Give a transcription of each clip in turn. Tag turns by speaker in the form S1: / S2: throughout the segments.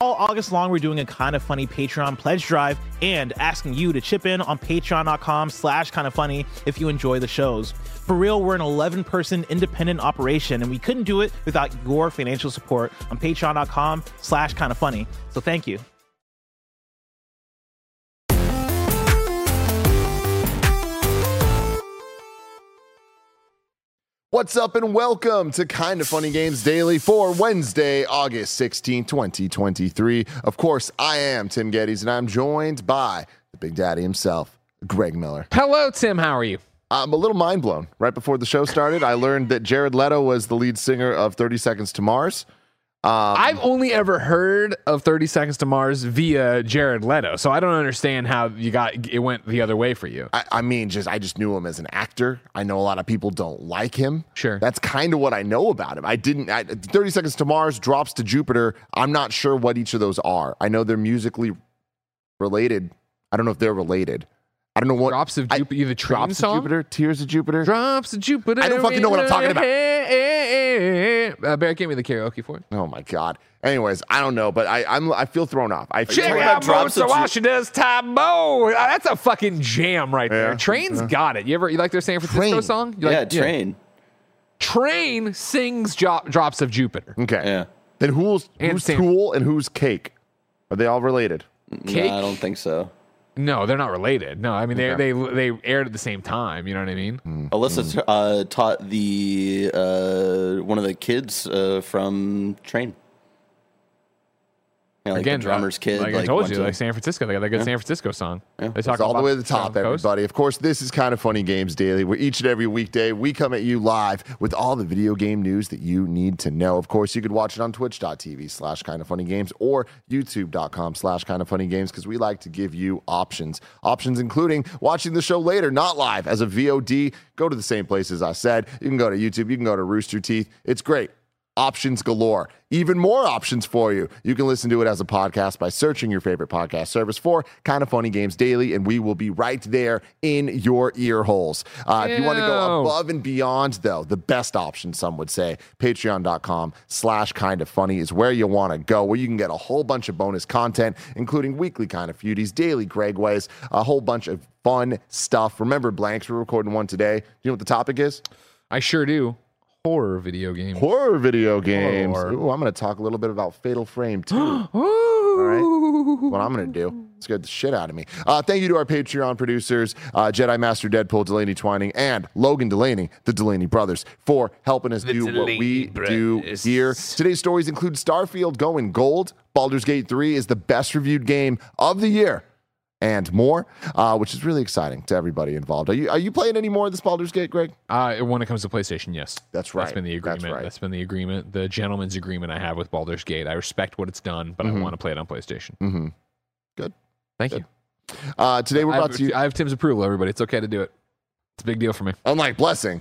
S1: All August long, we're doing a kind of funny Patreon pledge drive and asking you to chip in on patreon.com slash kind of funny if you enjoy the shows. For real, we're an 11 person independent operation and we couldn't do it without your financial support on patreon.com slash kind of funny. So thank you.
S2: What's up and welcome to Kind of Funny Games Daily for Wednesday, August 16, 2023. Of course, I am Tim Gettys and I'm joined by the Big Daddy himself, Greg Miller.
S3: Hello, Tim. How are you?
S2: I'm a little mind blown. Right before the show started, I learned that Jared Leto was the lead singer of 30 Seconds to Mars. Um,
S3: I've only ever heard of 30 Seconds to Mars via Jared Leto, so I don't understand how you got it went the other way for you.
S2: I, I mean, just I just knew him as an actor. I know a lot of people don't like him.
S3: Sure.
S2: that's kind of what I know about him. I didn't. I, Thirty Seconds to Mars drops to Jupiter. I'm not sure what each of those are. I know they're musically related. I don't know if they're related. I don't know what
S3: Drops of
S2: I-
S3: Jupiter, the train
S2: drops
S3: song.
S2: of Jupiter, Tears of Jupiter.
S3: Drops of Jupiter.
S2: I don't fucking know what I'm talking about.
S3: Uh, Barrett, give me the karaoke for it.
S2: oh my god. Anyways, I don't know, but I I'm I feel thrown off. I feel
S3: Check
S4: talking
S3: out
S4: about Drops
S3: Monster
S4: of Ju-
S3: Washington's Tabo. Uh, That's a fucking jam right there.
S2: Yeah.
S3: Train's got it. You ever you like their San Francisco
S2: Train.
S3: song? You
S4: Yeah,
S3: like,
S4: train.
S3: Train sings jo- Drops of Jupiter.
S2: okay.
S4: Yeah.
S2: Then who's
S3: And
S2: who's
S3: Sam.
S2: Tool and who's Cake? Are they all related?
S3: Cake?
S4: No, I don't think so.
S3: No, they're not related. No, I mean they
S2: Okay.
S3: they they aired at the same time. You know what I mean?
S4: Alyssa t- uh, taught the uh, one of the kids uh, from Train. Yeah, like
S3: Again,
S4: the drummer's kid.
S3: Like,
S4: like
S3: I told you,
S4: to-
S3: like San Francisco, they got that good San Francisco song. They talk
S2: It's all the way to the top,
S3: South Coast.
S2: everybody. Of course, this is kind of funny games daily. Where each and every weekday we come at you live with all the video game news that you need to know. Of course, you could watch it on twitch.tv slash kind of funny games or youtube.com slash kind of funny games because we like to give you options. Options including watching the show later, not live as a VOD. Go to the same place as I said. You can go to YouTube, you can go to Rooster Teeth. It's great options galore. Even more options for you. You can listen to it as a podcast by searching your favorite podcast service for Kind of Funny Games Daily, and we will be right there in your ear holes. Uh, if you want to go above and beyond, though, the best option, some would say, patreon.com slash kind of funny is where you want to go, where you can get a whole bunch of bonus content, including weekly kind of beauties, daily Greg ways, a whole bunch of fun stuff. Remember, Blanks, we're recording one today. Do you know what the topic is?
S3: I sure do. Horror video game.
S2: horror video games.
S3: Horror.
S2: Ooh, I'm going to talk a little bit about Fatal Frame too. All
S3: All
S2: right. What I'm going to do. Scared the shit out of me. Uh, thank you to our Patreon producers, uh, Jedi Master Deadpool, Delaney Twining, and Logan Delaney, the Delaney brothers, for helping us do what we do here. Today's stories include Starfield going gold. Baldur's Gate 3 is the best reviewed game of the year. And more, uh, which is really exciting to everybody involved. Are you are you playing any more of this Baldur's Gate, Greg?
S3: Uh, when it comes to PlayStation, yes.
S2: That's right.
S3: That's been the
S2: That's
S3: agreement.
S2: right.
S3: That's been the agreement. The gentleman's agreement I have with Baldur's Gate. I respect what it's done, but I want to play it on PlayStation.
S2: Mm-hmm. Good.
S3: Thank
S2: Good.
S3: you.
S2: Uh, today we're
S3: I have,
S2: to.
S3: I have Tim's approval, everybody. It's okay to do it. It's a big deal for me.
S2: Unlike Blessing,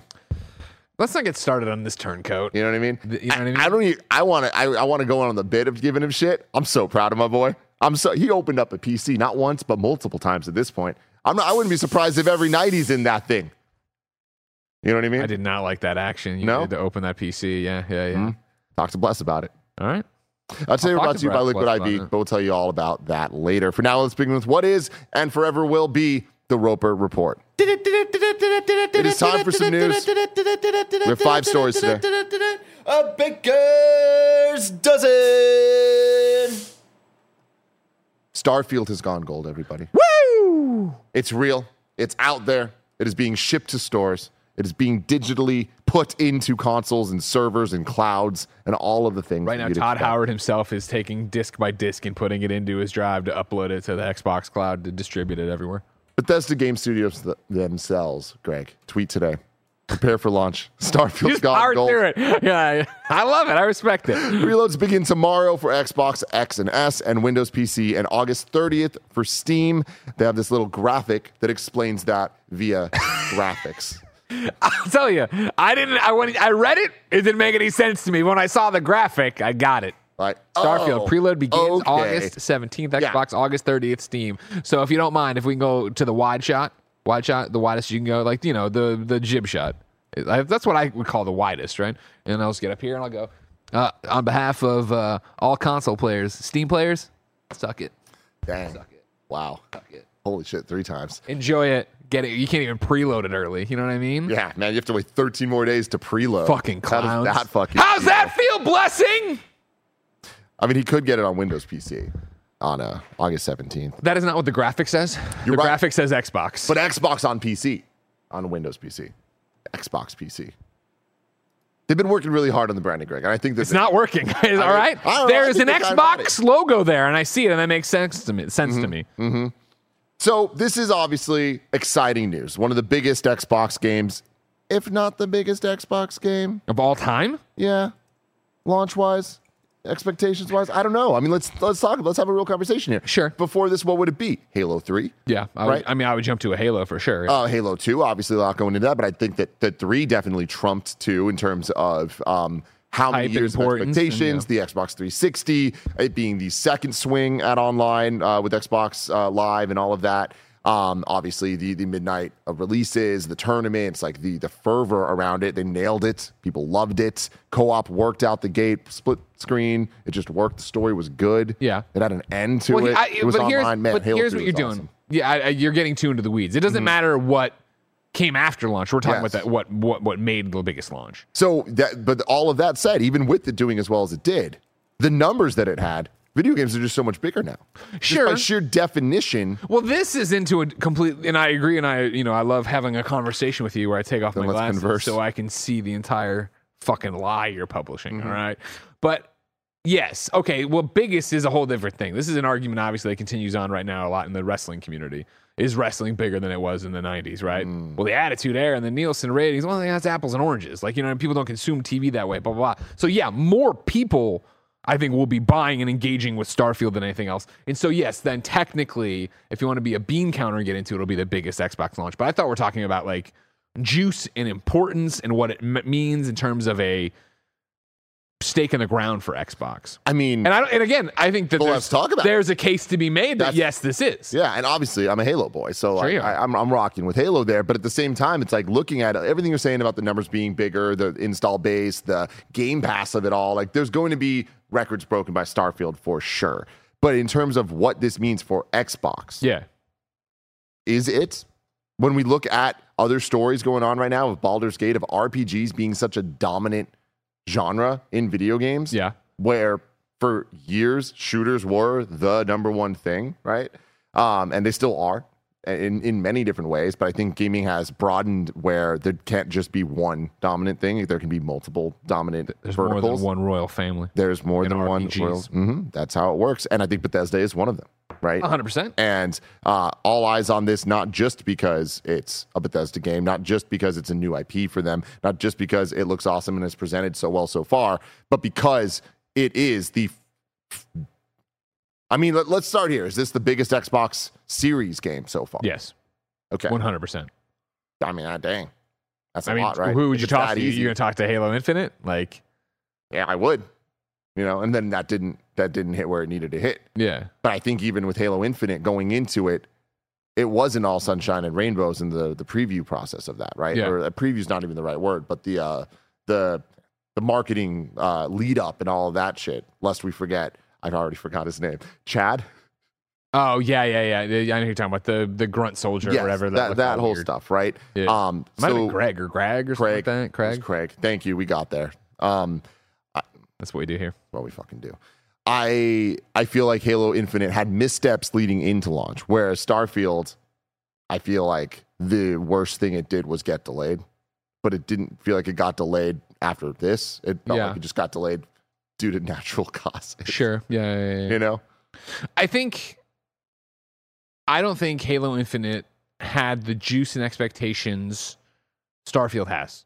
S3: Let's not get started on this turncoat.
S2: You know what I mean?
S3: The- you know what I mean?
S2: I don't. Even, I want to. I, I want to go on the bit of giving him shit. I'm so proud of my boy. I'm so. He opened up a PC not once but multiple times at this point. I'm not. I wouldn't be surprised if every night he's in that thing. You know what I mean?
S3: I did not like that action. You
S2: No?
S3: to open that PC. Yeah, yeah, yeah.
S2: Mhm. Talk to Bless about it.
S3: All right.
S2: I'll tell you about
S3: to
S2: to you by Liquid IV, but we'll tell you all about that later. For now, let's begin with what is and forever will be the Roper Report. It is time for some news. We have five stories today.
S4: A baker's dozen.
S2: Starfield has gone gold, everybody.
S3: Woo!
S2: It's real. It's out there. It is being shipped to stores. It is being digitally put into consoles and servers and clouds and all of the things.
S3: Right now, Todd
S2: expect.
S3: Howard himself is taking disc by disc and putting it into his drive to upload it to the Xbox cloud to distribute it everywhere.
S2: Bethesda Game Studios th- themselves, Greg, tweet today. Prepare for launch. Starfield's
S3: Just
S2: gone
S3: powered
S2: gold.
S3: through it. Yeah, I love it. I respect it.
S2: Reloads begin tomorrow for Xbox X and S and Windows PC, and August 30th for Steam. They have this little graphic that explains that via graphics.
S3: I'll tell you, I didn't. I when I read it, it didn't make any sense to me. When I saw the graphic, I got it.
S2: Like
S3: Starfield
S2: oh,
S3: preload begins
S2: okay.
S3: August 17th,
S2: Yeah.
S3: Xbox August 30th, Steam. So if you don't mind, if we can go to the wide shot, wide shot, the widest you can go, like you know the the jib shot. I- That's what I would call the widest, right? And I'll just get up here and I'll go. Uh, on behalf of uh, all console players, Steam players, suck it.
S2: Dang.
S3: Suck it.
S2: Wow.
S3: Suck it.
S2: Holy shit, three times.
S3: Enjoy it. Get it. You can't even preload it early. You know what I mean?
S2: Yeah, man, you have to wait 13 more days to preload.
S3: Fucking
S2: How does that fucking
S3: How's
S2: feel?
S3: that feel, blessing?
S2: I mean, he could get it on Windows PC on uh, August 17th.
S3: That is not what the graphic says.
S2: You're
S3: the
S2: right.
S3: graphic says Xbox.
S2: But Xbox on PC, on Windows PC, Xbox PC. They've been working really hard on the branding, Greg. And I think that
S3: it's not working. all right.
S2: I don't know. I
S3: There's an
S2: they
S3: Xbox logo there, and I see it, and that makes sense to me. Sense
S2: Mm-hmm.
S3: to me.
S2: So this is obviously exciting news. One of the biggest Xbox games, if not the biggest Xbox game.
S3: Of all time?
S2: Yeah, launch wise, expectations wise. I don't know. I mean, let's let's talk. Let's have a real conversation here.
S3: Sure.
S2: Before this, what would it be? Halo Three.
S3: Yeah. I, would,
S2: Right.
S3: I mean, I would jump to a Halo for sure.
S2: Uh, Halo 2, obviously a lot going into that, but I think that, that 3 definitely trumped 2 in terms of um, how many
S3: Hype,
S2: years of
S3: importance, and,
S2: expectations, the Xbox 360, it being the second swing at online uh, with Xbox uh, Live and all of that. Um, obviously, the the midnight of releases, the tournaments, like the the fervor around it, they nailed it. People loved it. Co-op worked out the gate. Split screen, it just worked. The story was good.
S3: Yeah.
S2: it had an end to
S3: Well,
S2: it.
S3: I-
S2: it was
S3: but
S2: online.
S3: here's,
S2: Man,
S3: but
S2: Halo
S3: here's what you're doing.
S2: awesome. Mm-hmm.
S3: Yeah, I, I, you're getting too into the weeds. It doesn't matter what came after launch. We're talking
S2: Yes.
S3: about that. What what what made the biggest launch?
S2: So that, but all of that said, even with it doing as well as it did, the numbers that it had, video games are just so much bigger now. Just by
S3: Sure.
S2: sheer definition.
S3: Well, this is into a complete, and I agree, and I, you know, I love having a conversation with you where I take off my glasses
S2: converse.
S3: so I can see the entire fucking lie you're publishing.
S2: Mm-hmm.
S3: all right, but yes, okay. Well, biggest is a whole different thing. This is an argument, obviously, that continues on right now a lot in the wrestling community. Is wrestling bigger than it was in the '90s? Right.
S2: Mm.
S3: Well, the Attitude Era and the Nielsen ratings. Well, that's apples and oranges. Like you know, people don't consume TV that way. Blah blah. blah. So yeah, more people. I think we'll be buying and engaging with Starfield than anything else. And so, yes, then technically, if you want to be a bean counter and get into it, it'll be the biggest Xbox launch. But I thought we're talking about like juice and importance and what it means in terms of a stake in the ground for Xbox.
S2: I mean,
S3: And I and again, I think that
S2: Well,
S3: there's,
S2: let's talk about
S3: there's a case to be made that yes, this is.
S2: yeah, and obviously I'm a Halo boy, so
S3: Sure
S2: I. I, I'm, I'm rocking with Halo there. But at the same time, it's like looking at everything you're saying about the numbers being bigger, the install base, the Game Pass of it all. Like, there's going to be records broken by Starfield for sure. But in terms of what this means for Xbox,
S3: Yeah.
S2: is it when we look at other stories going on right now of Baldur's Gate of RPGs being such a dominant genre in video games
S3: Yeah.
S2: where for years shooters were the number one thing right um, and they still are in, in many different ways but i think gaming has broadened where there can't just be one dominant thing there can be multiple dominant
S3: There's more
S2: verticals
S3: than one royal family.
S2: there's more than one
S3: RPGs.
S2: world. hmm That's how it works. And I think Bethesda is one of them, right?
S3: 100%.
S2: And uh, all eyes on this, not just because it's a Bethesda game, not just because it's a new IP for them, not just because it looks awesome and is presented so well so far, but because it is the. I mean, let, us start here. Is this the biggest Xbox Series game so far?
S3: Yes.
S2: Okay.
S3: 100%.
S2: I mean, ah, dang. That's a
S3: I mean,
S2: lot, right?
S3: who would you
S2: it's
S3: talk to?
S2: Easy.
S3: You're going to talk to Halo Infinite? Like,
S2: Yeah, I would. You know, and then that didn't that didn't hit where it needed to hit.
S3: yeah.
S2: But I think even with Halo Infinite going into it, it wasn't all sunshine and rainbows in the the preview process of that, right?
S3: Yeah.
S2: Or a preview's not even the right word, but the uh, the the marketing uh, lead up and all of that shit. Lest we forget, I've already forgot his name, Chad.
S3: Oh, yeah, yeah, yeah. I know you're talking about. The, the grunt soldier
S2: Yes,
S3: or whatever.
S2: that
S3: looked
S2: that whole
S3: weird.
S2: stuff, right?
S3: Yeah.
S2: Um,
S3: Might have
S2: so
S3: been Greg or Greg or
S2: Craig,
S3: something like that. Craig.
S2: Craig. Thank you. We got there. Um,
S3: That's what we do here.
S2: what we fucking do. I I feel like Halo Infinite had missteps leading into launch, whereas Starfield, I feel like the worst thing it did was get delayed, but it didn't feel like it got delayed after this. It felt
S3: Yeah.
S2: like it just got delayed due to natural causes.
S3: Sure. Yeah, yeah, yeah.
S2: You know?
S3: I think I don't think Halo Infinite had the juice and expectations Starfield has.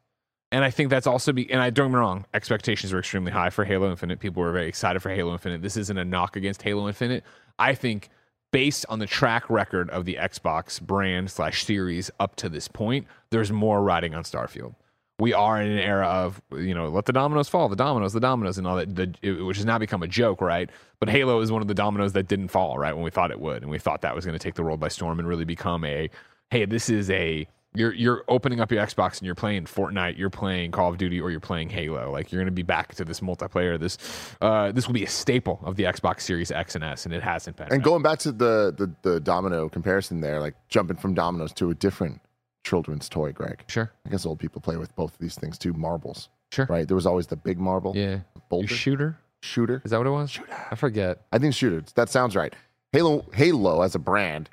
S3: And I think that's also be and I don't get me wrong, expectations were extremely high for Halo Infinite. People were very excited for Halo Infinite. This isn't a knock against Halo Infinite. I think based on the track record of the Xbox brand slash series up to this point, there's more riding on Starfield. We are in an era of you know let the dominoes fall, the dominoes, the dominoes, and all that, the, it, which has now become a joke, right? But Halo is one of the dominoes that didn't fall, right? When we thought it would, and we thought that was going to take the world by storm and really become a hey, this is a You're you're opening up your Xbox and you're playing Fortnite, you're playing Call of Duty, or you're playing Halo. Like you're going to be back to this multiplayer. This uh, this will be a staple of the Xbox Series X and S, and it hasn't been.
S2: And going back to the, the the domino comparison there, like jumping from dominoes to a different children's toy, Greg.
S3: sure,
S2: I guess old people play with both of these things too. Marbles,
S3: sure,
S2: right? There was always the big marble,
S3: yeah. Your shooter
S2: shooter.
S3: is that what it was? Shooter. I forget.
S2: I think shooter. That sounds right. Halo Halo as a brand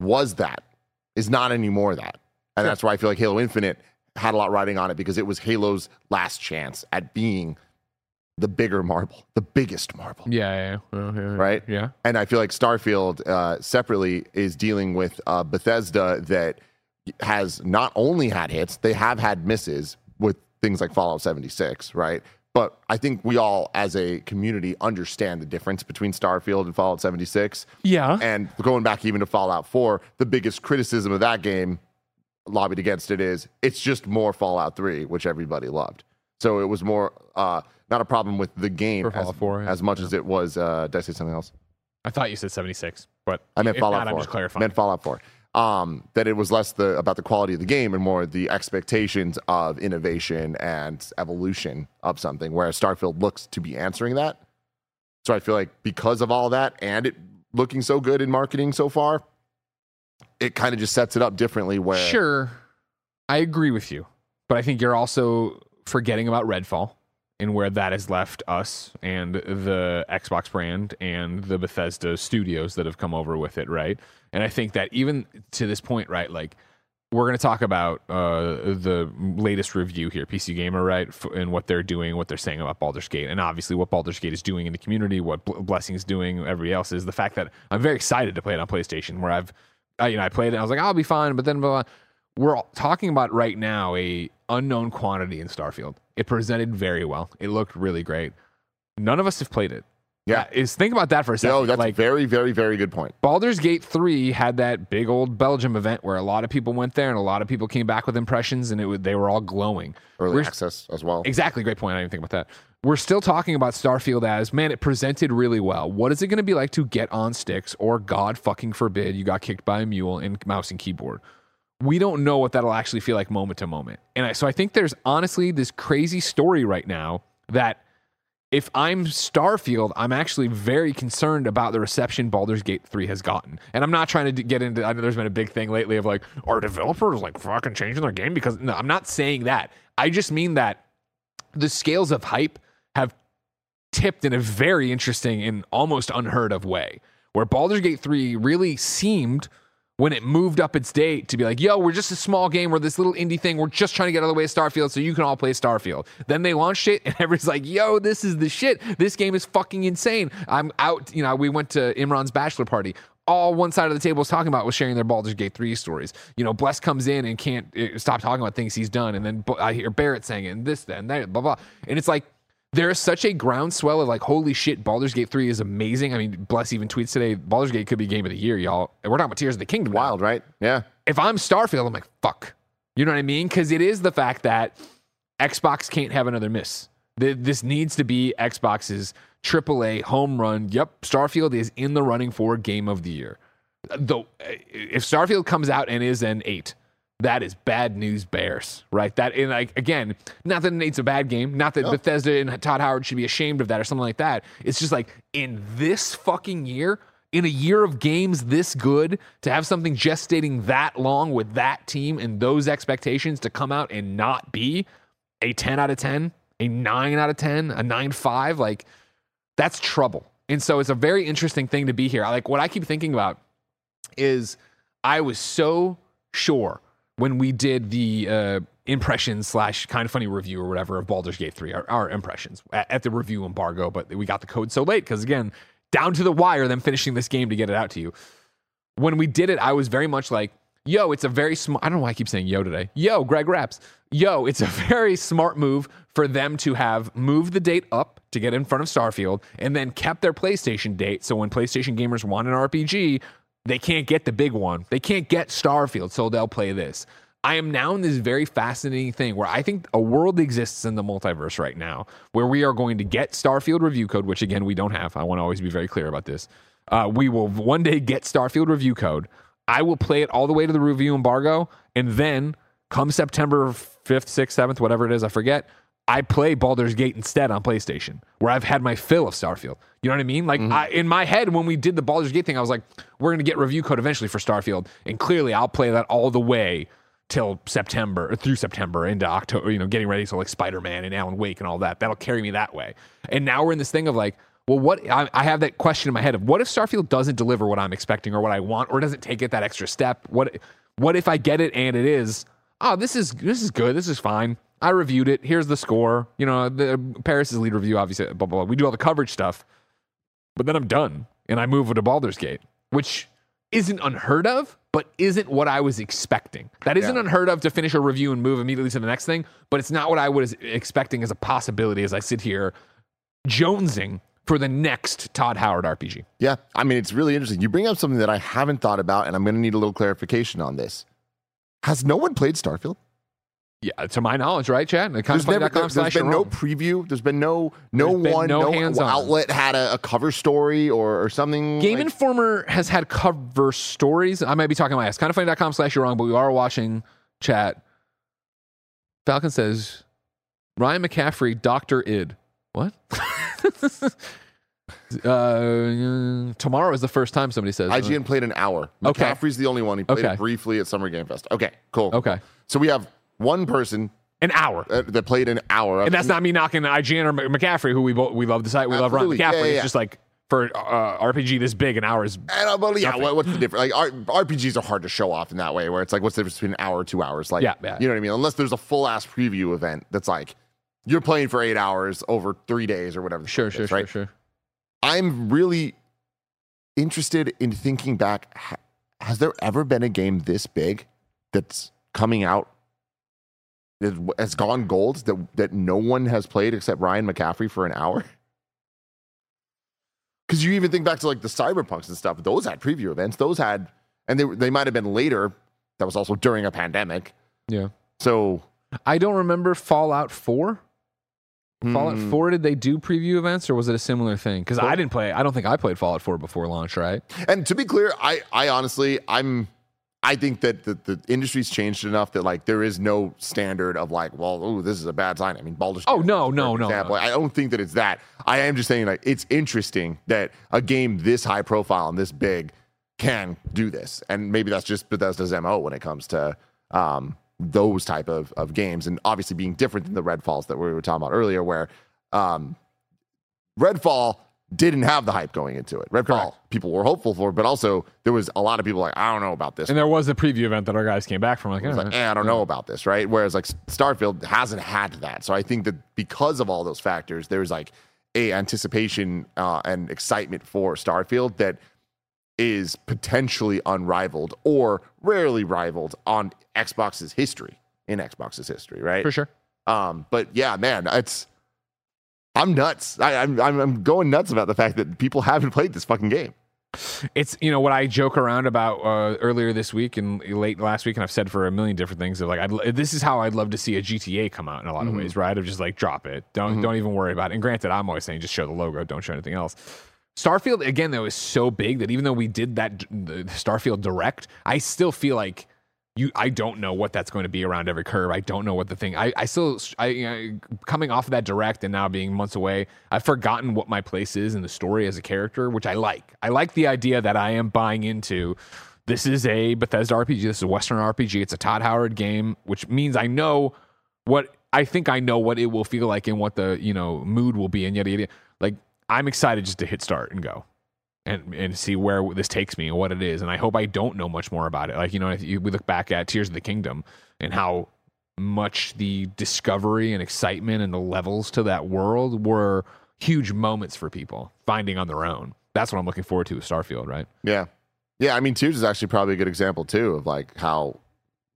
S2: was that. Is not anymore that. And
S3: Sure.
S2: that's why I feel like Halo Infinite had a lot riding on it because it was Halo's last chance at being the bigger marble, the biggest marble.
S3: Yeah, yeah, yeah. Uh, yeah, yeah.
S2: Right?
S3: Yeah,
S2: And I feel like Starfield uh, separately is dealing with uh, Bethesda that has not only had hits, they have had misses with things like Fallout 76, right? But I think we all, as a community, understand the difference between Starfield and Fallout 76.
S3: yeah.
S2: And going back even to Fallout 4, the biggest criticism of that game lobbied against it is it's just more Fallout 3, which everybody loved. So it was more uh, not a problem with the game
S3: For Fallout
S2: as,
S3: 4, yeah.
S2: as much as it was. Uh, did I say something else?
S3: I thought you said seventy six, but
S2: I meant
S3: if
S2: Fallout
S3: not,
S2: 4.
S3: I'm just clarifying.
S2: meant Fallout 4. Um, that it was less the about the quality of the game and more the expectations of innovation and evolution of something. Whereas Starfield looks to be answering that. So I feel like because of all that and it looking so good in marketing so far, it kind of just sets it up differently. Where
S3: Sure, I agree with you, but I think you're also forgetting about Redfall and where that has left us and the Xbox brand and the Bethesda studios that have come over with it, right? And I think that even to this point, right, like we're going to talk about uh, the latest review here, PC Gamer, right, and what they're doing, what they're saying about Baldur's Gate, and obviously what Baldur's Gate is doing in the community, what Bl- Blessing's doing, everybody else is the fact that I'm very excited to play it on PlayStation, where I've, I, you know, I played it, I was like, I'll be fine, but then blah, blah. we're talking about right now a unknown quantity in Starfield. It presented very well. It looked really great. None of us have played it.
S2: Yeah.
S3: Uh, is think about that for a second.
S2: no, that's
S3: like
S2: a very, very, very good point.
S3: Baldur's Gate 3 had that big old Belgium event where a lot of people went there and a lot of people came back with impressions and it would, they were all glowing.
S2: Early
S3: We're-
S2: access as well.
S3: Exactly, great point. I didn't think about that. We're still talking about Starfield as man, it presented really well. What is it going to be like to get on sticks, or God fucking forbid, you got kicked by a mule and mouse and keyboard? We don't know what that'll actually feel like moment to moment. And I, so I think there's honestly this crazy story right now that if I'm Starfield, I'm actually very concerned about the reception Baldur's Gate 3 has gotten. And I'm not trying to get into, I know there's been a big thing lately of like, are developers like fucking changing their game? Because no, I'm not saying that. I just mean that the scales of hype have tipped in a very interesting and almost unheard of way. Where Baldur's Gate 3 really seemed when it moved up its date to be like, yo, we're just a small game. We're this little indie thing. We're just trying to get out of the way of Starfield so you can all play Starfield. Then they launched it and everybody's like, yo, this is the shit. This game is fucking insane. I'm out. You know, we went to Imran's bachelor party. All one side of the table was talking about was sharing their Baldur's Gate 3 stories. You know, Bless comes in and can't uh, stop talking about things he's done. And then I hear Barrett saying it and this, then, that, blah, blah. And it's like, there is such a groundswell of like, holy shit, Baldur's Gate 3 is amazing. I mean, Bless even tweets today, Baldur's Gate could be game of the year, y'all. And we're talking about Tears of the Kingdom. now.
S2: Wild, right? Yeah.
S3: If I'm Starfield, I'm like, fuck. You know what I mean? Because it is the fact that Xbox can't have another miss. This needs to be Xbox's AAA home run. Yep, Starfield is in the running for game of the year. Though, if Starfield comes out and is an eight, that is bad news bears, right? That and like again, not that it's a bad game, not that Bethesda and Todd Howard should be ashamed of that or something like that. It's just like in this fucking year, in a year of games this good, to have something gestating that long with that team and those expectations to come out and not be a 10 out of 10, a 9 out of 10, a 9 5, like that's trouble. And so it's a very interesting thing to be here. Like what I keep thinking about is I was so sure when we did the uh, impressions slash kind of funny review or whatever of Baldur's Gate 3, our, our impressions at, at the review embargo, but we got the code so late because, again, down to the wire, them finishing this game to get it out to you. When we did it, I was very much like, yo, it's a very smart, I don't know why I keep saying yo today. Yo, Greg Raps. Yo, it's a very smart move for them to have moved the date up to get in front of Starfield and then kept their PlayStation date. So when PlayStation gamers want an RPG, they can't get the big one. They can't get Starfield, so they'll play this. I am now in this very fascinating thing where I think a world exists in the multiverse right now where we are going to get Starfield review code, which again, we don't have. I want to always be very clear about this. Uh, we will one day get Starfield review code. I will play it all the way to the review embargo, and then come September fifth, sixth, seventh, whatever it is, I forget. I play Baldur's Gate instead on PlayStation, where I've had my fill of Starfield. You know what I mean? Like mm-hmm. I, in my head, when we did the Baldur's Gate thing, I was like, we're gonna get review code eventually for Starfield, and clearly I'll play that all the way till September or through September into October. You know, getting ready to like Spider Man and Alan Wake and all that. That'll carry me that way. And now we're in this thing of like, well, what I, I have that question in my head of what if Starfield doesn't deliver what I'm expecting or what I want, or doesn't take it that extra step? What what if I get it and it is, oh, this is this is good, this is fine. I reviewed it. Here's the score. You know, the Paris's lead review, obviously, blah, blah, blah. We do all the coverage stuff, but then I'm done and I move to Baldur's Gate, which isn't unheard of, but isn't what I was expecting. That isn't
S2: Yeah.
S3: unheard of to finish a review and move immediately to the next thing, but it's not what I was expecting as a possibility as I sit here jonesing for the next Todd Howard RPG.
S2: Yeah, I mean, it's really interesting. You bring up something that I haven't thought about, and I'm going to need a little clarification on this. Has no one played Starfield?
S3: Yeah, to my knowledge, right, Chad?
S2: There's, never, there, has been no preview. There's been no no
S3: been
S2: one
S3: no
S2: no, outlet had a, a cover story or, or something.
S3: Game
S2: like-
S3: Informer has had cover stories. I might be talking my ass. KindaFunny.com slash you're wrong, but we are watching chat. Falcon says, Ryan McCaffrey, Dr. Id. What? uh, tomorrow is the first time somebody says.
S2: IGN played an hour.
S3: Okay.
S2: McCaffrey's the only one. He played
S3: Okay.
S2: it briefly at Summer Game Fest. Okay, cool.
S3: Okay.
S2: So we have one person
S3: An hour.
S2: uh, that played an hour.
S3: And that's not me knocking IGN or McCaffrey, who we both, we love the site. We love Ryan
S2: Absolutely.
S3: McCaffrey.
S2: Yeah, yeah,
S3: It's just like for uh, RPG this big, an hour is
S2: And, uh, well, yeah, what, what's the difference? Like R- RPGs are hard to show off in that way, where it's like, what's the difference between an hour or two hours? Like,
S3: Yeah, yeah.
S2: you know what I mean? Unless there's a full ass preview event that's like you're playing for eight hours over three days or whatever.
S3: sure, sure,
S2: is,
S3: sure,
S2: right?
S3: sure.
S2: I'm really interested in thinking back. Has there ever been a game this big that's coming out has gone gold that that no one has played except Ryan McCaffrey for an hour? Because you even think back to like the cyberpunks and stuff. Those had preview events. Those had, and they they might have been later. That was also during a pandemic.
S3: Yeah.
S2: So
S3: I don't remember Fallout 4. Fallout
S2: hmm,
S3: 4, did they do preview events or was it a similar thing? Because I didn't play, I don't think I played Fallout 4 before launch, right?
S2: And to be clear, I, I honestly, I'm, I think that the, the industry's changed enough that like there is no standard of like, well, oh, this is a bad sign. I mean, Baldur's.
S3: Oh, no, no, no,
S2: example.
S3: no.
S2: I don't think that it's that. I am just saying like it's interesting that a game this high profile and this big can do this, and maybe that's just Bethesda's mo when it comes to um, those type of of games, and obviously being different than the Redfalls that we were talking about earlier, where um, Redfall didn't have the hype going into it. Redfall,
S3: Correct.
S2: people were hopeful for, but also there was a lot of people like, I don't know about this.
S3: And there was a preview event that our guys came back from. Like, "Eh,
S2: like, eh, I don't know about this, right? Whereas like Starfield hasn't had that. So I think that because of all those factors, there's like a anticipation uh, and excitement for Starfield that is potentially unrivaled or rarely rivaled on Xbox's history in Xbox's history, right?
S3: for sure.
S2: Um, but yeah, man, it's I'm nuts. I, I'm I'm I'm going nuts about the fact that people haven't played this fucking game.
S3: It's, you know, what I joke around about uh, earlier this week and late last week, and I've said for a million different things of like, I'd, this is how I'd love to see a GTA come out in a lot of ways, right? Of just like drop it. Don't, don't even worry about it. And granted, I'm always saying just show the logo, don't show anything else. Starfield again though is so big that even though we did that the Starfield direct, I still feel like you I don't know what that's going to be around every curve. I don't know what the thing. I I still I you know, coming off of that direct and now being months away, I've forgotten what my place is in the story as a character, which I like. I like the idea that I am buying into this is a Bethesda RPG, this is a Western RPG, it's a Todd Howard game, which means I know what I think I know what it will feel like and what the, you know, mood will be and yada. Like I'm excited just to hit start and go and and see where this takes me and what it is. And I hope I don't know much more about it. Like you know, if you, we look back at Tears of the Kingdom and how much the discovery and excitement and the levels to that world were huge moments for people finding on their own. That's what I'm looking forward to with Starfield, right?
S2: Yeah. Yeah. I mean, Tears is actually probably a good example, too, of like how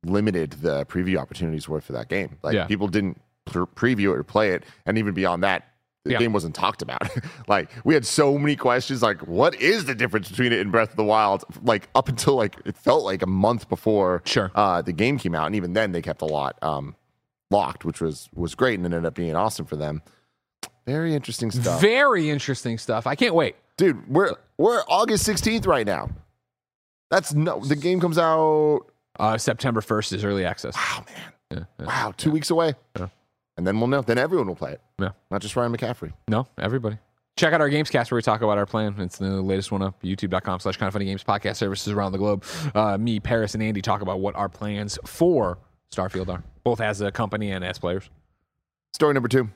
S2: limited the preview opportunities were for that game. Like,
S3: Yeah.
S2: people didn't pre- preview it or play it. And even beyond that, the
S3: Yeah.
S2: game wasn't talked about. like, we had so many questions like, what is the difference between it and Breath of the Wild? Like, up until like, it felt like a month before
S3: Sure.
S2: uh, the game came out. And even then, they kept a lot um, locked, which was was great and it ended up being awesome for them. Very interesting stuff.
S3: Very interesting stuff. I can't wait.
S2: Dude, we're we're August 16th right now. That's no. The game comes out.
S3: Uh, September 1st is early access.
S2: Wow, man.
S3: Yeah, yeah.
S2: Wow, two weeks away. And then we'll know. Then everyone will play it.
S3: Yeah.
S2: Not just Ryan McCaffrey.
S3: No, everybody. Check out our Gamescast where we talk about our plan. It's the latest one up, youtube.com slash kind of funny games podcast services around the globe. Uh, me, Paris, and Andy talk about what our plans for Starfield are, both as a company and as players.
S2: Story number two.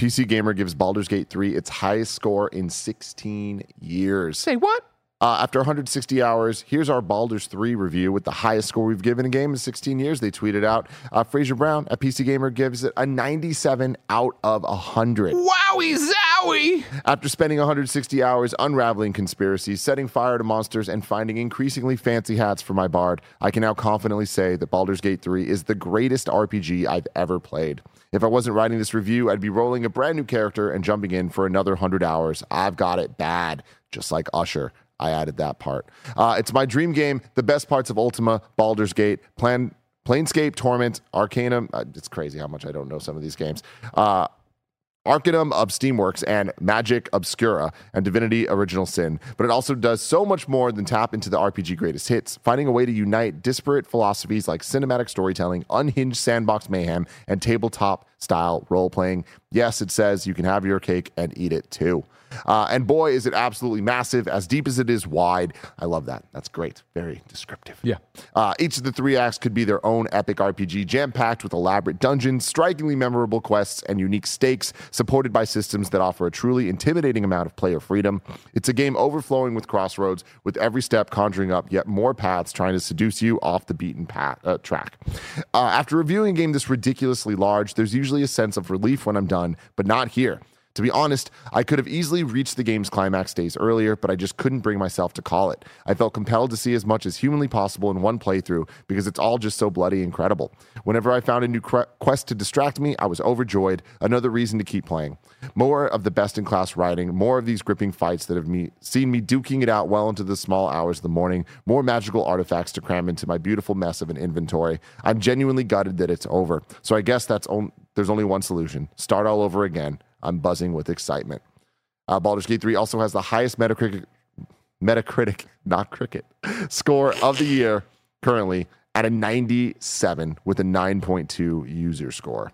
S2: PC Gamer gives Baldur's Gate 3 its highest score in 16 years.
S3: Say what?
S2: Uh, after 160 hours, here's our Baldur's 3 review with the highest score we've given a game in 16 years. They tweeted out. Uh, Fraser Brown at PC Gamer gives it a 97 out of 100.
S3: Wowie zowie!
S2: After spending 160 hours unraveling conspiracies, setting fire to monsters, and finding increasingly fancy hats for my bard, I can now confidently say that Baldur's Gate 3 is the greatest RPG I've ever played. If I wasn't writing this review, I'd be rolling a brand new character and jumping in for another 100 hours. I've got it bad, just like Usher. I added that part. Uh, it's my dream game. The best parts of Ultima, Baldur's Gate, Plan, Planescape, Torment, Arcanum. Uh, it's crazy how much I don't know some of these games. Uh, Arcanum of Steamworks and Magic Obscura and Divinity Original Sin. But it also does so much more than tap into the RPG greatest hits, finding a way to unite disparate philosophies like cinematic storytelling, unhinged sandbox mayhem, and tabletop style role playing. Yes, it says you can have your cake and eat it too. Uh, and boy, is it absolutely massive, as deep as it is wide. I love that. That's great. Very descriptive.
S3: Yeah.
S2: Uh, each of the three acts could be their own epic RPG, jam packed with elaborate dungeons, strikingly memorable quests, and unique stakes, supported by systems that offer a truly intimidating amount of player freedom. It's a game overflowing with crossroads, with every step conjuring up yet more paths trying to seduce you off the beaten path, uh, track. Uh, after reviewing a game this ridiculously large, there's usually a sense of relief when I'm done, but not here. To be honest, I could have easily reached the game's climax days earlier, but I just couldn't bring myself to call it. I felt compelled to see as much as humanly possible in one playthrough because it's all just so bloody incredible. Whenever I found a new quest to distract me, I was overjoyed. Another reason to keep playing. More of the best in class writing, more of these gripping fights that have me seen me duking it out well into the small hours of the morning, more magical artifacts to cram into my beautiful mess of an inventory. I'm genuinely gutted that it's over. So I guess that's on- there's only one solution: start all over again. I'm buzzing with excitement. Uh, Baldur's Gate 3 also has the highest Metacritic, Metacritic, not cricket, score of the year currently at a 97 with a 9.2 user score.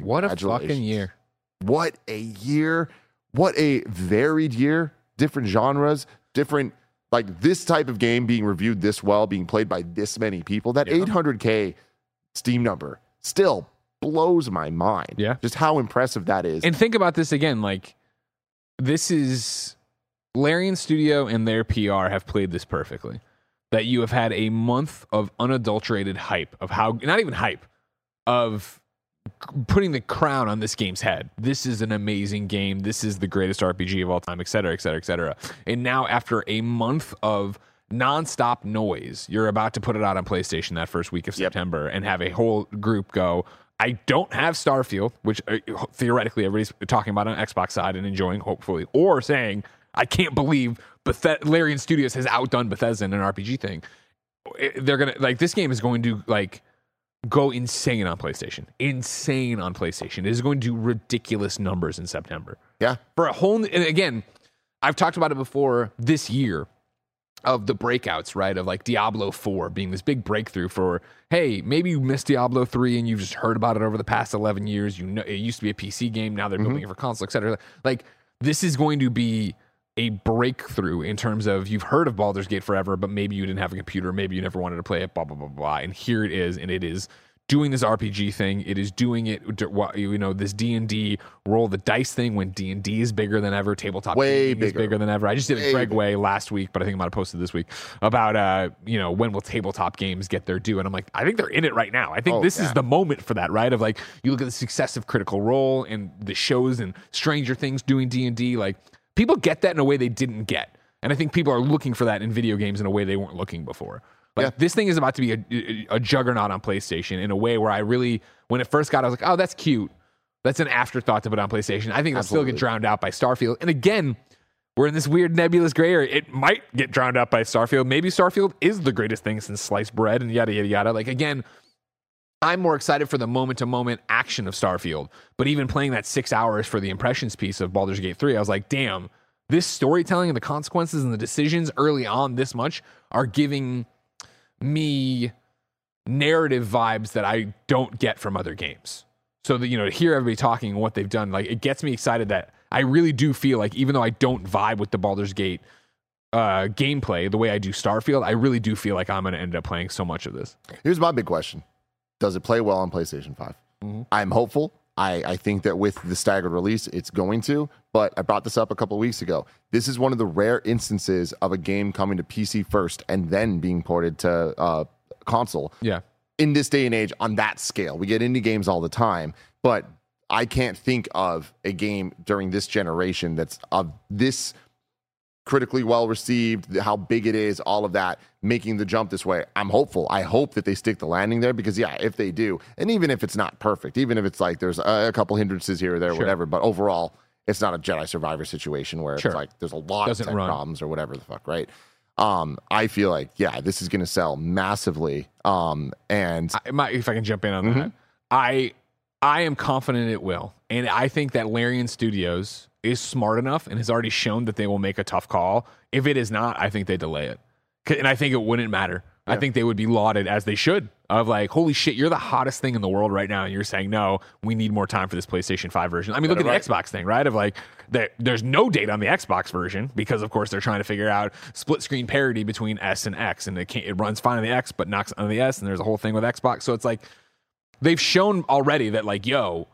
S3: What a fucking year.
S2: What a year. What a varied year. Different genres, different, like this type of game being reviewed this well, being played by this many people. That
S3: Yeah.
S2: 800K Steam number still blows my mind.
S3: Yeah.
S2: Just how impressive that is.
S3: And think about this again. Like, this is Larian Studio and their PR have played this perfectly. That you have had a month of unadulterated hype of how, not even hype, of putting the crown on this game's head. This is an amazing game. This is the greatest RPG of all time, et cetera, et cetera, et cetera. And now, after a month of nonstop noise, you're about to put it out on PlayStation that first week of
S2: Yep.
S3: September and have a whole group go, I don't have Starfield, which uh, theoretically everybody's talking about on Xbox side and enjoying, hopefully, or saying, I can't believe Bethe- Larian Studios has outdone Bethesda in an RPG thing. It- They're gonna like this game is going to like go insane on PlayStation. Insane on PlayStation. It is going to do ridiculous numbers in September.
S2: yeah.
S3: For a whole and again, I've talked about it before this year of the breakouts, right? Of like Diablo 4 being this big breakthrough for, hey, maybe you missed Diablo 3 and you've just heard about it over the past 11 years. You know, it used to be a PC game. Now they're mm-hmm. building it for console, et cetera. Like, this is going to be a breakthrough in terms of you've heard of Baldur's Gate forever, but maybe you didn't have a computer, maybe you never wanted to play it, blah blah blah blah. And here it is, and it is doing this RPG thing. It is doing it, you know, this D and D roll the dice thing when D and D is bigger than ever. Tabletop
S2: Way bigger.
S3: bigger than ever. I just did a Greg. Way last week, but I think I might have posted this week about uh, you know, when will tabletop games get their due? And I'm like, I think they're in it right now. I think
S2: Oh,
S3: this is the moment for that, right? Of like, you look at the success of Critical Role and the shows and Stranger Things doing D and D. Like, people get that in a way they didn't get, and I think people are looking for that in video games in a way they weren't looking before. Like
S2: Yeah.
S3: this thing is about to be a, a, a juggernaut on PlayStation in a way where I really, when it first got, I was like, oh, that's cute. That's an afterthought to put on PlayStation. I think it'll still get drowned out by Starfield. And again, we're in this weird nebulous gray area. It might get drowned out by Starfield. Maybe Starfield is the greatest thing since sliced bread and yada yada yada. Like again, I'm more excited for the moment to moment action of Starfield. But even playing that six hours for the impressions piece of Baldur's Gate 3, I was like, damn, this storytelling and the consequences and the decisions early on this much are giving me narrative vibes that I don't get from other games. So that you know, to hear everybody talking and what they've done, like it gets me excited that I really do feel like even though I don't vibe with the Baldur's Gate uh, gameplay the way I do Starfield, I really do feel like I'm going to end up playing so much of this.
S2: Here's my big question: Does it play well on PlayStation 5 I'm hopeful. I, I think that with the staggered release, it's going to. But I brought this up a couple weeks ago. This is one of the rare instances of a game coming to PC first and then being ported to uh, console.
S3: Yeah.
S2: in this day and age on that scale. We get indie games all the time, but I can't think of a game during this generation that's of this critically well received, how big it is, all of that, making the jump this way. I'm hopeful. I hope that they stick the landing there because, yeah, if they do, and even if it's not perfect, even if it's like there's a, a couple hindrances here or there,
S3: Sure.
S2: whatever, but overall, it's not a Jedi Survivor situation where
S3: Sure.
S2: it's like there's a lot
S3: Doesn't
S2: of problems or whatever the fuck, right? Um, I feel like, yeah, this is going to sell massively. Um, and
S3: I, my, if I can jump in on
S2: Mm-hmm.
S3: that, I I am confident it will, and I think that Larian Studios is smart enough and has already shown that they will make a tough call. If it is not, I think they delay it. and I think it wouldn't matter. I think they would be lauded as they should. Of like, holy shit, you're the hottest thing in the world right now, and you're saying no, we need more time for this PlayStation Five version. I mean, look at the Xbox thing, right? Of like, there's no date on the Xbox version because, of course, they're trying to figure out split screen parity between S and X, and it can't, it runs fine on the X, but knocks on the S, and there's a whole thing with Xbox. So it's like they've shown already that like yo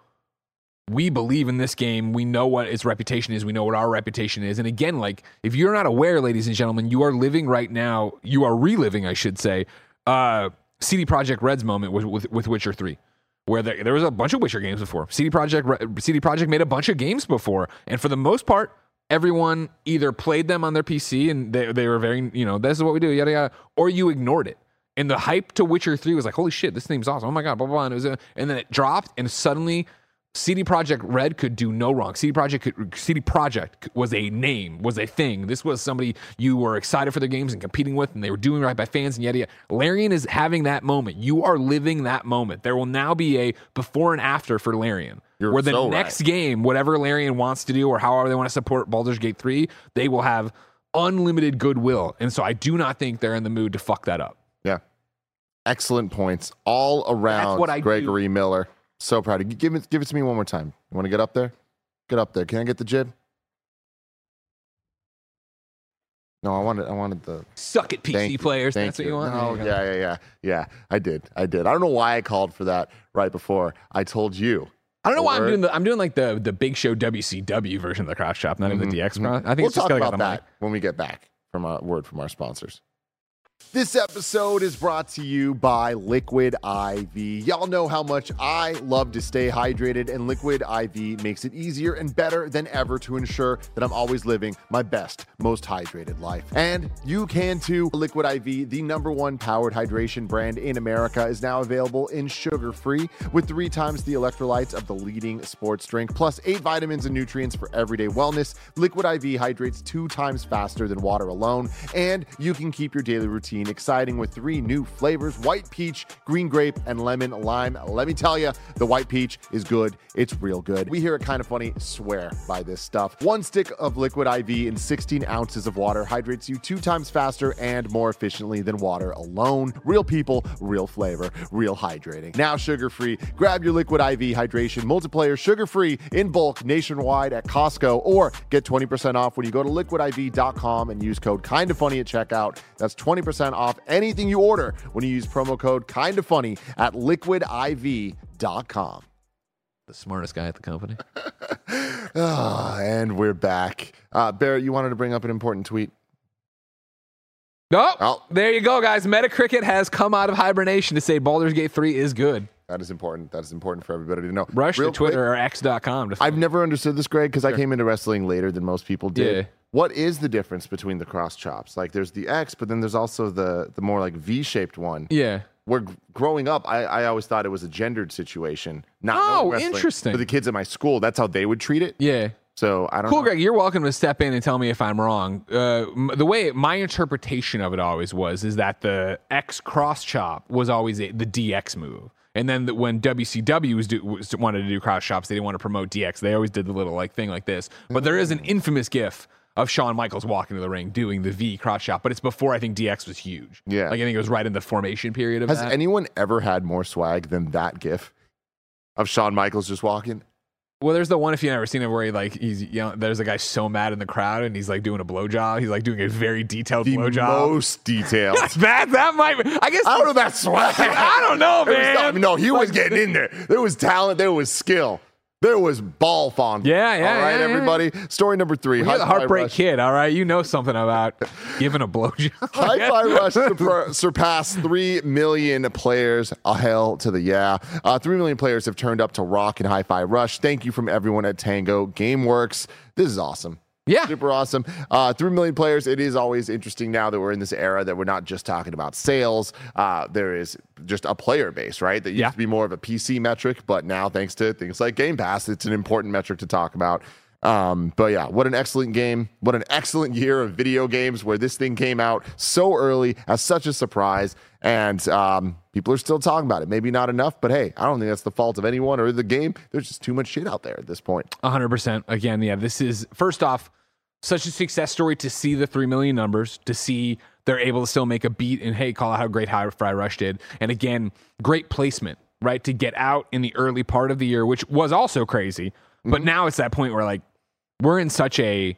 S3: we believe in this game. We know what its reputation is. We know what our reputation is. And again like if you're not aware ladies and gentlemen you are living right now you are reliving i should say uh CD Projekt Red's moment with, with, with witcher 3 where there, there was a bunch of witcher games before. CD Projekt CD Projekt made a bunch of games before. And for the most part everyone either played them on their pc and they, they were very you know this is what we do yada yada or you ignored it. And the hype to Witcher 3 was like, holy shit, this thing's awesome. Oh my God, blah, blah, blah. And, it was a, and then it dropped, and suddenly CD Projekt Red could do no wrong. CD Projekt could, CD Projekt was a name, was a thing. This was somebody you were excited for their games and competing with, and they were doing right by fans and yada yada. Larian is having that moment. You are living that moment. There will now be a before and after for Larian.
S2: You're
S3: where the
S2: so
S3: next
S2: right.
S3: game, whatever Larian wants to do or however they want to support Baldur's Gate 3, they will have unlimited goodwill. And so I do not think they're in the mood to fuck that up.
S2: Yeah. Excellent points all around.
S3: That's what I do.
S2: Gregory Miller. So proud of you. Give it, give it to me one more time. You want to get up there? Get up there. Can I get the jib? No, I wanted I wanted the
S3: Suck it, PC
S2: Thank
S3: players. That's what you want.
S2: No,
S3: you
S2: yeah, yeah, yeah, yeah. I did, I did. I don't know why I called for that right before I told you.
S3: I don't know why I'm doing the I'm doing like the the Big Show WCW version of the cross chop, not even the DX. cross. I think
S2: Mm-hmm. we'll talk
S3: because I got
S2: about that
S3: mic.
S2: when we get back from a word from our sponsors. This episode is brought to you by Liquid IV. Y'all know how much I love to stay hydrated, and Liquid IV makes it easier and better than ever to ensure that I'm always living my best, most hydrated life. And you can too. Liquid IV, the number one powered hydration brand in America, is now available in sugar free with three times the electrolytes of the leading sports drink, plus eight vitamins and nutrients for everyday wellness. Liquid IV hydrates two times faster than water alone, and you can keep your daily routine exciting with three new flavors white peach, green grape, and lemon lime. Let me tell you, the white peach is good. It's real good. We hear it Kind of Funny swear by this stuff. One stick of liquid IV in 16 ounces of water hydrates you two times faster and more efficiently than water alone. Real people, real flavor, real hydrating. Now sugar free. Grab your liquid IV hydration multiplayer sugar free in bulk nationwide at Costco or get 20% off when you go to liquidiv.com and use code kind of funny at checkout. That's 20% off anything you order when you use promo code kind of funny at liquidiv.com.
S3: The smartest guy at the company.
S2: Ah, and we're back. Uh, Barrett, you wanted to bring up an important tweet.
S3: No,
S2: Oh.
S3: there you go, guys. Metacritic has come out of hibernation to say Baldur's Gate 3 is good.
S2: That is important. That is important for everybody to know.
S3: Rush
S2: Real
S3: to Twitter
S2: quick,
S3: or X.com. To
S2: I've never understood this, Greg, because I came into wrestling later than most people did.
S3: Yeah.
S2: What is the difference between the cross chops? Like, there's the X, but then there's also the the more like V-shaped one.
S3: yeah.
S2: Where g- growing up, I, I always thought it was a gendered situation. Not
S3: Oh, interesting.
S2: For the kids at my school, that's how they would treat it.
S3: Yeah.
S2: So I don't know.
S3: Cool,
S2: know.
S3: Greg. You're welcome to step in and tell me if I'm wrong. Uh, m- the way my interpretation of it always was is that the X cross chop was always a, the DX move, and then the, when WCW was, do, was wanted to do cross chops, they didn't want to promote DX. They always did the little like thing like this. But there is an infamous GIF of Shawn Michaels walking to the ring doing the V cross shot, but it's before I think DX was huge.
S2: Yeah.
S3: like I think it was right in the formation period of
S2: Has
S3: that.
S2: anyone ever had more swag than that gif of Shawn Michaels just walking?
S3: well, there's the one if you've never seen it where he like he's you know there's a guy so mad in the crowd and he's like doing a blowjob. He's like doing a very detailed
S2: The
S3: blowjob.
S2: most detailed.
S3: that that might be, I guess
S2: I don't know that swag.
S3: I don't know,
S2: was
S3: man.
S2: no, no, he was getting in there. There was talent. There was skill. There was ball fond.
S3: Yeah, yeah,
S2: All right,
S3: yeah, yeah.
S2: everybody. Story number three.
S3: You're the heartbreak
S2: Rush.
S3: kid, all right. You know something about giving a blowjob.
S2: High Five Rush surpa- surpassed 3 million players. A hell to the yeah. Uh, 3 million players have turned up to rock and Hi-Fi Rush. Thank you from everyone at Tango Gameworks. This is awesome.
S3: Yeah.
S2: Super awesome. Uh, 3 million players. It is always interesting now that we're in this era that we're not just talking about sales. Uh, there is just a player base, right? That used
S3: Yeah.
S2: to be more of a PC metric, but now thanks to things like Game Pass, it's an important metric to talk about. Um, but yeah, what an excellent game. What an excellent year of video games where this thing came out so early as such a surprise. And um, people are still talking about it. Maybe not enough, but hey, I don't think that's the fault of anyone or the game. There's just too much shit out there at this point.
S3: 100%. Again, yeah, this is first off such a success story to see the 3 million numbers, to see they're able to still make a beat and hey, call out how great Hi-Fi Rush did. And again, great placement, right? To get out in the early part of the year, which was also crazy. But mm-hmm. now it's that point where like we're in such a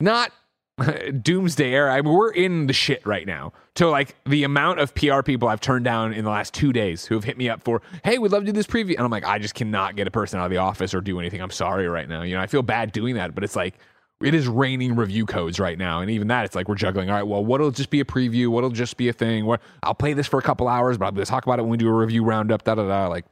S3: not doomsday era. I mean, we're in the shit right now. So, like, the amount of PR people I've turned down in the last two days who have hit me up for, hey, we'd love to do this preview. And I'm like, I just cannot get a person out of the office or do anything. I'm sorry right now. You know, I feel bad doing that, but it's like, it is raining review codes right now. And even that, it's like we're juggling. All right, well, what'll just be a preview? What'll just be a thing? What I'll play this for a couple hours, but I'll talk about it when we do a review roundup, da da da. Like,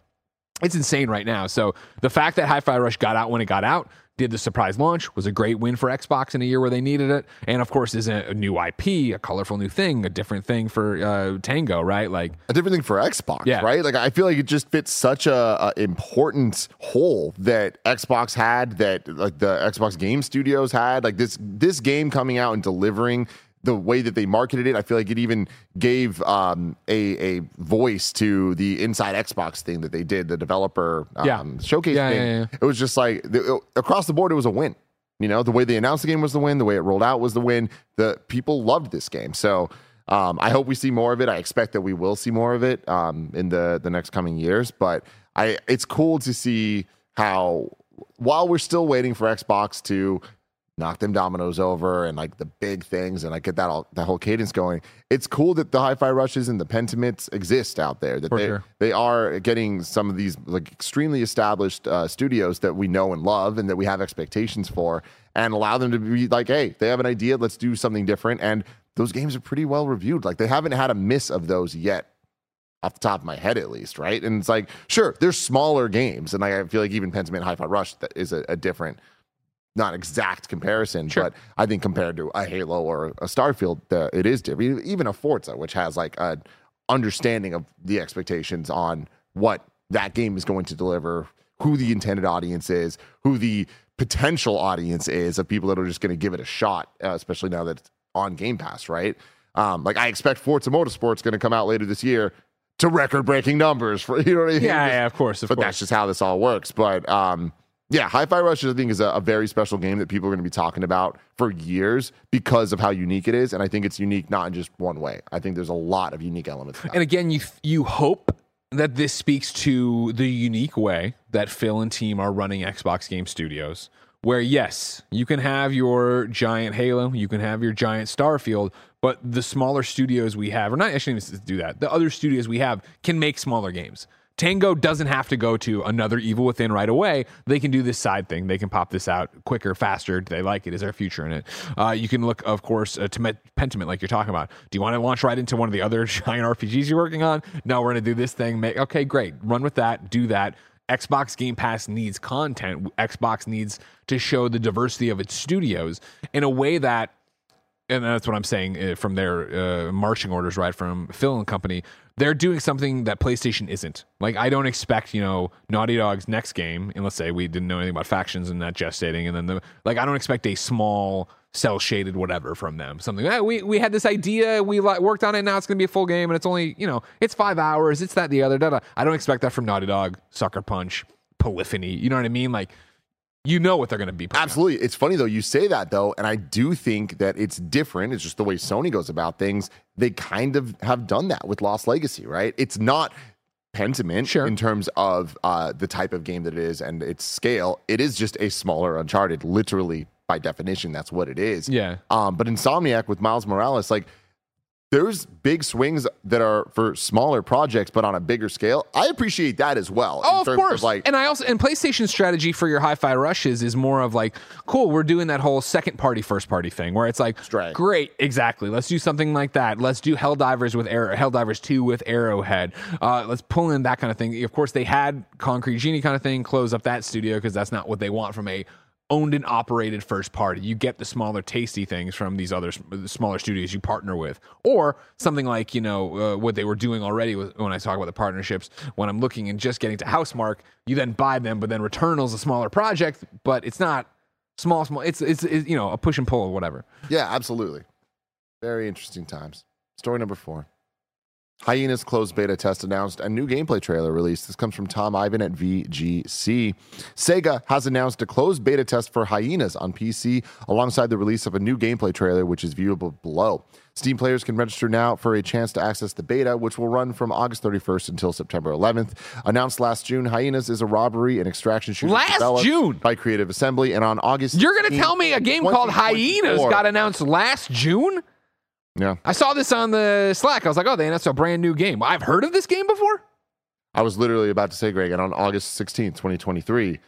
S3: it's insane right now. So the fact that Hi-Fi Rush got out when it got out, did the surprise launch, was a great win for Xbox in a year where they needed it, and of course is a, new IP, a colorful new thing, a different thing for uh, Tango, right? Like,
S2: a different thing for Xbox,
S3: Yeah.
S2: right? Like I feel like it just fits such a, a important hole that Xbox had, that like the Xbox Game Studios had. Like this this game coming out and delivering the way that they marketed it, I feel like it even gave um, a a voice to the Inside Xbox thing that they did, the developer um,
S3: Yeah.
S2: showcase
S3: Yeah,
S2: thing.
S3: yeah.
S2: It was just like the, across the board, it was a win. You know, the way they announced the game was the win. The way it rolled out was the win. The people loved this game. So um, I hope we see more of it. I expect that we will see more of it um, in the the next coming years. But I, it's cool to see how while we're still waiting for Xbox to knock them dominoes over and like the big things and like get that all that whole cadence going. It's cool that the hi-fi rushes and the pentiments exist out there. That
S3: For
S2: they
S3: sure.
S2: they are getting some of these like extremely established uh, studios that we know and love and that we have expectations for, and allow them to be like, hey, they have an idea, let's do something different. And those games are pretty well reviewed. Like they haven't had a miss of those yet off the top of my head at least, right? And it's like, sure, there's smaller games, and like, I feel like even Pentiment Hi-Fi Rush that is a, a different, not exact comparison,
S3: Sure.
S2: but I think compared to a Halo or a Starfield, uh, it is different. Even a Forza, which has like a understanding of the expectations on what that game is going to deliver, who the intended audience is, who the potential audience is of people that are just going to give it a shot, uh, especially now that it's on Game Pass, right? Um, like I expect Forza Motorsport's going to come out later this year to record-breaking numbers for you know what I mean?
S3: yeah,
S2: Just-
S3: yeah, of course, of
S2: but
S3: course.
S2: that's just how this all works. But um, yeah, Hi-Fi Rush I think is a, a very special game that people are going to be talking about for years because of how unique it is, and I think it's unique not in just one way. I think there's a lot of unique elements.
S3: And again, you you hope that this speaks to the unique way that Phil and team are running Xbox Game Studios. Where yes, you can have your giant Halo, you can have your giant Starfield, but the smaller studios we have, or not actually do that, the other studios we have can make smaller games. Tango doesn't have to go to another Evil Within right away. They can do this side thing. They can pop this out quicker, faster. Do they like it? Is there a future in it? Uh, you can look, of course, uh, to Met- Pentiment, like you're talking about. Do you want to launch right into one of the other giant RPGs you're working on? No, we're going to do this thing. Make okay, great. Run with that. Do that. Xbox Game Pass needs content. Xbox needs to show the diversity of its studios in a way that and that's what I'm saying uh, from their uh, marching orders, right? From Phil and company, they're doing something that PlayStation isn't. Like, I don't expect, you know, Naughty Dog's next game, and let's say we didn't know anything about factions and that gestating, and then the like, I don't expect a small cell shaded whatever from them. Something "Ah, we we had this idea, we li- worked on it, now it's gonna be a full game, and it's only you know, it's five hours, it's that the other. Da, da. I don't expect that from Naughty Dog, Sucker Punch, Polyphony. You know what I mean? Like You know what they're going to be. putting out.
S2: Absolutely. It's funny though, you say that though, and I do think that it's different. It's just the way Sony goes about things. They kind of have done that with Lost Legacy, right? It's not Pentiment
S3: Sure.
S2: in terms of uh, the type of game that it is and its scale. It is just a smaller Uncharted, literally by definition. That's what it is.
S3: Yeah.
S2: Um, but Insomniac with Miles Morales, like there's big swings that are for smaller projects, but on a bigger scale. I appreciate that as well.
S3: Oh, of course.
S2: like,
S3: and I also and PlayStation strategy for your hi-fi rushes is more of like, cool, we're doing that whole second party, first party thing where it's like,
S2: Stray.
S3: great, exactly. Let's do something like that. Let's do Helldivers with Arrow, Helldivers Two with Arrowhead. Uh, let's pull in that kind of thing. Of course, they had Concrete Genie kind of thing. Close up that studio because that's not what they want from a owned and operated first party. You get the smaller, tasty things from these other smaller studios you partner with, or something like you know uh, what they were doing already with, when I talk about the partnerships. When I'm looking and just getting to Housemarque, you then buy them, but then Returnal's a smaller project, but it's not small, small. It's it's, it's you know a push and pull or whatever.
S2: Yeah, absolutely. Very interesting times. Story number four. Hyena's closed beta test announced a new gameplay trailer released. This comes from Tom Ivan at VGC. Sega has announced a closed beta test for Hyenas on PC alongside the release of a new gameplay trailer, which is viewable below. Steam players can register now for a chance to access the beta, which will run from August 31st until September 11th. Announced last June, Hyenas is a robbery and extraction shooter
S3: Last
S2: developed
S3: June?
S2: by Creative Assembly, and on August
S3: You're gonna tell me a game called Hyenas got announced last June?
S2: Yeah.
S3: I saw this on the Slack. I was like, oh, they announced a brand new game. I've heard of this game before.
S2: I was literally about to say, Greg, and on August 16th, 2023,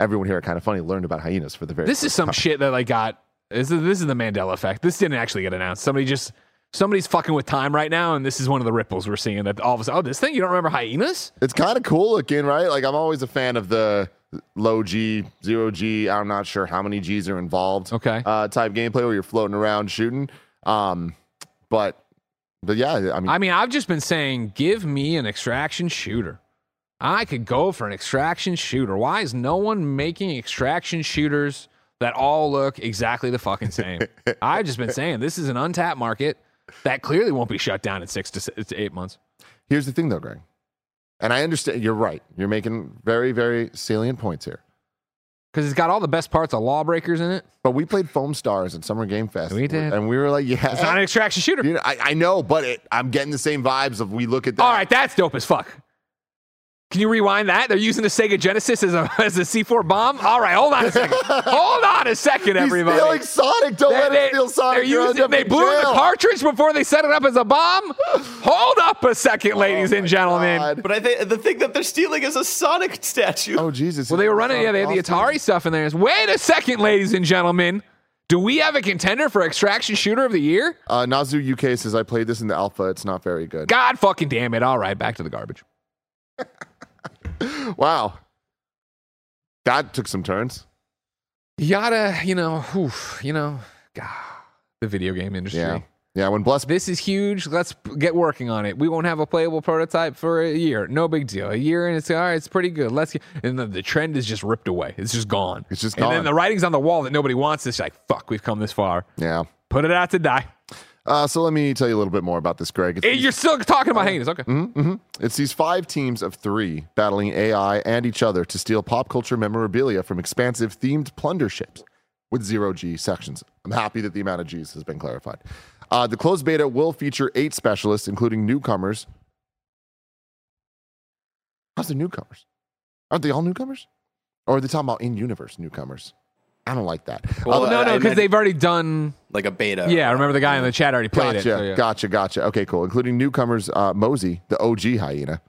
S2: everyone here at Kinda Funny learned about hyenas for the very
S3: This is some
S2: time.
S3: shit that I got this is this is the Mandela effect. This didn't actually get announced. Somebody just somebody's fucking with time right now, and this is one of the ripples we're seeing that all of a sudden, oh, this thing you don't remember hyenas?
S2: It's kind of cool looking, right? Like, I'm always a fan of the low G, zero G, I'm not sure how many G's are involved
S3: Okay.
S2: uh, type gameplay where you're floating around shooting. Um, but, but yeah, I mean,
S3: I mean, I've just been saying, give me an extraction shooter. I could go for an extraction shooter. Why is no one making extraction shooters that all look exactly the fucking same? I've just been saying this is an untapped market that clearly won't be shut down in six to, s- to eight months.
S2: here's the thing though, Greg. And I understand you're right. You're making very, very salient points here.
S3: Because it's got all the best parts of Lawbreakers in it.
S2: But we played Foam Stars at Summer Game Fest.
S3: We did.
S2: And we were like, yeah.
S3: It's not an extraction shooter.
S2: You know, I, I know, but it, I'm getting the same vibes of we look at that.
S3: All right, that's dope as fuck. Can you rewind that? They're using the Sega Genesis as a as a C4 bomb. All right, hold on a second. hold on a second,
S2: He's
S3: everybody.
S2: stealing Sonic. Don't let him steal Sonic.
S3: they're using, they
S2: in
S3: blew the cartridge before they set it up as a bomb. hold up a second, ladies and gentlemen.
S2: Oh God.
S4: But I think the thing that they're stealing is a Sonic statue.
S2: Oh Jesus!
S3: Well, they were running. Yeah, they had the Atari stuff in there. Wait a second, ladies and gentlemen. Do we have a contender for extraction shooter of the year?
S2: Uh, Nazu UK says I played this in the alpha. It's not very good.
S3: God fucking damn it! All right, back to the garbage.
S2: Wow, that took some turns.
S3: You gotta, you know, oof, you know, God, the video game industry.
S2: Yeah, yeah. When Bless
S3: This is huge. Let's get working on it. We won't have a playable prototype for a year. No big deal. A year and it's all right. It's pretty good. Let's get, and the, the trend is just ripped away. It's just gone.
S2: It's just gone.
S3: And then the writing's on the wall that nobody wants. It's like fuck. We've come this far.
S2: yeah.
S3: Put it out to die.
S2: Uh, so let me tell you a little bit more about this, Greg.
S3: Hey, You're still talking about hyenas. Okay.
S2: Mm-hmm. It's these five teams of three battling AI and each other to steal pop culture memorabilia from expansive themed plunder ships with zero G sections. I'm happy that the amount of G's has been clarified. Uh, the closed beta will feature eight specialists, including newcomers. How's the newcomers? Aren't they all newcomers? Or are they talking about in universe newcomers? I don't like that.
S4: Well,
S2: Uh,
S3: no, no, because they've already done.
S4: like a beta.
S3: Yeah, I remember the guy in the chat already played
S2: Gotcha,
S3: it. so yeah.
S2: gotcha, gotcha. Okay, cool. Including newcomers uh, Mosey, the OG hyena,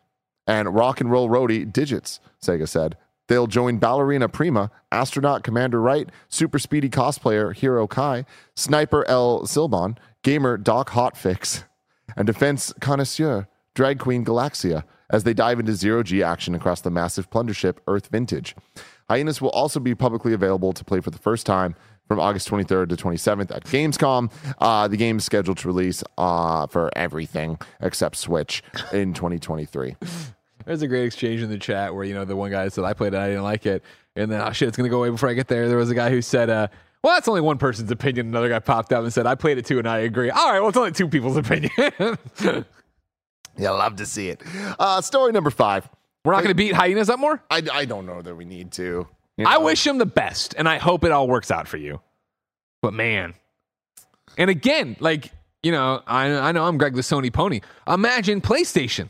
S2: and rock and roll roadie Digits. Sega said they'll join ballerina Prima, astronaut Commander Wright, super speedy cosplayer Hero Kai, sniper El Silbon, gamer Doc Hotfix, and defense connoisseur drag queen Galaxia as they dive into zero G action across the massive plunder ship Earth Vintage. Hyenas will also be publicly available to play for the first time from August 23rd to 27th at Gamescom. Uh, the game is scheduled to release uh, for everything except Switch in 2023.
S3: There's a great exchange in the chat where you know the one guy said I played it, I didn't like it, and then oh shit, it's gonna go away before I get there. There was a guy who said, uh, "Well, that's only one person's opinion." Another guy popped up and said, "I played it too, and I agree." All right, well, it's only two people's opinion. We're
S2: Yeah, love to see it. Uh, story number five.
S3: Not gonna beat hyenas up more.
S2: I, I don't know that we need to. You know?
S3: I wish him the best, and I hope it all works out for you. But man, and again, like you know, I I know I'm Greg the Sony pony. Imagine PlayStation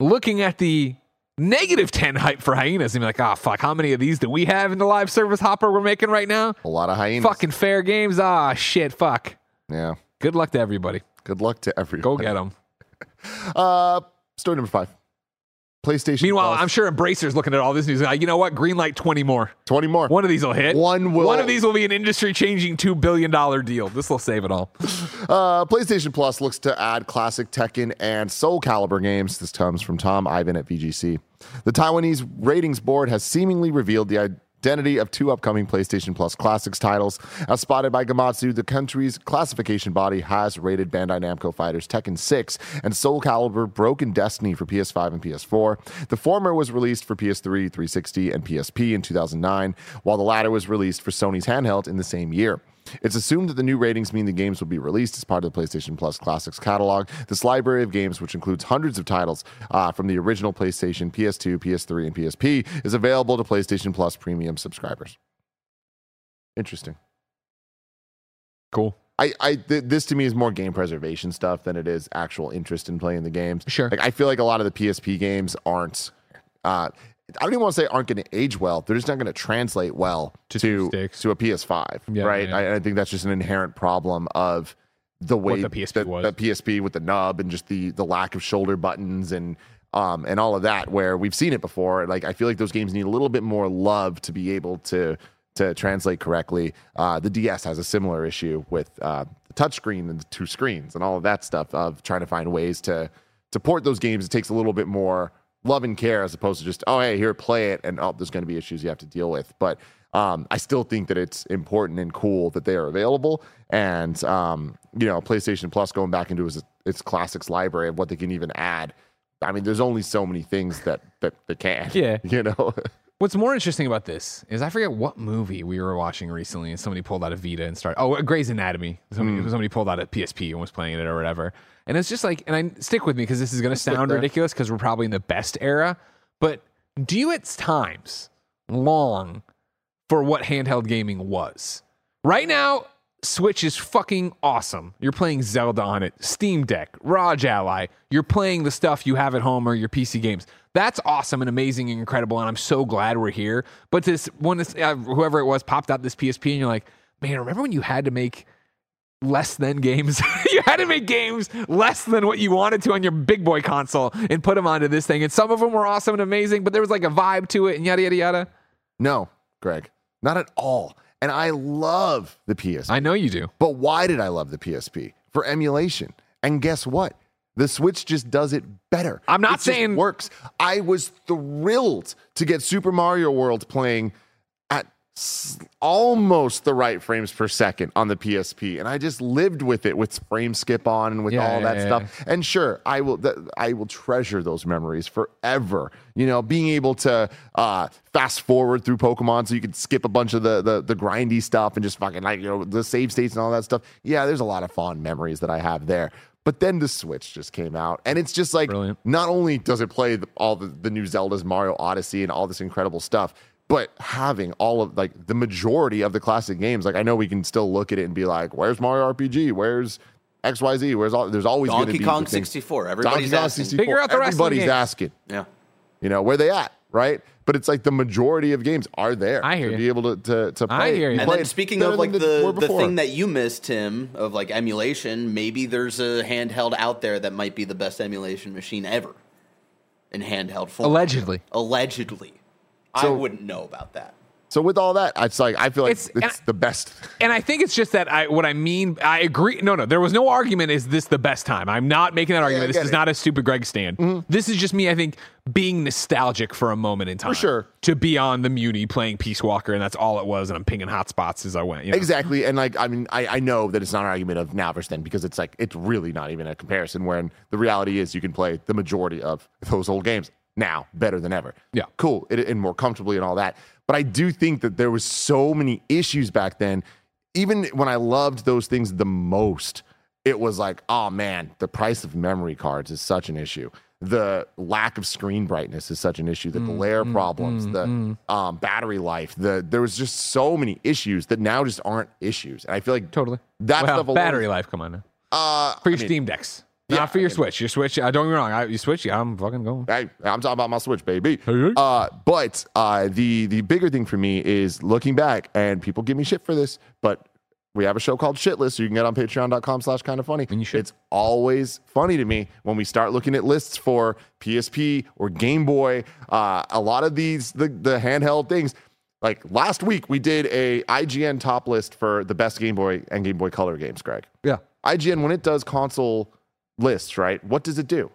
S3: looking at the negative ten hype for hyenas and be like, oh fuck, how many of these do we have in the live service hopper we're making right now?
S2: a lot of hyenas.
S3: Fucking fair games. Ah shit, fuck.
S2: Yeah.
S3: Good luck to everybody.
S2: Good luck to everyone.
S3: Go get them.
S2: Uh, story number five. PlayStation.
S3: Meanwhile,
S2: Plus.
S3: I'm sure Embracer's looking at all this news. Like, you know what? Greenlight 20 more.
S2: 20 more.
S3: One of these will hit.
S2: One will-
S3: One of these will be an industry-changing two billion dollar deal. This will save it all.
S2: Uh, PlayStation Plus looks to add classic Tekken and Soul Calibur games. This comes from Tom Ivan at VGC. The Taiwanese ratings board has seemingly revealed the identity of two upcoming PlayStation Plus Classics titles. As spotted by Gematsu, the country's classification body has rated Bandai Namco Fighters Tekken 6 and Soul Calibur Broken Destiny for PS5 and PS4. The former was released for PS3, 360, and PSP in 2009, while the latter was released for Sony's handheld in the same year. It's assumed that the new ratings mean the games will be released as part of the PlayStation Plus Classics catalog. This library of games, which includes hundreds of titles uh, from the original PlayStation, PS2, PS3, and PSP, is available to PlayStation Plus premium subscribers. Interesting.
S3: Cool.
S2: I, I th- this to me is more game preservation stuff than it is actual interest in playing the games.
S3: Sure.
S2: Like I feel like a lot of the PSP games aren't. Uh, I don't even want to say aren't going to age well. They're just not going to translate well
S3: To
S2: to to a PS5,
S3: Yeah,
S2: right?
S3: yeah.
S2: I, I think that's just an inherent problem of the way
S3: the PSP
S2: the,
S3: was.
S2: the PSP with the nub and just the the lack of shoulder buttons and um and all of that. Where we've seen it before. Like I feel like those games need a little bit more love to be able to to translate correctly. Uh, the DS has a similar issue with uh, the touchscreen and the two screens and all of that stuff of trying to find ways to to port those games. It takes a little bit more love and care as opposed to just oh hey here play it and oh there's going to be issues you have to deal with. But um, I still think that it's important and cool that they are available. And um, you know, PlayStation Plus going back into its, its classics library of what they can even add. I mean, there's only so many things that that they can.
S3: Yeah.
S2: you know.
S3: What's more interesting about this is I forget what movie we were watching recently, and somebody pulled out a Vita and started. Oh, Grey's Anatomy. Somebody,
S2: Hmm.
S3: somebody pulled out a PSP and was playing it or whatever. And it's just like, and I stick with me because this is going to sound ridiculous because we're probably in the best era. But do you at times long for what handheld gaming was? Right now, Switch is fucking awesome. You're playing Zelda on it, Steam Deck, ROG Ally. You're playing the stuff you have at home or your PC games. That's awesome and amazing and incredible, and I'm so glad we're here. But this when this uh, whoever it was popped out this PSP, and you're like, man, remember when you had to make less than games? you had to make games less than what you wanted to on your big boy console and put them onto this thing, and some of them were awesome and amazing, but there was like a vibe to it, and yada yada yada.
S2: No, Greg, not at all. And I love the PSP.
S3: I know you do.
S2: But why did I love the PSP? For emulation. And guess what? The Switch just does it better.
S3: I'm not
S2: It
S3: saying-
S2: works. I was thrilled to get Super Mario World playing at almost the right frames per second on the PSP, and I just lived with it with frame skip on and with
S3: Yeah,
S2: all
S3: yeah,
S2: that
S3: yeah,
S2: stuff. And sure, I will. Th- I will treasure those memories forever. You know, being able to uh, fast forward through Pokemon so you could skip a bunch of the, the the grindy stuff and just fucking like you know the save states and all that stuff. Yeah, there's a lot of fond memories that I have there. But then the Switch just came out, and it's just like
S3: Brilliant.
S2: not only does it play the, all the, the new Zeldas, Mario Odyssey, and all this incredible stuff, but having all of like the majority of the classic games, like I know we can still look at it and be like, "Where's Mario RPG? Where's X Y Z? Where's all?" There's always going to
S4: Donkey
S2: be
S4: Kong
S2: the things-
S4: 64.
S2: Donkey
S4: Everybody's
S2: Kong
S4: asking.
S2: 64.
S3: Figure out the wrestling
S2: Everybody's
S3: games.
S2: asking.
S4: Yeah.
S2: You know where they at, right? But it's like the majority of games are there
S3: I hear
S2: to
S3: you.
S2: be able to to, to play.
S3: I hear you.
S4: And
S2: play
S4: then speaking of like
S2: than
S4: the, the thing that you missed, Tim, of like emulation, maybe there's a handheld out there that might be the best emulation machine ever in handheld form.
S3: Allegedly.
S4: Allegedly. I wouldn't know about that.
S2: So with all that, it's like I feel like
S3: It's-
S2: it's, the best.
S3: And I think it's just that I what I mean I agree no no there was no argument is this the best time I'm not making that argument
S2: I
S3: this is
S2: it. Mm-hmm.
S3: not a stupid Greg stand this is just me I think being nostalgic for a moment in time For
S2: sure.
S3: to be on the Muni playing Peace Walker and that's all it was and I'm pinging hotspots as I went you know?
S2: Exactly. And like, I mean, I, I know that it's not an argument of now versus then because it's like, it's really not even a comparison when the reality is you can play the majority of those old games now better than ever.
S3: Yeah.
S2: Cool. It, and more comfortably and all that. But I do think that there was so many issues back then. Even when I loved those things the most, it was like, oh man, the price of memory cards is such an issue. the lack of screen brightness is such an issue, the glare problems, the Um, battery life. The there was just so many issues that now just aren't issues, and I feel like
S3: Totally.
S2: that
S3: well,
S2: stuff alone-
S3: battery life. Come on now.
S2: Uh,
S3: For your
S2: I mean,
S3: Steam decks.
S2: Yeah,
S3: Not for your
S2: I mean-
S3: Switch. Your Switch, uh, don't get me wrong. I, you Switch, yeah, I'm fucking going.
S2: Hey, I'm talking about my Switch, baby. Uh, but uh, the the bigger thing for me is looking back, and people give me shit for this, but we have a show called Shitlist, so you can get on patreon.com slash kind of funny. It's always funny to me when we start looking at lists for PSP or Game Boy. Uh, a lot of these, the, the handheld things. Like last week, we did a IGN top list for the best Game Boy and Game Boy Color games, Greg.
S3: Yeah.
S2: IGN, when it does console lists, right? What does it do?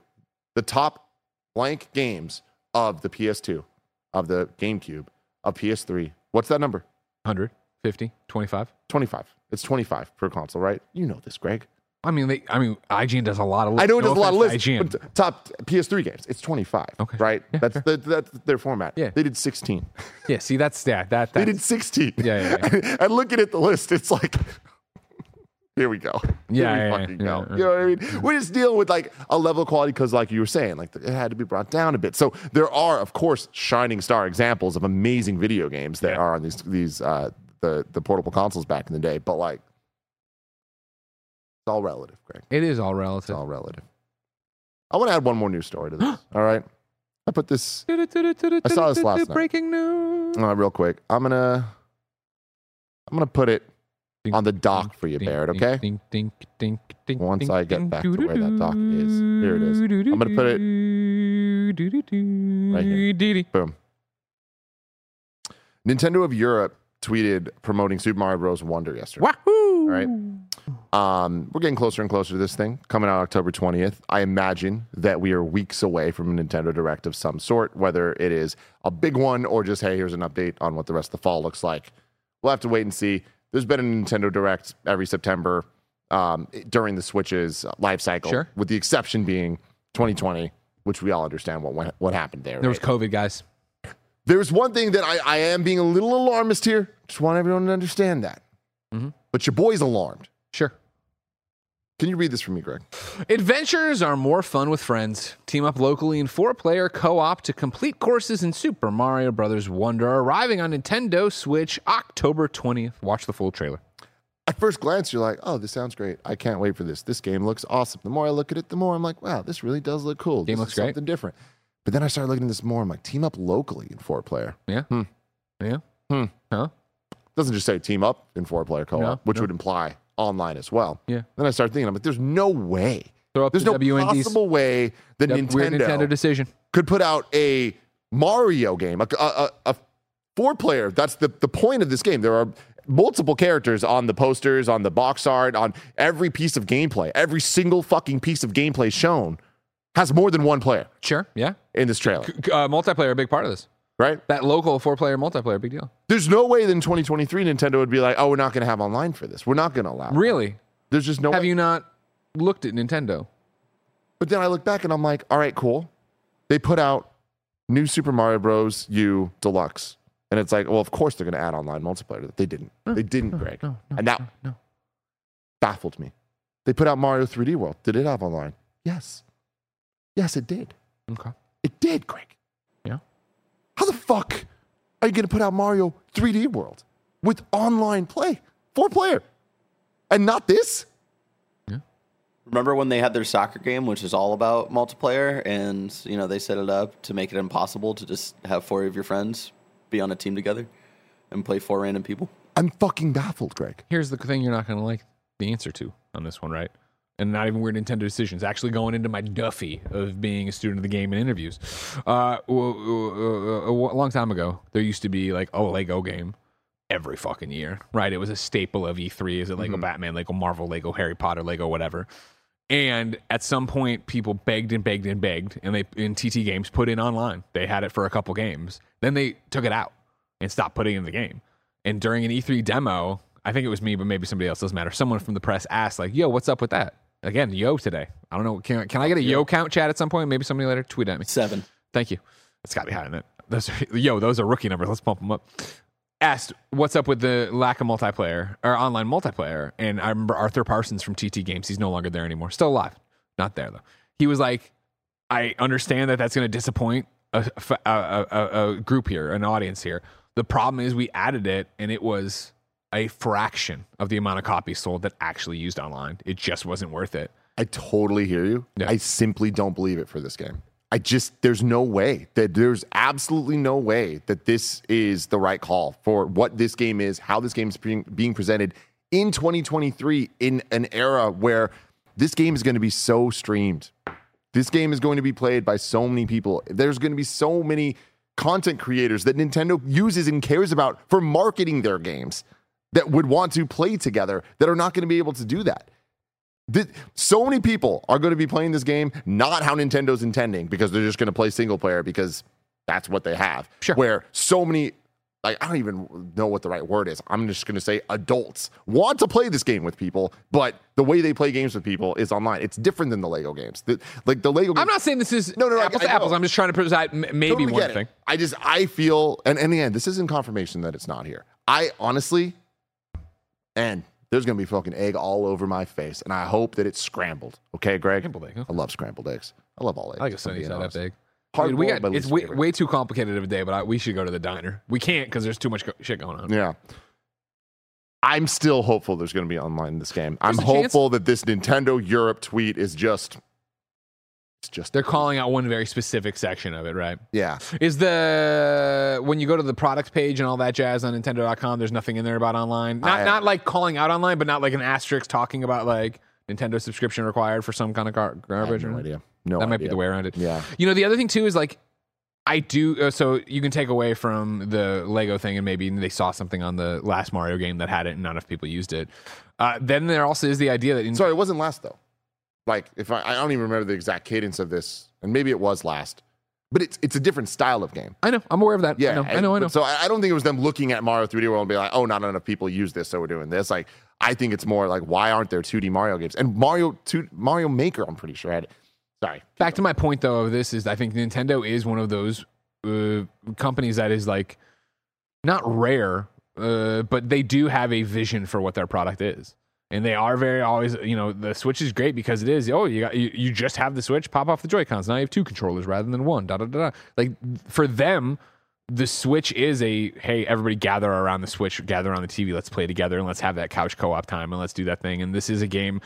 S2: The top blank games of the PS2, of the GameCube, of PS3. What's that number?
S3: 100, 50, 25.
S2: 25. It's 25 per console, right? You know this, Greg.
S3: I mean, they, I mean, IGN does a lot of.
S2: I know it
S3: no
S2: does a lot of lists.
S3: to
S2: but
S3: IGN.
S2: top PS3 games, it's 25,
S3: Okay.
S2: right?
S3: Yeah,
S2: that's, the, that's their format.
S3: Yeah.
S2: They did 16.
S3: yeah, see, that's yeah, that
S2: They did 16.
S3: Yeah, yeah,
S2: and, and looking at the list, it's like, here we go.
S3: Yeah,
S2: here we
S3: yeah,
S2: fucking
S3: yeah,
S2: go.
S3: yeah.
S2: You know what I mean? We're just dealing with like a level of quality because, like you were saying, like it had to be brought down a bit. So there are, of course, shining star examples of amazing video games that are on these these uh, the the portable consoles back in the day. But like, it's all relative, Greg.
S3: It is all
S2: It's
S3: relative.
S2: all relative. I want to add one more news story to this. all right, I put this
S3: I
S2: saw this last night.
S3: Breaking news.
S2: uh, real quick. I'm gonna I'm gonna put it on the dock for you, Barrett. Okay.
S3: Ding, ding, ding, ding,
S2: Once I get back to where that dock is. Here it is. I'm gonna put it right here. Boom. Nintendo of Europe tweeted promoting Super Mario Bros. Wonder yesterday.
S3: Wahoo!
S2: right. Um, we're getting closer and closer to this thing coming out October 20th. I imagine that we are weeks away from a Nintendo Direct of some sort, whether it is a big one or just, hey, here's an update on what the rest of the fall looks like. We'll have to wait and see. There's been a Nintendo Direct every September um, during the Switch's life cycle,
S3: Sure.
S2: with the exception being 2020, which we all understand what went, what happened there.
S3: There was? COVID, guys.
S2: There's one thing that I, I am being a little alarmist here. Just want everyone to understand that.
S3: Mhm.
S2: But your boy's alarmed. Can you read this for me, Greg?
S3: Adventures are more fun with friends. Team up locally in four-player co-op to complete courses in Super Mario Brothers Wonder, arriving on Nintendo Switch October 20th. Watch the full trailer.
S2: At first glance, you're like, oh, this sounds great. I can't wait for this. This game looks awesome. The more I look at it, the more I'm like, wow, this really does look cool.
S3: Game
S2: this
S3: looks
S2: is
S3: great.
S2: something different. But then I started looking at this more. I'm like, team up locally in four player.
S3: Yeah.
S2: Hmm.
S3: Yeah.
S2: Hmm.
S3: Huh?
S2: doesn't just say team up in four player co op,
S3: No,
S2: which
S3: no.
S2: would imply online as well.
S3: Yeah.
S2: Then I started thinking, I'm like, there's no way. There's
S3: the
S2: no
S3: WNDs.
S2: possible way that Nintendo,
S3: Nintendo decision.
S2: could put out a Mario game, a, a, a, a four player. That's the, the point of this game. There are multiple characters on the posters, on the box art, on every piece of gameplay. Every single fucking piece of gameplay shown has more than one player
S3: Sure. Yeah.
S2: in this trailer,
S3: C- Uh, multiplayer, a big part of this.
S2: Right?
S3: That local four-player multiplayer, big deal.
S2: There's no way that in 2023 Nintendo would be like, oh, we're not going to have online for this. We're not going to allow. it."
S3: Really?
S2: There's just no
S3: Have
S2: way.
S3: you not looked at Nintendo?
S2: But then I look back and I'm like, all right, cool. They put out new Super Mario Bros. U Deluxe. And it's like, well, of course they're going to add online multiplayer. to that. They didn't. they didn't, Greg.
S3: no, no,
S2: and that
S3: no.
S2: baffled me. They put out Mario 3D World. Did it have online? Yes. Yes, it did.
S3: Okay.
S2: It did, Greg.
S3: Yeah.
S2: How the fuck are you going to put out Mario 3D World with online play? Four player. And not this?
S4: Remember when they had their soccer game, which is all about multiplayer, and you know they set it up to make it impossible to just have four of your friends be on a team together and play four random people.
S2: I'm fucking baffled, Greg.
S3: Here's the thing you're not going to like the answer to on this one, right? And not even weird Nintendo decisions. Actually, going into my Duffy of being a student of the game and interviews. Uh, w- a long time ago, there used to be like a Lego game every fucking year, right? It was a staple of E3. Is it Lego Batman, Lego Marvel, Lego Harry Potter, Lego whatever? And at some point, people begged and begged and begged, and they in TT Games put in online. They had it for a couple games. Then they took it out and stopped putting it in the game. And during an E3 demo, I think it was me, but maybe somebody else doesn't matter. Someone from the press asked, like, "Yo, what's up with that?" Again, yo today. I don't know. Can, can I get a yo count chat at some point? Maybe somebody later tweet at me.
S4: Seven.
S3: Thank you. It's got to be higher than that. Those are, yo, those are rookie numbers. Let's pump them up. Asked, what's up with the lack of multiplayer or online multiplayer? And I remember Arthur Parsons from TT Games. He's no longer there anymore. Still alive. Not there, though. He was like, I understand that that's going to disappoint a, a, a, a group here, an audience here. The problem is we added it and it was a fraction of the amount of copies sold that actually used online. It just wasn't worth it.
S2: I totally hear you.
S3: Yeah.
S2: I simply don't believe it for this game. I just there's no way that there's absolutely no way that this is the right call for what this game is, how this game is being, being presented in 2023 in an era where this game is going to be so streamed. This game is going to be played by so many people. There's going to be so many content creators that Nintendo uses and cares about for marketing their games that would want to play together that are not going to be able to do that. Th- so many people are going to be playing this game not how Nintendo's intending because they're just going to play single player because that's what they have.
S3: Sure.
S2: Where so many, like, I don't even know what the right word is. I'm just going to say adults want to play this game with people, but the way they play games with people is online. It's different than the Lego games. The, like the Lego games.
S3: I'm not saying this is
S2: No, no, no, I-
S3: apples
S2: I
S3: to apples. I'm just trying to preside maybe
S2: Totally
S3: one
S2: get it.
S3: thing.
S2: I just I feel and and again, this isn't confirmation that it's not here. I honestly, and there's gonna be fucking egg all over my face, and I hope that it's scrambled. Okay, Greg.
S3: Scrambled egg, huh?
S2: I love scrambled eggs. I love all eggs.
S3: I like a sunny side up egg.
S2: Hard
S3: Dude, we got, it's way, way too complicated of a day, but I, we should go to the diner. We can't because there's too much go- shit going on.
S2: Yeah. I'm still hopeful there's going to be online in this game. I'm
S3: There's a chance.
S2: hopeful that this Nintendo Europe tweet is just, it's just
S3: They're calling out one very specific section of it, right?
S2: yeah.
S3: Is the when you go to the product page and all that jazz on Nintendo.com, there's nothing in there about online. Not
S2: I-
S3: not like calling out online, but not like an asterisk talking about like Nintendo subscription required for some kind of gar- garbage. or
S2: no
S3: anything?
S2: idea. No,
S3: that might be the way around it.
S2: Yeah.
S3: You know, the other thing too is like, I do. Uh, so you can take away from the Lego thing, and maybe they saw something on the last Mario game that had it, and not enough people used it. Uh, then there also is the idea that in,
S2: Sorry, it wasn't last though. Like if I, I don't even remember the exact cadence of this, and maybe it was last, but it's it's a different style of game.
S3: I know I'm aware of that.
S2: Yeah,
S3: I know. I know. I know.
S2: So I, I don't think it was them looking at Mario 3D World and be like, oh, not enough people use this, so we're doing this. Like I think it's more like why aren't there 2D Mario games and Mario two Mario Maker? I'm pretty sure I had. Sorry,
S3: Back to my point though of this is I think Nintendo is one of those uh, companies that is like not rare, uh, but they do have a vision for what their product is. And they are very always, you know, the Switch is great because it is. Oh, you got you, you just have the Switch, pop off the Joy Cons. Now you have two controllers rather than one. Da da da. da. Like for them, the Switch is a hey, everybody gather around the Switch, gather around the TV, let's play together, and let's have that couch co-op time, and let's do that thing. And this is a game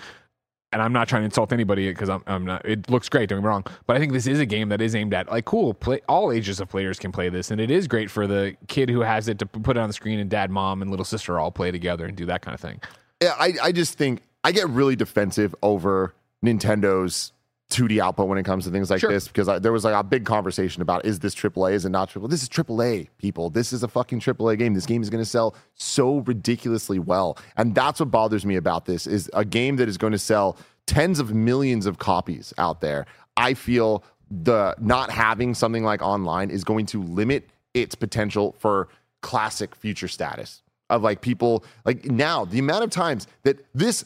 S3: and I'm not trying to insult anybody because I'm, I'm not. It looks great. Don't get me wrong, but I think this is a game that is aimed at like cool. Play all ages of players can play this, and it is great for the kid who has it to put it on the screen, and dad, mom, and little sister all play together and do that kind of thing.
S2: Yeah, I I just think I get really defensive over Nintendo's 2D output when it comes to things like
S3: Sure.
S2: this because I, there was like a big conversation about is this AAA, is it not AAA? This is AAA, people. This is a fucking AAA game. This game is going to sell so ridiculously well, and that's what bothers me about this is a game that is going to sell tens of millions of copies out there. I feel the not having something like online is going to limit its potential for classic future status of like people like now the amount of times that this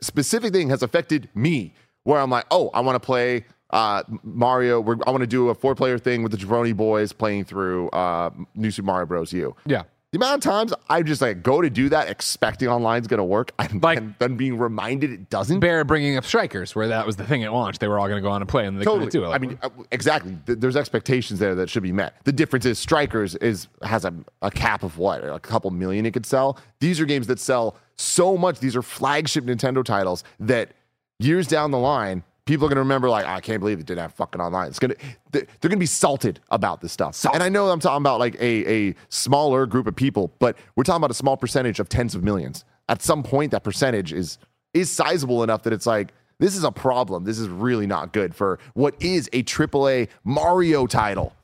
S2: specific thing has affected me where I'm like, oh, I want to play uh, Mario. I want to do a four player thing with the Jabroni boys playing through uh, New Super Mario Bros. U.
S3: Yeah,
S2: The amount of times I just like go to do that expecting online's going to work and
S3: Like-
S2: then, then being reminded it doesn't.
S3: Bear bringing up Strikers, where that was the thing at launch. They were all going to go on and play, and they couldn't do it.
S2: I mean, uh, exactly. There's expectations there that should be met. The difference is Strikers is has a, a cap of what a couple million it could sell. These are games that sell so much. These are flagship Nintendo titles that years down the line, people are going to remember. Like, I can't believe it didn't have fucking online. It's gonna they're going to be salted about this stuff. And I know I'm talking about like a a smaller group of people, but we're talking about a small percentage of tens of millions. At some point, that percentage is is sizable enough that it's like this is a problem. This is really not good for what is a AAA Mario title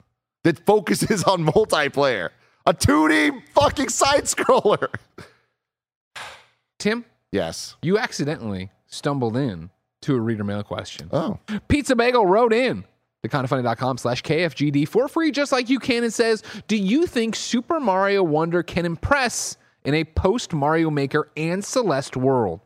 S2: that focuses on multiplayer. A 2D fucking side scroller.
S3: Tim,
S2: Yes.
S3: you accidentally stumbled in to a reader mail question.
S2: Oh.
S3: Pizza Bagel wrote in to KindaFunny.com slash KFGD for free, just like you can, and says, Do you think Super Mario Wonder can impress in a post Mario Maker and Celeste world?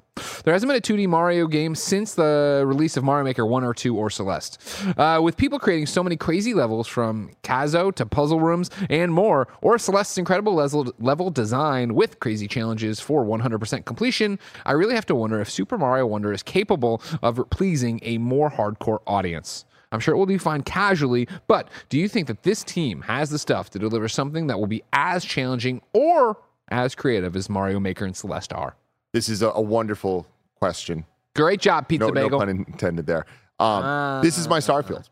S3: There hasn't been a 2D Mario game since the release of Mario Maker 1 or 2 or Celeste. Uh, with people creating so many crazy levels from Kaizo to puzzle rooms and more, or Celeste's incredible level, design with crazy challenges for 100% completion, I really have to wonder if Super Mario Wonder is capable of pleasing a more hardcore audience. I'm sure it will be fine casually, but do you think that this team has the stuff to deliver something that will be as challenging or as creative as Mario Maker and Celeste are?
S2: This is a, a wonderful question.
S3: Great job, Pizza
S2: No, no
S3: Bagel.
S2: pun intended there. Um, this is my Starfield.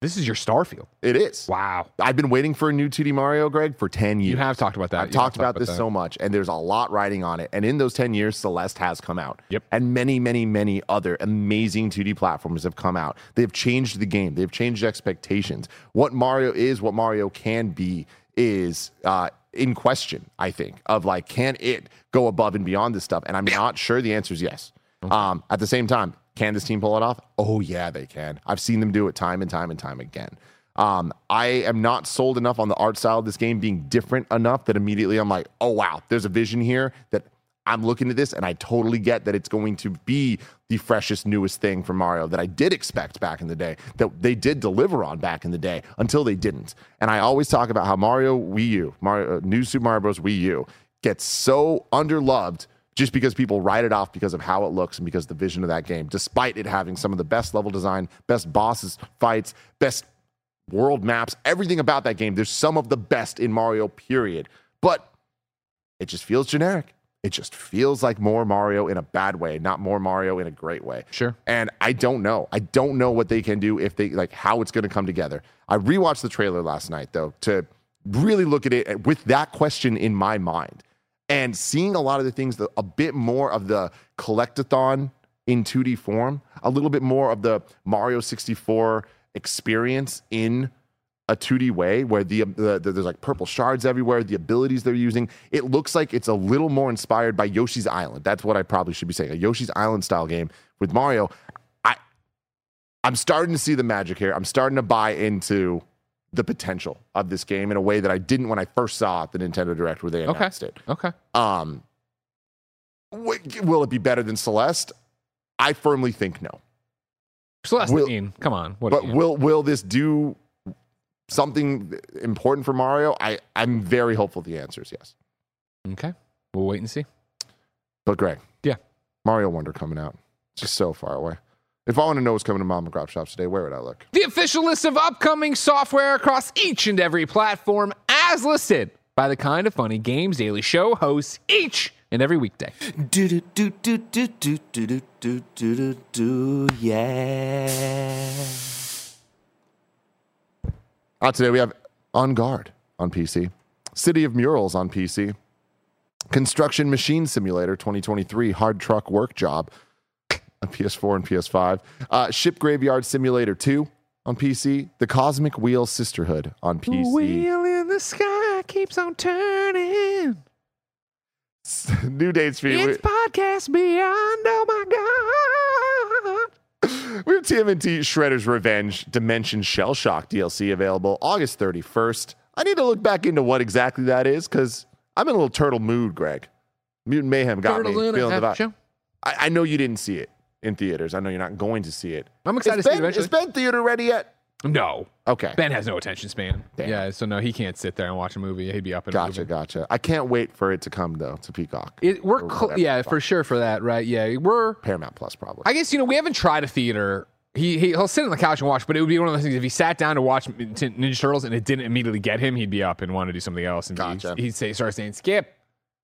S3: this is your Starfield.
S2: It is.
S3: Wow.
S2: I've been waiting for a new 2D Mario, Greg, for 10 years.
S3: You have talked about that.
S2: I've talked about this
S3: that.
S2: so much, and there's a lot riding on it. And in those 10 years, Celeste has come out.
S3: Yep.
S2: And many, many, many other amazing 2D platforms have come out. They've changed the game, they've changed expectations. What Mario is, what Mario can be, is uh, in question, I think, of like, can it go above and beyond this stuff? And I'm not sure the answer is yes. Um, at the same time, can this team pull it off? Oh, yeah, they can. I've seen them do it time and time and time again. Um, I am not sold enough on the art style of this game being different enough that immediately I'm like, oh wow, there's a vision here that I'm looking at this and I totally get that it's going to be the freshest, newest thing from Mario that I did expect back in the day, that they did deliver on back in the day until they didn't. And I always talk about how Mario Wii U, Mario, uh, New Super Mario Bros. Wii U, gets so underloved just because people write it off because of how it looks and because the vision of that game, despite it having some of the best level design, best bosses fights, best world maps, everything about that game. There's some of the best in Mario, period. But it just feels generic. It just feels like more Mario in a bad way, not more Mario in a great way.
S3: Sure.
S2: And I don't know. I don't know what they can do if they like how it's going to come together. I rewatched the trailer last night though to really look at it eh, with that question in my mind and seeing a lot of the things that a bit more of the collectathon in 2D form, a little bit more of the Mario 64 experience in a 2D way where the, the, the- there's like purple shards everywhere, the abilities they're using. It looks like it's a little more inspired by Yoshi's Island. That's what I probably should be saying. A Yoshi's Island style game with Mario. I I'm starting to see the magic here. I'm starting to buy into the potential of this game in a way that I didn't when I first saw it, the Nintendo Direct where they
S3: Okay.
S2: announced it.
S3: Okay.
S2: Um, will it be better than Celeste? I firmly think no.
S3: Celeste,
S2: Will-
S3: I mean, come on. What
S2: But will will this do something important for Mario? I I'm very hopeful. The answer is yes.
S3: Okay. We'll wait and see.
S2: But Greg,
S3: Yeah.
S2: Mario Wonder coming out. It's just so far away. If I want to know what's coming to mom and grab shops today, where would I look?
S3: The official list of upcoming software across each and every platform as listed by the Kinda Funny Games Daily Show hosts each and every weekday.
S4: Do do do do do do do do do do do do yeah.
S2: Uh, today we have On Guard on PC, City of Murals on PC, Construction Machine Simulator 2023 Hard Truck Work Job on PS4 and PS5, uh, Ship Graveyard Simulator 2 on PC, The Cosmic Wheel Sisterhood on PC.
S3: The wheel in the sky keeps on turning.
S2: New dates for you.
S3: It's podcast beyond. Oh my God.
S2: We have TMNT Shredder's Revenge Dimension Shell Shock DLC available August 31st. I need to look back into what exactly that is because I'm in a little turtle mood, Greg. Mutant Mayhem got
S3: Turtle
S2: me feeling the vibe. I, I know you didn't see it in theaters. I know you're not going to see it.
S3: I'm excited to see it eventually.
S2: is Ben theater ready yet?
S3: No.
S2: Okay.
S3: Ben has no attention span.
S2: Damn.
S3: Yeah, so no, he can't sit there and watch a movie. He'd be up and
S2: Gotcha,
S3: moving.
S2: gotcha. I can't wait for it to come though to Peacock.
S3: It, we're
S2: Or
S3: cl- yeah, for sure for that, right? Yeah, we're.
S2: Paramount Plus probably.
S3: I guess you know we haven't tried a theater. He, he he'll sit on the couch and watch, but it would be one of those things. If he sat down to watch Ninja Turtles and it didn't immediately get him, he'd be up and want to do something else. And
S2: Gotcha.
S3: he'd, he'd say start saying skip,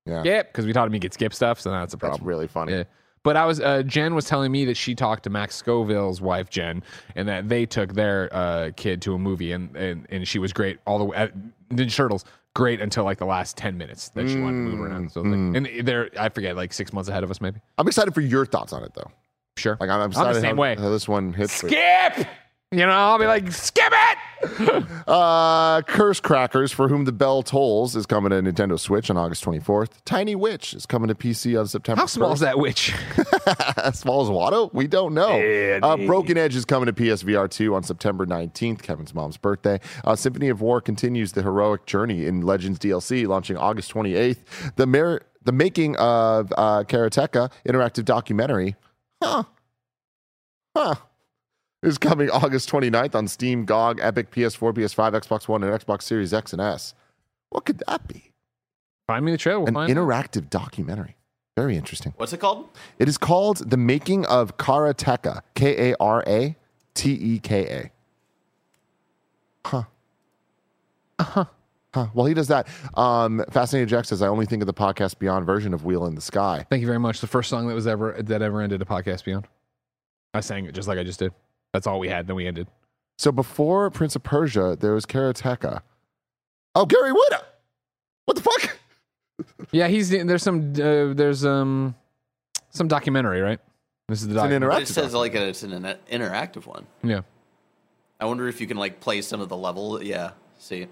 S2: yeah.
S3: skip, because we taught him he could skip stuff. So that's a
S2: That's
S3: problem.
S2: really funny.
S3: Yeah. But I was uh, Jen was telling me that she talked to Max Scoville's wife Jen, and that they took their uh, kid to a movie, and, and and she was great all the way. At Ninja Turtles, great until like the last ten minutes that she wanted to move around. So
S2: Mm.
S3: like, and they're I forget like six months ahead of us maybe.
S2: I'm excited for your thoughts on it though.
S3: Sure,
S2: Like I'm, I'm excited
S3: the same
S2: how,
S3: way.
S2: how this one hits.
S3: Skip. You know, I'll be like, skip it.
S2: Uh, Curse Crackers, for whom the bell tolls, is coming to Nintendo Switch on August 24th. Tiny Witch is coming to PC on September.
S3: How small
S2: 1st.
S3: is that witch?
S2: as small as Watto? We don't know. Uh, Broken Edge is coming to PSVR 2 on September 19th, Kevin's mom's birthday. Uh, Symphony of War continues the heroic journey in Legends DLC, launching August 28th. The, mer- the making of uh, Karateka interactive documentary, huh? Huh. Is coming August 29th on Steam, GOG, Epic, PS4, PS5, Xbox One, and Xbox Series X and S. What could that be?
S3: Find me the trailer. We'll
S2: An
S3: find out.
S2: interactive documentary. Very interesting.
S4: What's it called?
S2: It is called The Making of Karateka, K A R A T E K A. Huh. Uh huh. Huh. Well, he does that. Um, Fascinated Jack says, I only think of the podcast Beyond version of Wheel in the Sky.
S3: Thank you very much. The first song that was ever that ever ended a podcast beyond. I sang it just like I just did. That's all we had. Then we ended.
S2: So before Prince of Persia, there was Karateka. Oh, Gary Whitta. What the fuck?
S3: Yeah, he's there's some uh, there's um some documentary, right? This is the
S2: It's an
S3: documentary.
S2: Interactive.
S4: it says like it's an in- interactive one.
S3: Yeah.
S4: I wonder if you can like play some of the level. Yeah. See.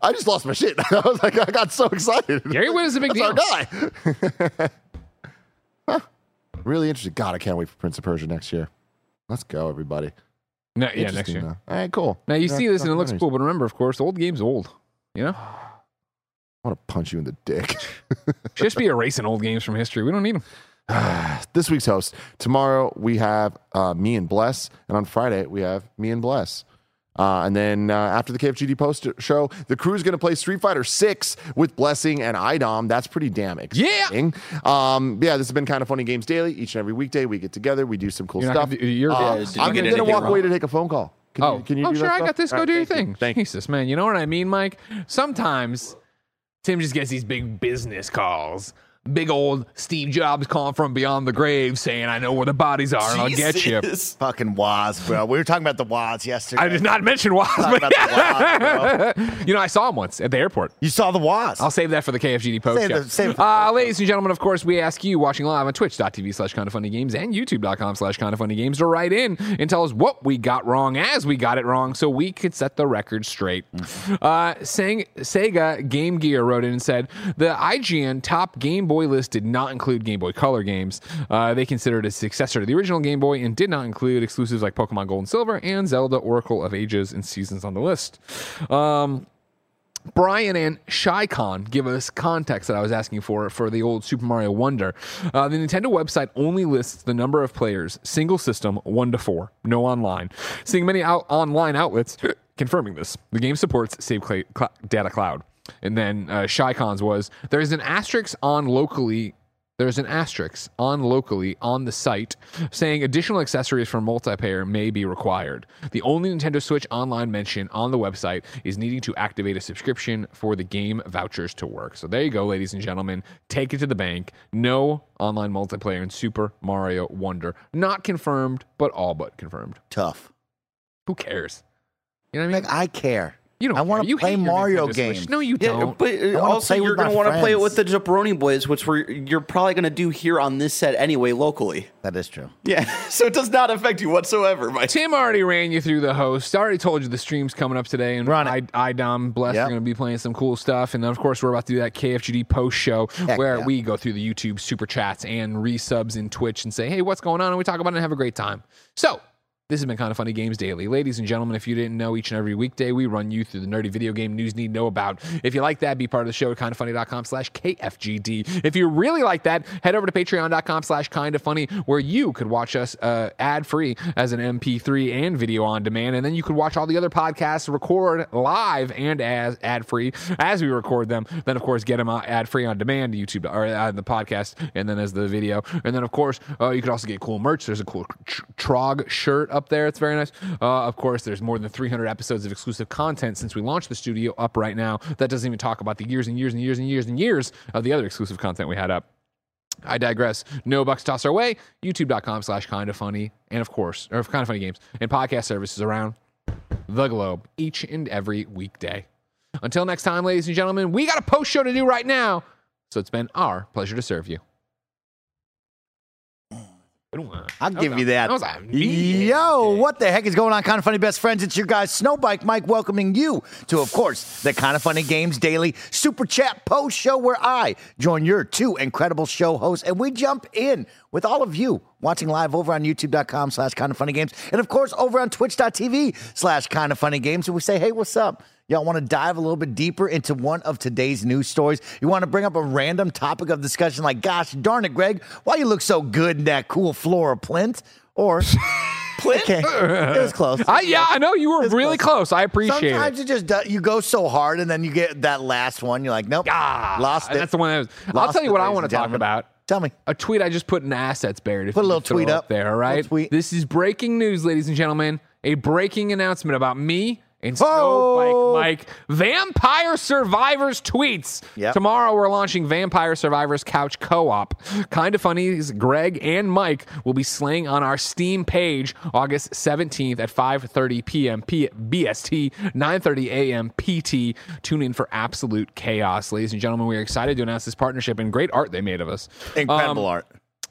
S2: I just lost my shit. I was like, I got so excited.
S3: Gary Whitta is a big
S2: That's
S3: deal.
S2: our guy. Huh. Really interesting. God, I can't wait for Prince of Persia next year. Let's go, everybody.
S3: No, yeah, next year.
S2: though. All right, cool.
S3: Now you
S2: Yeah,
S3: see this and it looks cool, but remember, of course, old game's old. You know,
S2: I want to punch you in the dick.
S3: just be erasing old games from history. We don't need them.
S2: this week's host. Tomorrow we have uh, me and Bless, and on Friday we have me and Bless. Uh, and then uh, after the KFGD post show, the crew is going to play Street Fighter Six with Blessing and IDOM. That's pretty damn exciting. Um, yeah, this has been kind of funny games daily. Each and every weekday we get together, we do some cool
S3: You're
S2: stuff.
S3: gonna you're-
S2: Uh,
S4: Yeah,
S2: I'm going to
S4: anything
S2: walk away to take a phone call. Can
S3: oh,
S2: you, can you
S3: oh
S2: do
S3: sure,
S2: that
S3: I
S2: stuff?
S3: got this. Go
S2: All right,
S3: do your
S2: thank you.
S3: thing.
S2: Thank.
S3: Jesus, man. You know what I mean, Mike? Sometimes Tim just gets these big business calls. Big old Steve Jobs calling from beyond the grave saying, I know where the bodies are and I'll get you.
S5: Fucking Woz, bro. We were talking about the Woz yesterday.
S3: I did not mention Woz, but
S5: about the Woz,
S3: you know, I saw him once at the airport.
S5: You saw the Woz.
S3: I'll save that for the KFGD post
S5: Save
S3: show.
S5: the- save the-
S3: uh, ladies and gentlemen, of course, we ask you watching live on twitch.tv slash kind of funny games and youtube.com slash kind of funny games to write in and tell us what we got wrong as we got it wrong so we could set the record straight. Uh, saying Sega Game Gear wrote in and said the IGN top Game Boy list did not include Game Boy Color games. Uh, they considered a successor to the original Game Boy and did not include exclusives like Pokemon Gold and Silver and Zelda Oracle of Ages and Seasons on the list. Um, Brian and ShyCon give us context that I was asking for for the old Super Mario Wonder. Uh, the Nintendo website only lists the number of players, single system, one to four, no online. Seeing many out- online outlets confirming this. The game supports Save cl- cl- Data Cloud. And then uh, ShyCon's was there is an asterisk on locally there's an asterisk on locally on the site saying additional accessories for multiplayer may be required. The only Nintendo Switch online mention on the website is needing to activate a subscription for the game vouchers to work. So there you go, ladies and gentlemen. Take it to the bank. No online multiplayer in Super Mario Wonder. Not confirmed, but all but confirmed.
S5: Tough.
S3: Who cares? You know what I mean?
S5: Like I care.
S3: You don't
S5: I want to play Mario
S3: Nintendo Switch.
S5: games.
S3: No, you
S4: Yeah,
S3: don't.
S4: but uh, also you're going to want to play it with the
S5: friends.
S4: Jabroni Boys, which we're, you're probably going to do here on this set anyway, locally.
S5: That is true.
S4: Yeah, so it does not affect you whatsoever. Mike.
S3: Tim already ran you through the host. I already told you the stream's coming up today, and
S5: Run
S3: I,
S5: it.
S3: IDOM Bless
S5: Yep.
S3: are going to be playing some cool stuff, and then of course we're about to do that KFGD post show
S5: Heck
S3: where
S5: yeah.
S3: we go through the YouTube super chats and resubs in Twitch and say, hey, what's going on, and we talk about it and have a great time. So. This has been kind of funny games daily, ladies and gentlemen. If you didn't know, each and every weekday we run you through the nerdy video game news need to know about. If you like that, be part of the show at kindafunny.com/slash kfgd. If you really like that, head over to patreon.com/slash kindafunny, where you could watch us uh, ad free as an MP3 and video on demand, and then you could watch all the other podcasts record live and as ad free as we record them. Then of course get them ad free on demand, YouTube or uh, the podcast, and then as the video, and then of course uh, you could also get cool merch. There's a cool tr- Trog shirt up there. It's very nice. Uh, of course, there's more than 300 episodes of exclusive content since we launched the studio up right now. That doesn't even talk about the years and years and years and years and years of the other exclusive content we had up. I digress. No bucks toss our way. YouTube.com slash kind of funny. And of course, or kind of funny games and podcast services around the globe each and every weekday. Until next time, ladies and gentlemen, we got a post show to do right now. So it's been our pleasure to serve you.
S5: I'll give you that.
S3: That was a mean
S5: Yo, what the heck is going on, Kind of Funny Best Friends? It's your guy, Snowbike Mike, welcoming you to, of course, the Kind of Funny Games Daily Super Chat Post Show, where I join your two incredible show hosts and we jump in with all of you watching live over on youtube.com slash kind of funny games and, of course, over on twitch.tv slash kind of funny games. And we say, hey, what's up? Y'all want to dive a little bit deeper into one of today's news stories? You want to bring up a random topic of discussion like, gosh darn it, Greg, why you look so good in that cool floral plint? Or,
S4: Plint?
S5: okay, it was close.
S3: I, yeah, I know you were really close. I appreciate
S5: Sometimes
S3: it.
S5: it just you go so hard and then you get that last one. You're like, nope,
S3: Ah,
S5: lost it.
S3: That's the one that was.
S5: lost I'll
S3: tell you what I want to talk about.
S5: Tell me.
S3: A tweet I just put in assets buried.
S5: Put a little tweet
S3: it
S5: up.
S3: there. All right. This is breaking news, ladies and gentlemen. A breaking announcement about me and Snow
S5: Oh.
S3: Bike Mike. Vampire Survivors tweets.
S5: Yep.
S3: Tomorrow we're launching Vampire Survivors Couch Co-op. Kind of funny is Greg and Mike will be slaying on our Steam page August 17th at 5:30 p.m. P- BST, 9:30 a.m. PT. Tune in for absolute chaos, ladies and gentlemen. We are excited to announce this partnership and great art they made of us.
S5: Incredible
S3: Um,
S5: art.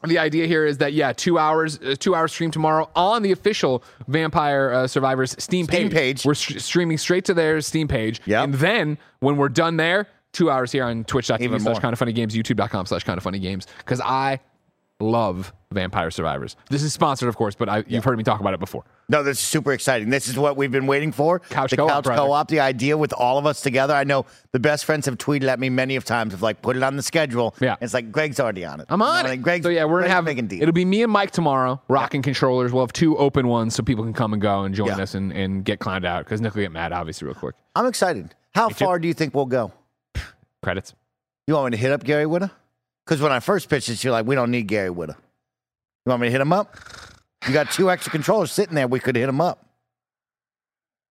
S3: The idea here is that yeah, two hours, uh, two hours stream tomorrow on the official Vampire uh, Survivors Steam page.
S5: Steam page.
S3: We're st- streaming straight to their Steam page,
S5: Yep.
S3: and then when we're done there, two hours here on Twitch.tv slash. Kind of Funny Games, YouTube.com slash Kind of Funny Games, because I love Vampire Survivors. This is sponsored, of course, but I, you've heard me talk about it before.
S5: No, this is super exciting. This is what we've been waiting for.
S3: Couch
S5: the
S3: co-op,
S5: couch
S3: brother.
S5: co-op, the idea with all of us together. I know the best friends have tweeted at me many of times of like put it on the schedule.
S3: Yeah.
S5: it's like Greg's already on it.
S3: I'm
S5: You know
S3: on it.
S5: mean? Greg's,
S3: so yeah, we're gonna have
S5: making deals.
S3: it'll be me and Mike tomorrow, rocking controllers. We'll have two open ones so people can come and go and join
S5: Yeah.
S3: us and, and get clowned out because Nick will get mad, obviously, real quick.
S5: I'm excited. How
S3: too.
S5: far do you think we'll go?
S3: Credits.
S5: You want me to hit up Gary Whitta? Because when I first pitched it, you're like, we don't need Gary Whitta. You want me to hit him up? You got two extra controllers sitting there. We could hit him up.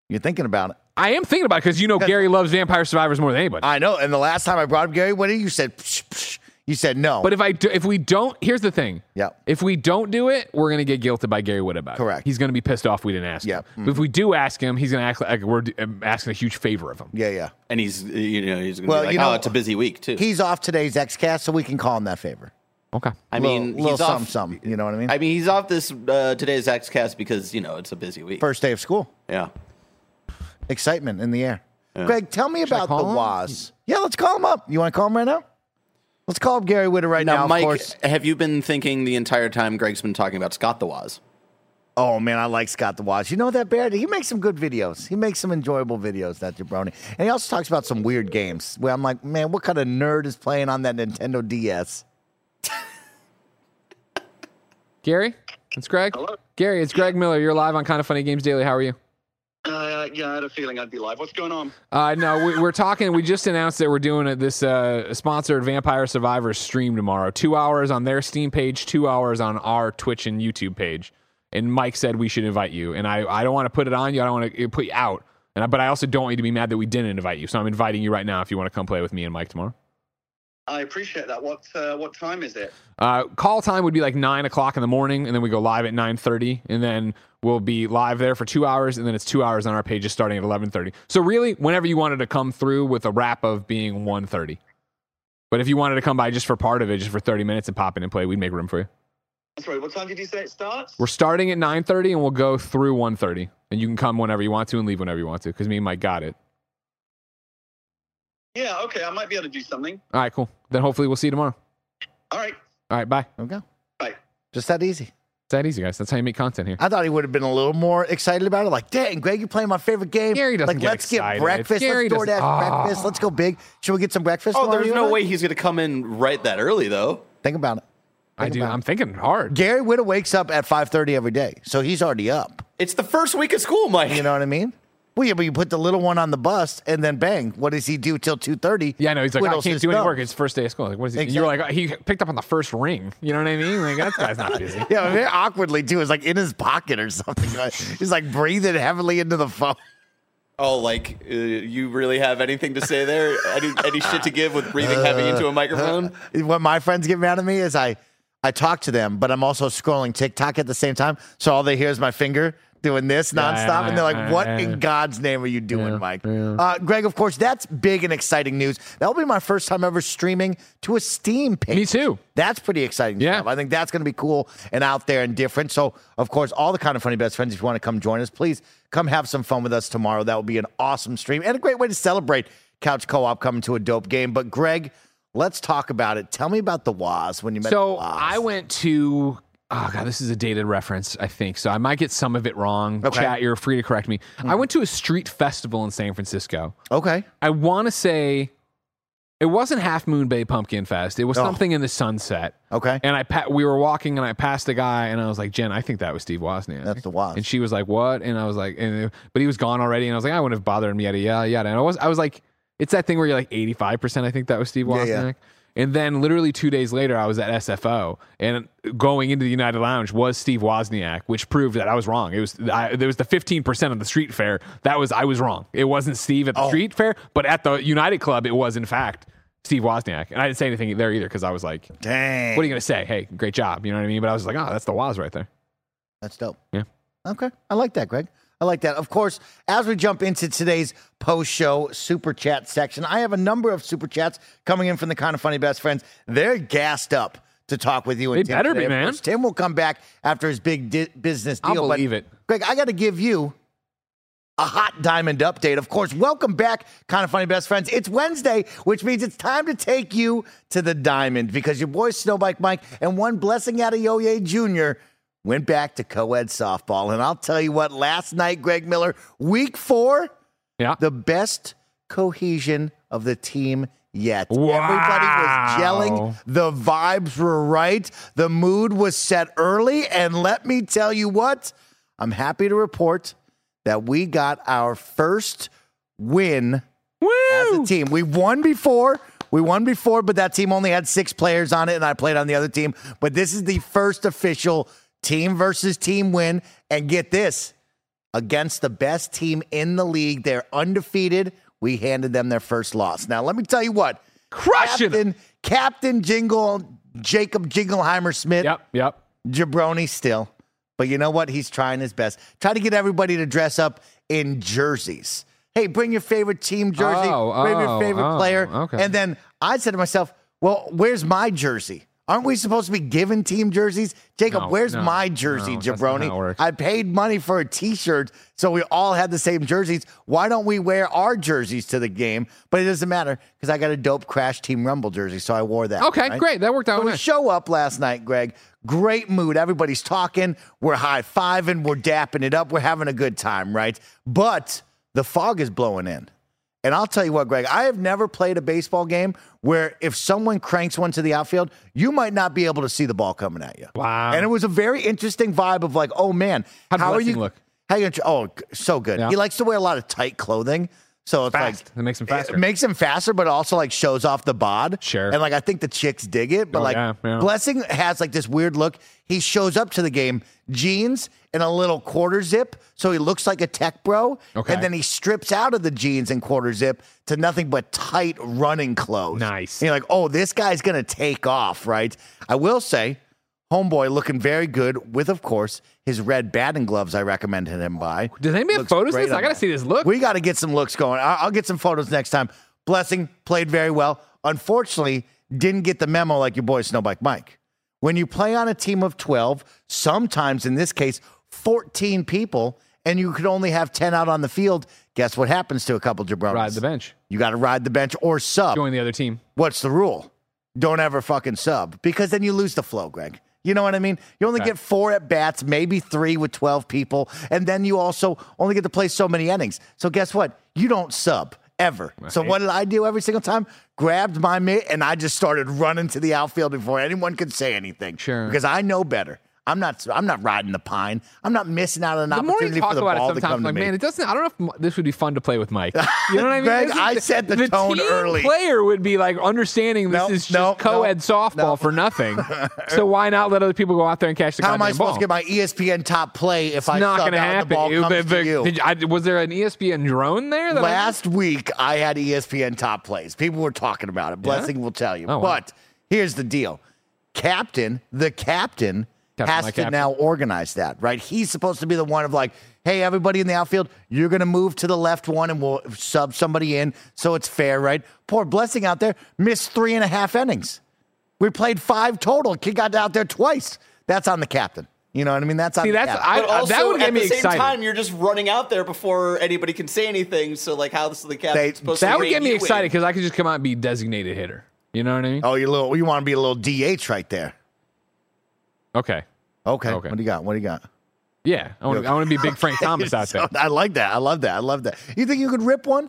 S5: You're thinking about it.
S3: I am thinking about it because you know Gary loves Vampire Survivors more than anybody.
S5: I know. And the last time I brought up Gary Whitta, you said, psh, psh. You said no.
S3: But if I do, if we don't, here's the thing.
S5: Yeah.
S3: If we don't do it, we're gonna get guilted by Gary Whitta about it.
S5: Correct.
S3: He's gonna be pissed off we didn't ask
S5: Yeah.
S3: him. But if we do ask him, he's gonna act like we're um, asking a huge favor of him.
S5: yeah, yeah.
S4: And he's you know he's gonna
S5: Well,
S4: be like,
S5: you know-
S4: oh, it's a busy week too.
S5: He's off today's XCast, so we can call him that favor.
S3: Okay.
S4: I
S5: Little-
S4: mean,
S5: little
S4: he's
S5: something,
S4: off.
S5: something. You know what I mean?
S4: I mean, he's off this uh, today's XCast because you know it's a busy week.
S5: First day of school.
S4: Yeah.
S5: Excitement in the air. Greg, tell me about the
S3: him?
S5: Woz. Yeah, let's call him up. You want to call him right now? Let's call up Gary Whitta right now.
S4: Now,
S5: of
S4: Mike,
S5: course.
S4: have you been thinking the entire time Greg's been talking about Scott the Woz?
S5: Oh man, I like Scott the Woz. You know that Bear? He makes some good videos. He makes some enjoyable videos. That jabroni, and he also talks about some weird games. Where I'm like, man, what kind of nerd is playing on that Nintendo DS?
S3: Gary, it's Greg.
S6: Hello.
S3: Gary, it's Greg Miller. You're live on Kind of Funny Games Daily. How are you?
S6: Uh, yeah, I had a feeling I'd be live. What's going on?
S3: Uh, no, we, we're talking. We just announced that we're doing a, this uh, sponsored Vampire Survivors stream tomorrow. Two hours on their Steam page, two hours on our Twitch and YouTube page. And Mike said we should invite you. And I, I don't want to put it on you. I don't want to put you out. And I, but I also don't want you to be mad that we didn't invite you. So I'm inviting you right now if you want to come play with me and Mike tomorrow.
S6: I appreciate that. What uh, what time is it?
S3: Uh, call time would be like nine o'clock in the morning, and then we go live at nine thirty, and then we'll be live there for two hours, and then it's two hours on our pages starting at eleven thirty. So really, whenever you wanted to come through with a wrap of being one thirty, but if you wanted to come by just for part of it, just for thirty minutes and pop in and play, we'd make room for you.
S6: Sorry, what time did you say it starts?
S3: We're starting at nine thirty, and we'll go through one thirty, and you can come whenever you want to and leave whenever you want to, because me and Mike got it.
S6: Yeah, okay, I might be able to do something.
S3: All right, cool. Then hopefully we'll see you tomorrow.
S6: All right,
S3: All right, bye.
S5: There we go.
S6: bye.
S5: Just that easy.
S3: It's that easy, guys. That's how you make content here.
S5: I thought he would have been a little more excited about it. Like, dang, Greg, you're playing my favorite game.
S3: Gary doesn't
S5: like,
S3: get
S5: let's
S3: excited.
S5: get breakfast.
S3: Gary
S5: let's
S3: doesn't-
S5: DoorDash
S3: Ah.
S5: breakfast. Let's go big. Should we get some breakfast?
S4: Oh, there's no way he's going to come in right that early, though.
S5: Think about it.
S3: I do.
S5: it.
S3: I'm thinking hard.
S5: Gary Whitta wakes up at 5:30 every day, so he's already up.
S4: It's the first week of school, Mike.
S5: You know what I mean? Well, yeah, but you put the little one on the bus, and then bang, what does he do till 2:30?
S3: Yeah, I know. he's like, I can't
S5: his
S3: do any
S5: thumb.
S3: work. It's first day of school. Like, what is he? You're like, he picked up on the first ring. You know what I mean? Like, that guy's not busy.
S5: Yeah, very awkwardly too. It's like in his pocket or something. He's like breathing heavily into the phone.
S4: Oh, like uh, you really have anything to say there? Any, any shit to give with breathing heavy into a microphone?
S5: What my friends get mad at me is I, I talk to them, but I'm also scrolling TikTok at the same time. So all they hear is my finger doing this nonstop, and they're like, "What in God's name are you doing,
S3: Yeah,
S5: Mike?"
S3: yeah.
S5: Uh, Greg, of course, that's big and exciting news. That'll be my first time ever streaming to a Steam page.
S3: Me too.
S5: That's pretty exciting
S3: Yeah.
S5: stuff. I think that's going to be cool and out there and different. So, of course, all the kind of funny best friends, if you want to come join us, please come have some fun with us tomorrow. That will be an awesome stream and a great way to celebrate Couch Co op coming to a dope game. But, Greg, let's talk about it. Tell me about the Woz when you met
S3: So. I went to. Oh god, this is a dated reference, I think. So I might get some of it wrong.
S5: Okay.
S3: Chat, you're free to correct me. I mm-hmm. went to a street festival in San Francisco.
S5: Okay.
S3: I want to say it wasn't Half Moon Bay Pumpkin Fest. It was
S5: Oh.
S3: something in the sunset.
S5: Okay.
S3: And I pa- we were walking and I passed a guy and I was like, Jen, I think that was Steve Wozniak.
S5: That's the Woz.
S3: And she was like, what? And I was like, and, but he was gone already. And I was like, I wouldn't have bothered him yada yada yada. And I was, I was like, it's that thing where you're like 85%. I think that was Steve
S5: Yeah,
S3: Wozniak.
S5: yeah.
S3: And then literally two days later, I was at SFO, and going into the United Lounge was Steve Wozniak, which proved that I was wrong. It was I, there was the fifteen percent of the street fair that was I was wrong. It wasn't Steve at the oh. street fair, but at the United Club, it was in fact Steve Wozniak. And I didn't say anything there either because I was like,
S5: Dang.
S3: "What are you gonna say? Hey, great job." You know what I mean? But I was like, "Oh, that's the Woz right there."
S5: That's dope.
S3: Yeah.
S5: Okay. I like that, Greg. I like that. Of course, as we jump into today's post show super chat section, I have a number of super chats coming in from the kind of funny best friends. They're gassed up to talk with you. And
S3: They
S5: Tim
S3: better
S5: today.
S3: be, man.
S5: course, Tim will come back after his big di- business
S3: I'll
S5: deal. but
S3: believe it.
S5: Greg, I got to give you a hot diamond update. Of course, welcome back, kind of funny best friends. It's Wednesday, which means it's time to take you to the diamond because your boy Snowbike Mike and one blessing Adeoye Jr. went back to co-ed softball. And I'll tell you what, last night, Greg Miller, week four,
S3: Yeah.
S5: the best cohesion of the team yet.
S3: Wow.
S5: Everybody was gelling. The vibes were right. The mood was set early. And let me tell you what, I'm happy to report that we got our first win as a team. We won before. We won before, but that team only had six players on it, and I played on the other team. But this is the first official team versus team win. And get this against the best team in the league. They're undefeated. We handed them their first loss. Now, let me tell you what.
S3: Crushing.
S5: Captain, Captain Jingle, Jacob Jingleheimer Smith,
S3: Yep. Yep.
S5: jabroni still. But you know what? He's trying his best. Try to get everybody to dress up in jerseys. Hey, bring your favorite team jersey,
S3: Oh,
S5: bring your
S3: oh,
S5: favorite
S3: oh,
S5: player.
S3: okay.
S5: And then I said to myself, well, where's my jersey? Aren't we supposed to be given team jerseys? Jacob,
S3: No,
S5: where's
S3: no,
S5: my jersey,
S3: no,
S5: jabroni?
S3: how it works.
S5: I paid money for a t-shirt, so we all had the same jerseys. Why don't we wear our jerseys to the game? But it doesn't matter because I got a dope Crash Team Rumble jersey, so I wore that.
S3: Okay,
S5: right?
S3: great. That worked out
S5: So we
S3: nice.
S5: show up last night, Greg. Great mood. Everybody's talking. We're high fiving. We're dapping it up. We're having a good time, right? But the fog is blowing in. And I'll tell you what, Greg, I have never played a baseball game where if someone cranks one to the outfield, you might not be able to see the ball coming at you.
S3: Wow.
S5: And it was a very interesting vibe of like, oh man,
S3: How'd
S5: how are you?
S3: look?
S5: How you? Oh, so good.
S3: Yeah.
S5: He likes to wear a lot of tight clothing, so it's
S3: Fast.
S5: like
S3: It makes him faster.
S5: It makes him faster, but also like shows off the bod.
S3: Sure.
S5: And like I think the chicks dig it, but
S3: Oh,
S5: like
S3: yeah, yeah.
S5: Blessing has like this weird look. He shows up to the game jeans and a little quarter zip, so he looks like a tech bro.
S3: Okay.
S5: And then he strips out of the jeans and quarter zip to nothing but tight running clothes.
S3: Nice.
S5: And you're like, oh, this guy's gonna take off, right? I will say, homeboy looking very good with, of course, his red batting gloves. I recommended him buy.
S3: Does anybody have
S5: Looks
S3: photos of
S5: great
S3: this? I
S5: on
S3: gotta
S5: that.
S3: see this look.
S5: We got to get some looks going. I- I'll get some photos next time. Blessing played very well. Unfortunately, didn't get the memo like your boy Snowbike Mike. When you play on a team of 12, sometimes in this case, 14 people, and you could only have 10 out on the field, guess what happens to a couple jabronis?
S3: Ride the bench.
S5: You got to ride the bench or sub.
S3: Join the other team.
S5: What's the rule? Don't ever fucking sub because then you lose the flow, Greg. You know what I mean? You only
S3: Okay.
S5: get four at bats, maybe three with 12 people. And then you also only get to play so many innings. So guess what? You don't sub ever. So what did I do every single time? Grabbed my mitt and I just started running to the outfield before anyone could say anything.
S3: Sure.
S5: Because I know better. I'm not. I'm not riding the pine. I'm not missing out on an
S3: The
S5: opportunity for the
S3: about
S5: ball
S3: it,
S5: to come
S3: I'm
S5: to me.
S3: man, it doesn't. I don't know if this would be fun to play with Mike. You know what I mean?
S5: Greg,
S3: is-
S5: I set the tone
S3: team
S5: early.
S3: Player would be like understanding this
S5: Nope,
S3: is just
S5: nope,
S3: co-ed
S5: nope,
S3: softball for nothing. so why not let other people go out there and catch the
S5: How am I supposed
S3: ball?
S5: to get my ESPN top play if I
S3: not going to happen.
S5: the ball comes
S3: but-
S5: to you?
S3: I- was there an ESPN drone there?
S5: Last week, I had ESPN top plays. People were talking about it. Blessing will tell you.
S3: Oh, wow.
S5: But here's the deal Captain, the captain,
S3: Captain,
S5: has to
S3: captain.
S5: now organize that, right? He's supposed to be the one of like, hey, everybody in the outfield, you're going to move to the left one and we'll sub somebody in so it's fair, right? Poor Blessing out there missed three and a half innings. We played five total. Kid got out there twice. That's on the captain. You know what I mean? That's on
S3: See,
S5: the
S3: that's
S5: captain.
S3: I,
S4: But
S3: uh,
S4: also,
S3: that would get
S4: at
S3: me
S4: the same
S3: excited.
S4: time, you're just running out there before anybody can say anything. So, like, how this the
S5: They-
S4: captain supposed to be
S3: that
S4: to
S3: would
S4: rein
S3: get me excited because I could just come out and be designated hitter. You know what I mean?
S5: oh, you little, you want to be a little DH right there.
S3: Okay.
S5: Okay.
S3: Okay.
S5: What do you got? What do you got?
S3: Yeah, I want, to, I want to be big Frank Thomas out there.
S5: I like that. I love that. I love that. You think you could rip one?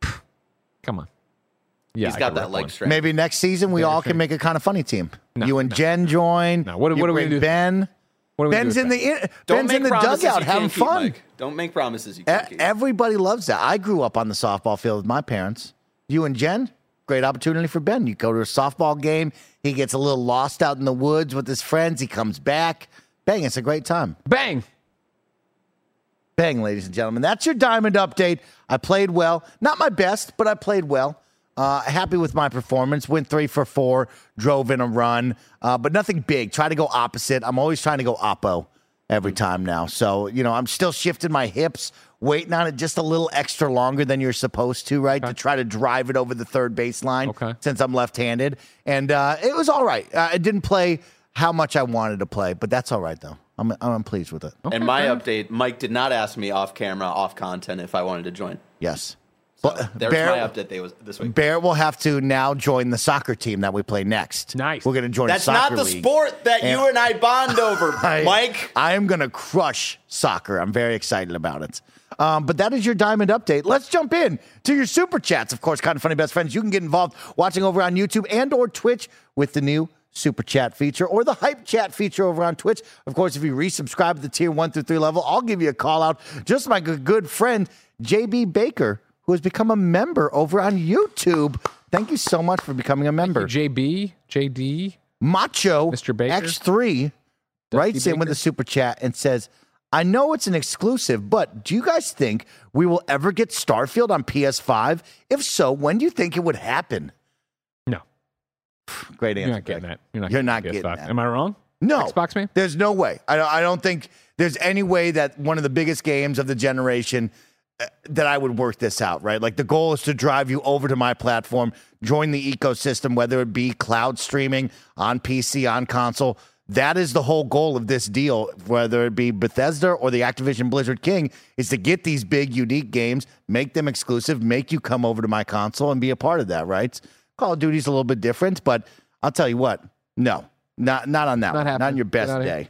S3: Come on. Yeah,
S4: He's
S3: I
S4: got that leg strength.
S5: Maybe next season we
S3: Yeah,
S5: all can make a kind of funny team.
S3: No,
S5: you and
S3: no.
S5: Jen join.
S3: No, what-
S5: you
S3: what are we gonna do?
S5: Ben.
S3: What are we
S5: Ben's
S3: gonna
S5: in
S3: do
S5: the in, Ben's in the dugout
S4: you
S5: having
S4: keep,
S5: fun.
S4: Mike. Don't make promises you
S5: E-
S4: can't keep.
S5: everybody loves that. I grew up on the softball field with my parents. You and Jen, great opportunity for Ben. You go to a softball game, he gets a little lost out in the woods with his friends, he comes back. Bang, it's a great time.
S3: Bang.
S5: Bang, ladies and gentlemen. That's your diamond update. I played well. Not my best, but I played well. Uh, happy with my performance. Went three for four, drove in a run, uh, but nothing big. Try to go opposite. I'm always trying to go oppo every time now. So, you know, I'm still shifting my hips, waiting on it just a little extra longer than you're supposed to, right? To try to drive it over the third baseline
S3: Okay.
S5: since I'm left handed. And uh, it was all right. Uh, I didn't play how much I wanted to play, but that's all right, though. I'm, I'm pleased with it.
S4: And my update, Mike did not ask me off camera, off content, if I wanted to join.
S5: Yes.
S4: So
S5: But
S4: there's
S5: Bear-
S4: my update they was this week.
S5: Bear will have to now join the soccer team that we play next.
S3: Nice.
S5: We're going to join
S4: That's
S5: a
S4: not the
S5: league.
S4: sport that
S5: And-
S4: you and I bond over,
S5: I-
S4: Mike.
S5: I am going to crush soccer. I'm very excited about it. Um, but that is your diamond update. Let's jump in to your super chats. Of course, kind of funny best friends. You can get involved watching over on YouTube and or Twitch with the new super chat feature or the hype chat feature over on Twitch. Of course, if you resubscribe to the tier one through three level, I'll give you a call out. Just my good friend, JB Baker, who has become a member over on YouTube. Thank you so much for becoming a member.
S3: JB, JD.
S5: Macho
S3: Mr. Baker?
S5: X3 writes in with
S3: Baker?
S5: a super chat and says, I know it's an exclusive, but do you guys think we will ever get Starfield on PS5? If so, when do you think it would happen?
S3: No,
S5: Great answer.
S3: you're not getting
S5: Greg.
S3: that. You're not.
S5: You're
S3: getting
S5: not
S3: PS5.
S5: getting that.
S3: Am I wrong?
S5: No.
S3: Xbox man.
S5: There's no way. I don't, I don't think there's any way that one of the biggest games of the generation uh, that I would work this out, right? Like the goal is to drive you over to my platform, join the ecosystem, whether it be cloud streaming on PC, on console. That is the whole goal of this deal, whether it be Bethesda or the Activision Blizzard King, is to get these big, unique games, make them exclusive, make you come over to my console and be a part of that, right? Call of Duty's a little bit different, but I'll tell you what, no, not not on that
S3: Not
S5: one. Not on your best day.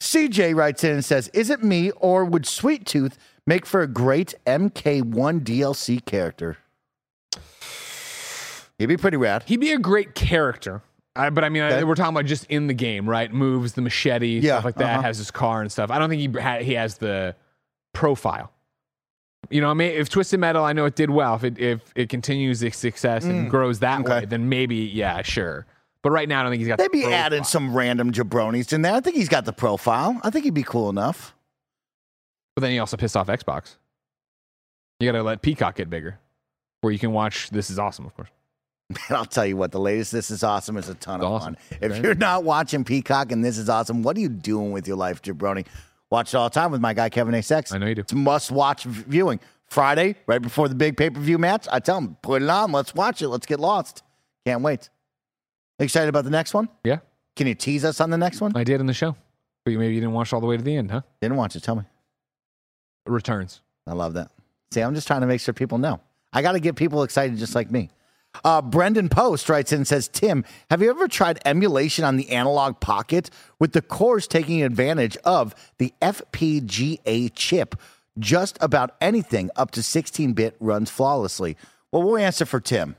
S5: CJ writes in and says, Is it me or would Sweet Tooth make for a great MK1 DLC character? He'd be pretty rad.
S3: He'd be a great character. I, but I mean, I, we're talking about just in the game, right? Moves the machete,
S5: Yeah,
S3: stuff like that.
S5: uh-huh.
S3: Has his car and stuff. I don't think he ha- he has the profile. You know, I mean, if Twisted Metal, I know it did well. If it if it continues its success and grows that
S5: Mm. okay.
S3: way, then maybe yeah, sure. But right now, I don't think he's got.
S5: They'd
S3: the
S5: be
S3: profile.
S5: adding some random jabronis in there. I think he's got the profile. I think he'd be cool enough.
S3: But then he also pissed off Xbox. You got to let Peacock get bigger, where you can watch. This is awesome, of course.
S5: And I'll tell you what, the latest This Is Awesome is a ton
S3: It's
S5: of
S3: awesome.
S5: fun. If you're not watching Peacock and This Is Awesome, what are you doing with your life, jabroni? Watch it all the time with my guy, Kevin A. Sex.
S3: I know you do.
S5: It's must watch viewing. Friday, right before the big pay per view match, I tell him, put it on. Let's watch it. Let's get lost. Can't wait. Excited about the next one?
S3: Yeah,
S5: Can you tease us on the next one?
S3: I did in the show, but maybe you didn't watch all the way to the end, huh?
S5: Didn't watch it. Tell me.
S3: Returns.
S5: I love that. See, I'm just trying to make sure people know. I got to get people excited just like me. Uh, Brendan Post writes in and says, Tim, have you ever tried emulation on the analog pocket with the cores taking advantage of the FPGA chip? Just about anything up to 16 bit runs flawlessly. Well, we'll answer for Tim.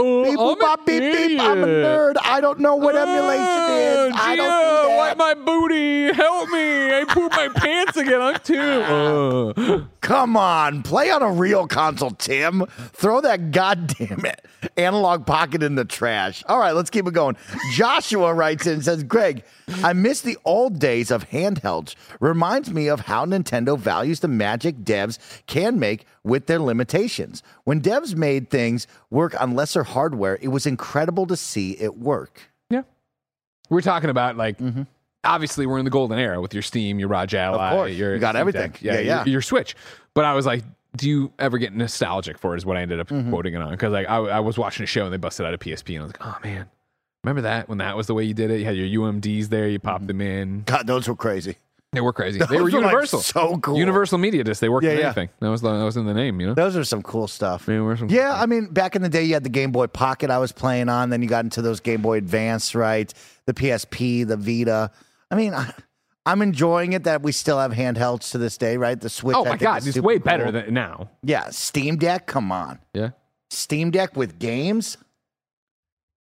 S3: Oh,
S5: Beep, boop, bop, beep, beep. I'm a nerd. I don't know what emulation is. I don't do that.
S3: My booty. Help me. I poop my pants again. I'm too. Uh.
S5: Come on, play on a real console, Tim. Throw that goddamn it analog pocket in the trash. All right, let's keep it going. Joshua writes in and says, Greg, I miss the old days of handhelds. Reminds me of how Nintendo values the magic devs can make with their limitations. When devs made things work on lesser hardware, it was incredible to see it work.
S3: Yeah. We're talking about like, mm-hmm. Obviously, we're in the golden era with your Steam, your ROG Ally, your
S5: You got
S3: Steam
S5: everything.
S3: Deck.
S5: Yeah,
S3: your-
S5: yeah.
S3: Your, Switch. But I was like, do you ever get nostalgic for it? Is what I ended up mm-hmm. quoting it on because like I, I was watching a show and they busted out a PSP and I was like, oh man, remember that when that was the way you did it? You had your UMDs there, you popped mm-hmm. them in.
S5: God, those were crazy.
S3: They were crazy.
S5: Those
S3: they were
S5: were, like,
S3: universal.
S5: so cool.
S3: Universal Media Disc. They worked
S5: Yeah, yeah.
S3: anything. That was the, that was in the name. You know.
S5: Those are some cool stuff.
S3: Yeah,
S5: Yeah, I mean, back in the day, you had the Game Boy Pocket I was playing on. Then you got into those Game Boy Advance, right? The PSP, the Vita. I mean, I, I'm enjoying it that we still have handhelds to this day, right? The Switch.
S3: Oh
S5: I
S3: my
S5: think,
S3: god,
S5: is
S3: it's way
S5: cool.
S3: better than now.
S5: Yeah, Steam Deck. Come on,
S3: Yeah.
S5: Steam Deck with games,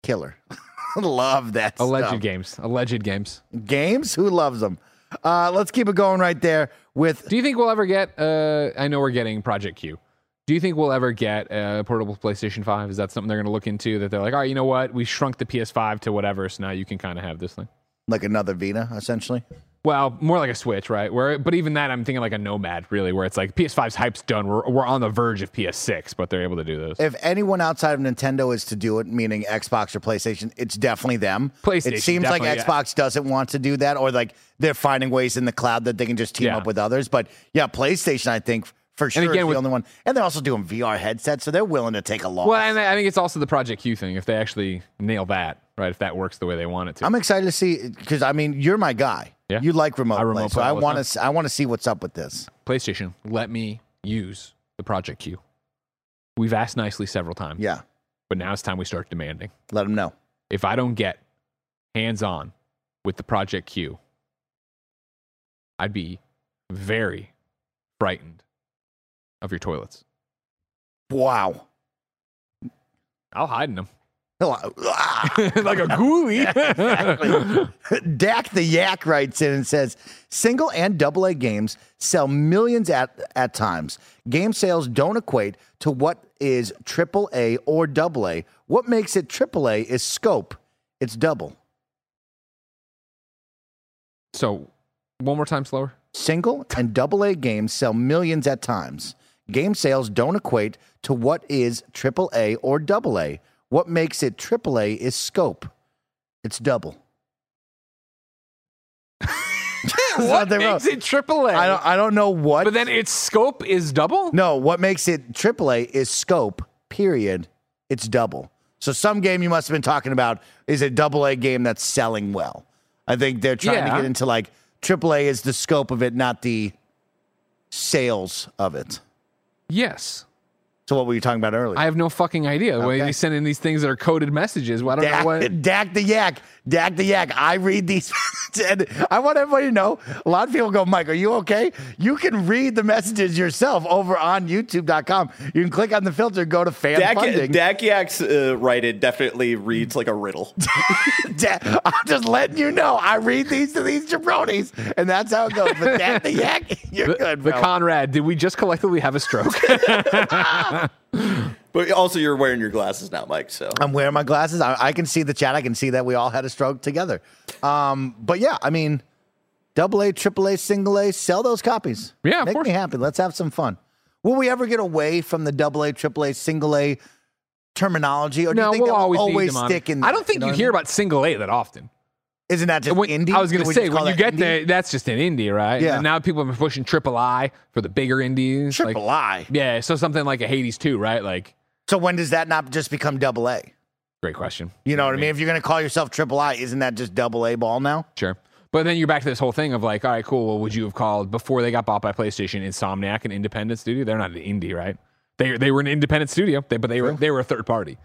S5: killer. Love that. Stuff.
S3: Alleged
S5: stuff.
S3: games. Alleged games.
S5: games. Who loves them? Uh, let's keep it going right there with
S3: Do you think we'll ever get? Uh, I know we're getting Project Q. Do you think we'll ever get a portable PlayStation 5? Is that something they're going to look into? That they're like, all right, you know what? We shrunk the PS5 to whatever, so now you can kind of have this thing.
S5: Like another Vita, essentially.
S3: Well, more like a Switch, right? Where, but even that, I'm thinking like a Nomad, really, where it's like PS5's hype's done. We're, we're on the verge of PS6, but they're able to do this.
S5: If anyone outside of Nintendo is to do it, meaning Xbox or PlayStation, it's definitely them.
S3: PlayStation,
S5: It seems like
S3: yeah.
S5: Xbox doesn't want to do that, or like they're finding ways in the cloud that they can just team
S3: Yeah.
S5: up with others. But yeah, PlayStation, I think for sure
S3: again,
S5: is the only one, and they're also doing VR headsets, so they're willing to take a loss.
S3: Well, and I think it's also the Project Q thing. If they actually nail that, right? If that works the way they want it to.
S5: I'm excited to see because I mean you're my guy.
S3: Yeah.
S5: You like remote,
S3: I remote
S5: play, so I want to I want to see what's up with this.
S3: PlayStation, let me use the Project Q. We've asked nicely several times,
S5: Yeah,
S3: but now it's time we start demanding.
S5: let them know.
S3: If I don't get hands on with the Project Q, I'd be very frightened of your toilets.
S5: Wow.
S3: I'll hide in them Like a ghoulie.
S5: Dak the Yak writes in and says, single and double A games sell millions at, at times. Game sales don't equate to what is triple A or double A. What makes it triple A is scope. It's double.
S3: so, one more time slower.
S5: Single and double A games sell millions at times. Game sales don't equate to what is triple A or double A. What makes it AAA is scope. It's double.
S3: what makes it triple A?
S5: I don't, I don't know what.
S3: But then its scope is double.
S5: No, what makes it AAA is scope, period. It's double. So some game you must have been talking about is a double A game that's selling well. I think they're trying
S3: Yeah.
S5: to get into like AAA is the scope of it, not the sales of it.
S3: Yes.
S5: So what were you talking about earlier?
S3: I have no fucking idea.
S5: Okay.
S3: they send in these things that are coded messages. Well, I don't know what.
S5: Dak, Dak the Yak. Dak the Yak. I read these. and I want everybody to know a lot of people go, Mike, are you okay? You can read the messages yourself over on youtube.com. You can click on the filter, go to fan
S4: Dak,
S5: funding.
S4: Dakiak's uh, write it definitely reads like a riddle.
S5: Da- I'm just letting you know. I read these to these jabronis, and that's how it goes. But Dak the Yak, you're
S3: The,
S5: good,
S3: the
S5: bro.
S3: Conrad, did we just collectively have a stroke?
S4: But also, you're wearing your glasses now, Mike. So
S5: I'm wearing my glasses. I, I can see the chat. I can see that we all had a stroke together. Um, but yeah, I mean, double A, triple A, single A, sell those copies.
S3: Yeah, of
S5: make
S3: course.
S5: me happy. Let's have some fun. Will we ever get away from the double A, triple A, single A terminology, or do
S3: no,
S5: you think
S3: we'll always,
S5: always,
S3: need
S5: stick in?
S3: I don't think
S5: know
S3: you, hear
S5: mean?
S3: about single A that often.
S5: Isn't that just
S3: When-
S5: indie?
S3: I was going to say
S5: just
S3: when you get
S5: indie?
S3: the that's just an indie, right?
S5: Yeah.
S3: And now people have been pushing triple I for the bigger indies. like-
S5: triple I.
S3: Yeah, so something like a Hades 2, right? Like,
S5: So when does that not just become double A?
S3: great question.
S5: You know what I mean? If you're going to call yourself triple I, isn't that just double A ball now?
S3: Sure. But then you're back to this whole thing of like, all right, cool. Well, would you have called before they got bought by PlayStation Insomniac an independent studio? They're not an indie, right? They they were an independent studio, they, but they were they were a third party.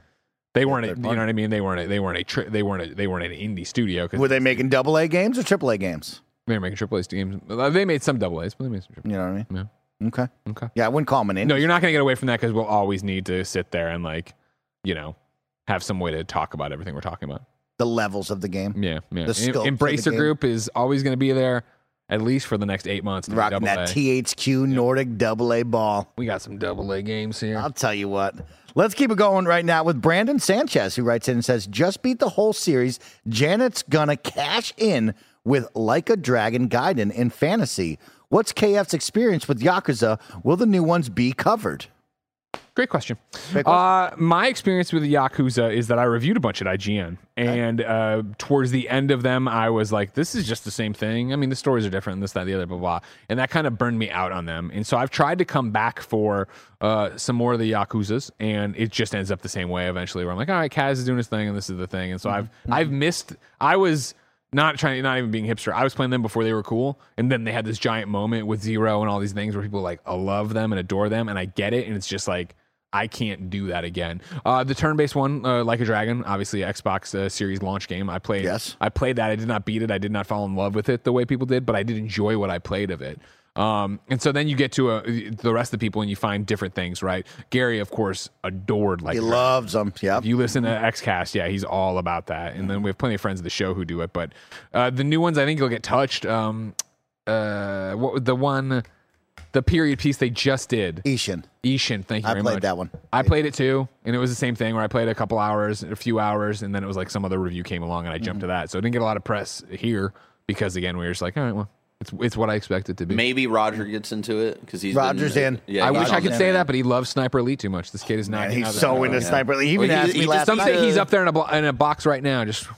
S3: They weren't, a, you know what I mean? They weren't, a, they weren't a, tri- they weren't, a, they weren't an indie studio
S5: Were they making double A games or triple A games?
S3: they were making triple A games. They made some double A's, but they made some triple.
S5: You know what I mean?
S3: Yeah.
S5: Okay.
S3: Okay.
S5: Yeah, I wouldn't call them an indie.
S3: No, you're not going to get away from that because we'll always need to sit there and like, you know, have some way to talk about everything we're talking about.
S5: the levels of the game.
S3: Yeah, yeah.
S5: The scope
S3: Em-
S5: of the
S3: Embracer. Group is always going to be there at least for the next eight months. to
S5: Rocking that THQ Nordic double A ball.
S3: we got some double A games here.
S5: I'll tell you what. Let's keep it going right now with Brandon Sanchez, who writes in and says, Just beat the whole series. Janet's gonna cash in with Like a Dragon Gaiden in fantasy. What's KF's experience with Yakuza? Will the new ones be covered?
S3: Great question.
S5: Great
S3: Uh, my experience with the Yakuza is that I reviewed a bunch at IGN, and uh, towards the end of them, I was like, "This is just the same thing." I mean, the stories are different, this, that, the other, blah, blah, and that kind of burned me out on them. And so I've tried to come back for uh, some more of the Yakuzas, and it just ends up the same way eventually. Where I'm like, "All right, Kaz is doing his thing, and this is the thing." And so I've I've missed. I was not trying, not even being hipster. I was playing them before they were cool, and then they had this giant moment with Zero and all these things where people like love them and adore them, and I get it, and it's just like I can't do that again. Uh, the turn-based one, uh, like a dragon, obviously Xbox uh, Series launch game. I played.
S5: Yes.
S3: I played that. I did not beat it. I did not fall in love with it the way people did, but I did enjoy what I played of it. Um, and so then you get to a, the rest of the people and you find different things, right? Gary, of course, adored like
S5: He loves them. Yeah.
S3: If you listen to XCast, yeah, he's all about that. And then we have plenty of friends of the show who do it. But uh, the new ones, I think you'll get touched. Um, uh, what the one? the period piece they just did.
S5: Ishin.
S3: Ishin, thank you
S5: I
S3: very
S5: played
S3: much.
S5: that one.
S3: I played it too, and it was the same thing where I played a couple hours, a few hours, and then it was like some other review came along and I jumped to
S5: Mm-hmm.
S3: that. So I didn't get a lot of press here because again we were just like, all right, well, it's it's what I expect it to be.
S4: Maybe Roger gets into it because he's
S5: Roger's
S4: been,
S5: in.
S4: Yeah,
S3: I
S4: he's
S3: wish I could say that, but he loves Sniper Elite too much. This kid is not.
S5: Man, he's so into
S4: Sniper
S5: sniper. He even
S4: Well, he-
S5: asked
S4: he
S5: me
S4: just-
S5: last
S3: Some
S5: night.
S3: say he's up there in a, blo- in a box right now, just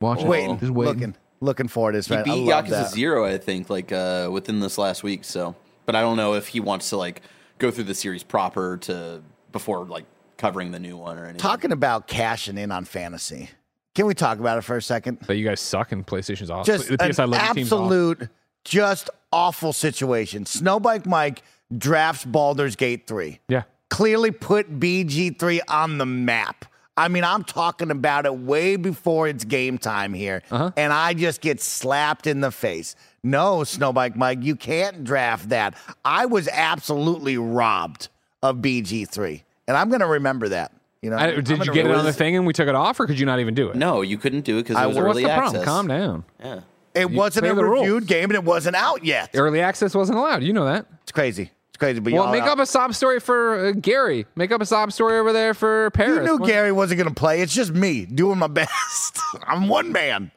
S3: watching,
S5: waiting,
S3: just waiting.
S5: looking, looking for this.
S4: He
S5: Man. I
S4: beat Yakuza
S5: that.
S4: Zero, I think, like uh, within this last week. So, but I don't know if he wants to like go through the series proper to before like covering the new one or anything.
S5: Talking about cashing in on fantasy. Can we talk about it for a second?
S3: That you guys suck and PlayStation's off.
S5: Just
S3: the
S5: an
S3: PS I love team's off.
S5: Absolute, just awful situation. Snowbike Mike drafts Baldur's Gate 3.
S3: Yeah.
S5: Clearly put BG3 on the map. I mean, I'm talking about it way before it's game time here.
S3: Uh-huh.
S5: And I just get slapped in the face. No, Snowbike Mike, you can't draft that. I was absolutely robbed of BG3. And I'm going to remember that. You know,
S3: I,
S5: I'm
S3: did you get it on the thing and we took it off, or could you not even do it?
S4: No, you couldn't do it because
S5: I
S4: it was
S5: will-
S3: What's
S4: early
S3: the
S4: access.
S3: problem? Calm down.
S4: Yeah.
S5: It wasn't
S3: play
S5: a reviewed game and it wasn't out yet.
S3: Early access wasn't allowed. You know that.
S5: It's crazy. It's crazy. But
S3: Well, make up a sob story for uh, Gary. Make up a sob story over there for Paris.
S5: You knew
S3: What-
S5: Gary wasn't going to play. It's just me doing my best. I'm one man.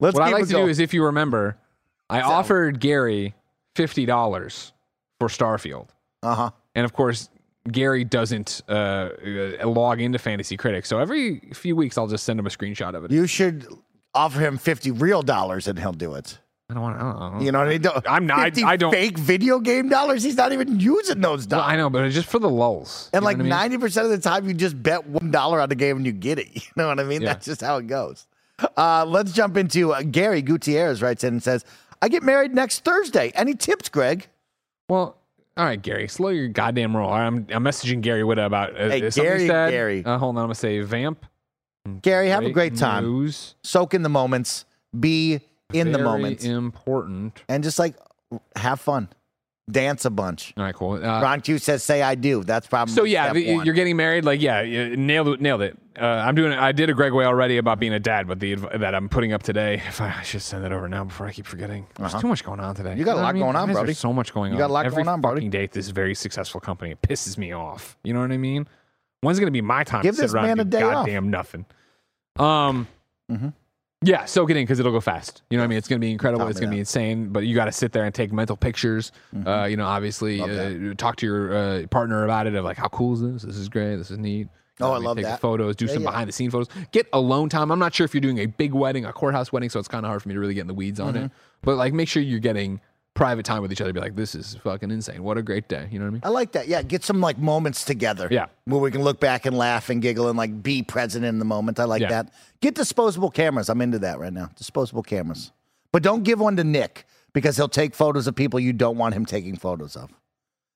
S5: Let's
S3: What I like to
S5: going.
S3: do is, if you remember, I offered Gary fifty dollars for Starfield,
S5: uh huh.
S3: and of course, Gary doesn't uh, uh, log into Fantasy Critics. So every few weeks, I'll just send him a screenshot of it.
S5: You should offer him fifty real dollars and he'll do it.
S3: I don't want to.
S5: You know what I mean? Don't-
S3: I'm not- I-
S5: 50
S3: I don't-
S5: fake video game dollars. He's not even using those
S3: Well,
S5: dollars.
S3: I know, but it's just for the lulls.
S5: And
S3: You know
S5: like
S3: what I mean?
S5: ninety percent of the time, you just bet one dollar on the game and you get it. You know what I mean?
S3: Yeah.
S5: That's just how it goes. Uh, let's jump into uh, Gary Gutierrez writes in and says, "I get married next Thursday. Any tips, Greg?"
S3: Well, all right, Gary, slow your goddamn roll. I'm, I'm messaging Gary Whitta about uh,
S5: Hey,
S3: something
S5: Gary,
S3: he said.
S5: Gary.
S3: Uh, hold on, I'm gonna say vamp.
S5: Gary, have a great time.
S3: News.
S5: Soak in the moments. Be in the
S3: Very
S5: moments.
S3: Important.
S5: and just like have fun, dance a bunch.
S3: All right, cool. Uh,
S5: Ron Q says, "Say I do." That's probably
S3: So yeah, the- you're getting married. Like yeah, you nailed it. Nailed it. Uh, I'm doing. I did a Greg way already about being a dad, but the that I'm putting up today. If I, I should send that over now before I keep forgetting. There's too much going on today.
S5: Uh-huh. You got a lot
S3: I mean?
S5: going on, Brody.
S3: There's so much going on.
S5: You got a lot
S3: Every
S5: going on, Brody.
S3: day at this very successful company. It pisses me off. You know what I mean? When's gonna be my time
S5: Give
S3: to sit
S5: this
S3: around
S5: man
S3: and
S5: a
S3: do
S5: day off.
S3: goddamn nothing? Um.
S5: Mhm.
S3: Yeah, soak it in because it'll go fast. You know what I mean? It's going to be incredible. It's going to be insane. But you got to sit there and take mental pictures. Uh, you know, obviously,
S5: Mm-hmm.
S3: Uh, talk to your uh, partner about it. Of like, how cool is this? This is great. This is neat. You
S5: Oh, I
S3: maybe
S5: love
S3: take the
S5: that.
S3: photos. Do
S5: Yeah,
S3: some
S5: yeah.
S3: behind the scene photos. Get alone time. I'm not sure if you're doing a big wedding, a courthouse wedding, so it's kind of hard for me to really get in the weeds on
S5: Mm-hmm.
S3: it. But like, make sure you're getting private time with each other. Be like, this is fucking insane. What a great day. You know what I mean?
S5: I like that. Yeah, get some like moments together.
S3: Yeah.
S5: where we can look back and laugh and giggle and like be present in the moment. I like
S3: Yeah.
S5: that. Get disposable cameras. I'm into that right now. Disposable cameras, but don't give one to Nick because he'll take photos of people you don't want him taking photos of.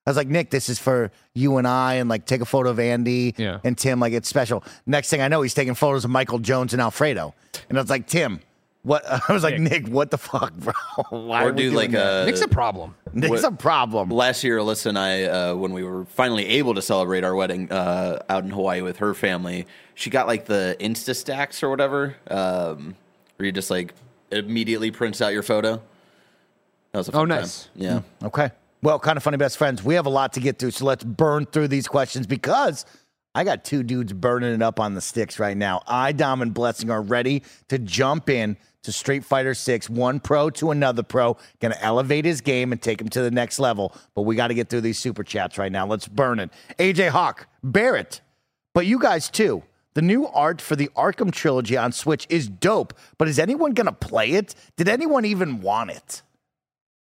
S5: I was like, Nick, this is for you and I, and like take a photo of Andy
S3: Yeah.
S5: and Tim. Like it's special. Next thing I know, he's taking photos of Michael Jones and Alfredo, and I was like, Tim, what? I was like, Nick, what the fuck, bro? Why
S4: Or
S5: are we
S4: do
S5: doing
S4: like
S5: that?
S4: a
S3: Nick's a problem.
S5: Nick's
S4: what-
S5: a problem.
S4: last year, Alyssa and I, uh, when we were finally able to celebrate our wedding uh, out in Hawaii with her family, she got like the Insta stacks or whatever, um, where you just like immediately prints out your photo. That was a
S3: Oh, nice.
S4: Time. Yeah.
S5: Okay. Well, kind of funny best friends. We have a lot to get through, so let's burn through these questions because I got two dudes burning it up on the sticks right now. I, Dom, and Blessing are ready to jump in to Street Fighter 6, one pro to another pro, gonna elevate his game and take him to the next level. But we got to get through these super chats right now. Let's burn it. AJ Hawk, Barrett, but you guys too. The new art for the Arkham trilogy on Switch is dope, but is anyone gonna play it? Did anyone even want it?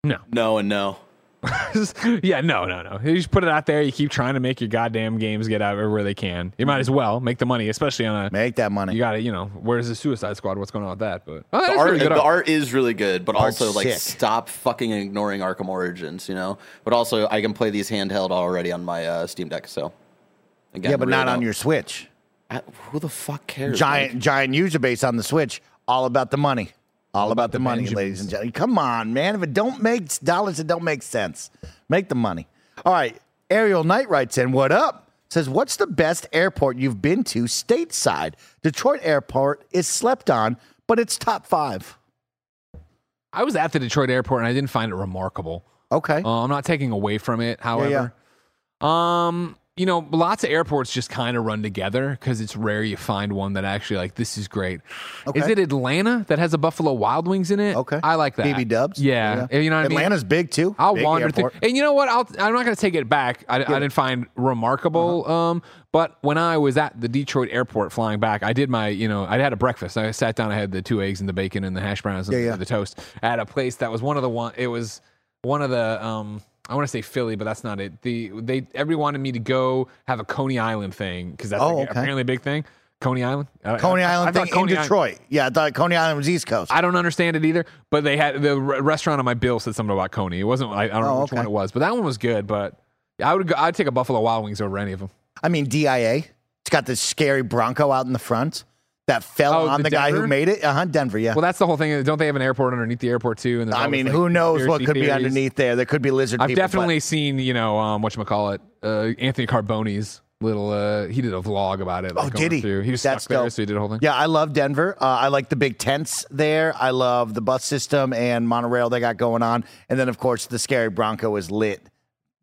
S3: No.
S4: No and no.
S3: yeah, no, no, no. You just put it out there. You keep trying to make your goddamn games get out everywhere they can. You might as well make the money, especially on a.
S5: Make that money.
S3: You got to, you know, where's the Suicide Squad? What's going on with that? But oh, that
S4: The art,
S3: really
S4: the
S3: art.
S4: art is really good, but
S5: Art's
S4: also like
S5: sick.
S4: stop fucking ignoring Arkham Origins, you know. But also, I can play these handheld already on my uh, Steam Deck. So again,
S5: yeah, but
S4: really
S5: not on your Switch.
S4: I- who the fuck cares?
S5: Giant
S4: Mike?
S5: giant user base on the Switch. All about the money. All, about, the,
S3: the
S5: money,
S3: Benjamins.
S5: ladies and gentlemen. Come on, man. If it don't make dollars, it don't make sense. Make the money. All right. Ariel Knight writes in, What up? Says, What's the best airport you've been to stateside? Detroit Airport is slept on, but it's top five.
S3: I was at the Detroit airport and I didn't find it remarkable.
S5: Okay.
S3: Uh, I'm not taking away from it, however. Um, you know, lots of airports just kind of run together because it's rare you find one that actually like this is great. Is it Atlanta that has a Buffalo Wild Wings in it?
S5: Okay.
S3: I like that.
S5: BB Dubs.
S3: Yeah, you know what I mean.
S5: Atlanta's big too.
S3: I'll
S5: Big
S3: wander
S5: airport.
S3: through, and you know what? I'll, I'm not going to take it back. I, I didn't find remarkable.
S5: Uh-huh.
S3: Um, but when I was at the Detroit airport flying back, I did my, you know, I had a breakfast. I sat down. I had the two eggs and the bacon and the hash browns and
S5: Yeah, yeah.
S3: the toast at a place that was one of the one. It was one of the. Um, I want to say Philly, but that's not it. The they everyone wanted me to go have a Coney Island thing because that's
S5: Oh,
S3: like
S5: okay.
S3: apparently a big thing. Coney Island, I-
S5: Coney
S3: I- I
S5: Island
S3: thought
S5: in
S3: Coney Island-
S5: Detroit. Yeah, I thought Coney Island was East Coast.
S3: I don't understand it either, but they had the re- restaurant on my bill said something about Coney. It wasn't. I, I don't know
S5: Oh,
S3: which
S5: okay.
S3: one it was, but that one was good. But I would. Go, I'd take a Buffalo Wild Wings over any of them.
S5: I mean, DIA. It's got this scary Bronco out in the front that fell
S3: Oh,
S5: on
S3: the
S5: the, guy who made it. Uh huh. Denver. Yeah.
S3: Well, that's the whole thing. Don't they have an airport underneath the airport too? And
S5: I mean,
S3: like,
S5: who knows what could be underneath there? There could be lizard
S3: I've
S5: people. but-
S3: definitely seen, you know, um, what call it, uh, Anthony Carboni's little. Uh, he did a vlog about it. Like,
S5: Oh, did he?
S3: Through. He was
S5: That's
S3: stuck there, so he did a whole thing.
S5: Yeah, I love Denver. Uh, I like the big tents there. I love the bus system and monorail they got going on. And then, of course, the scary Bronco is lit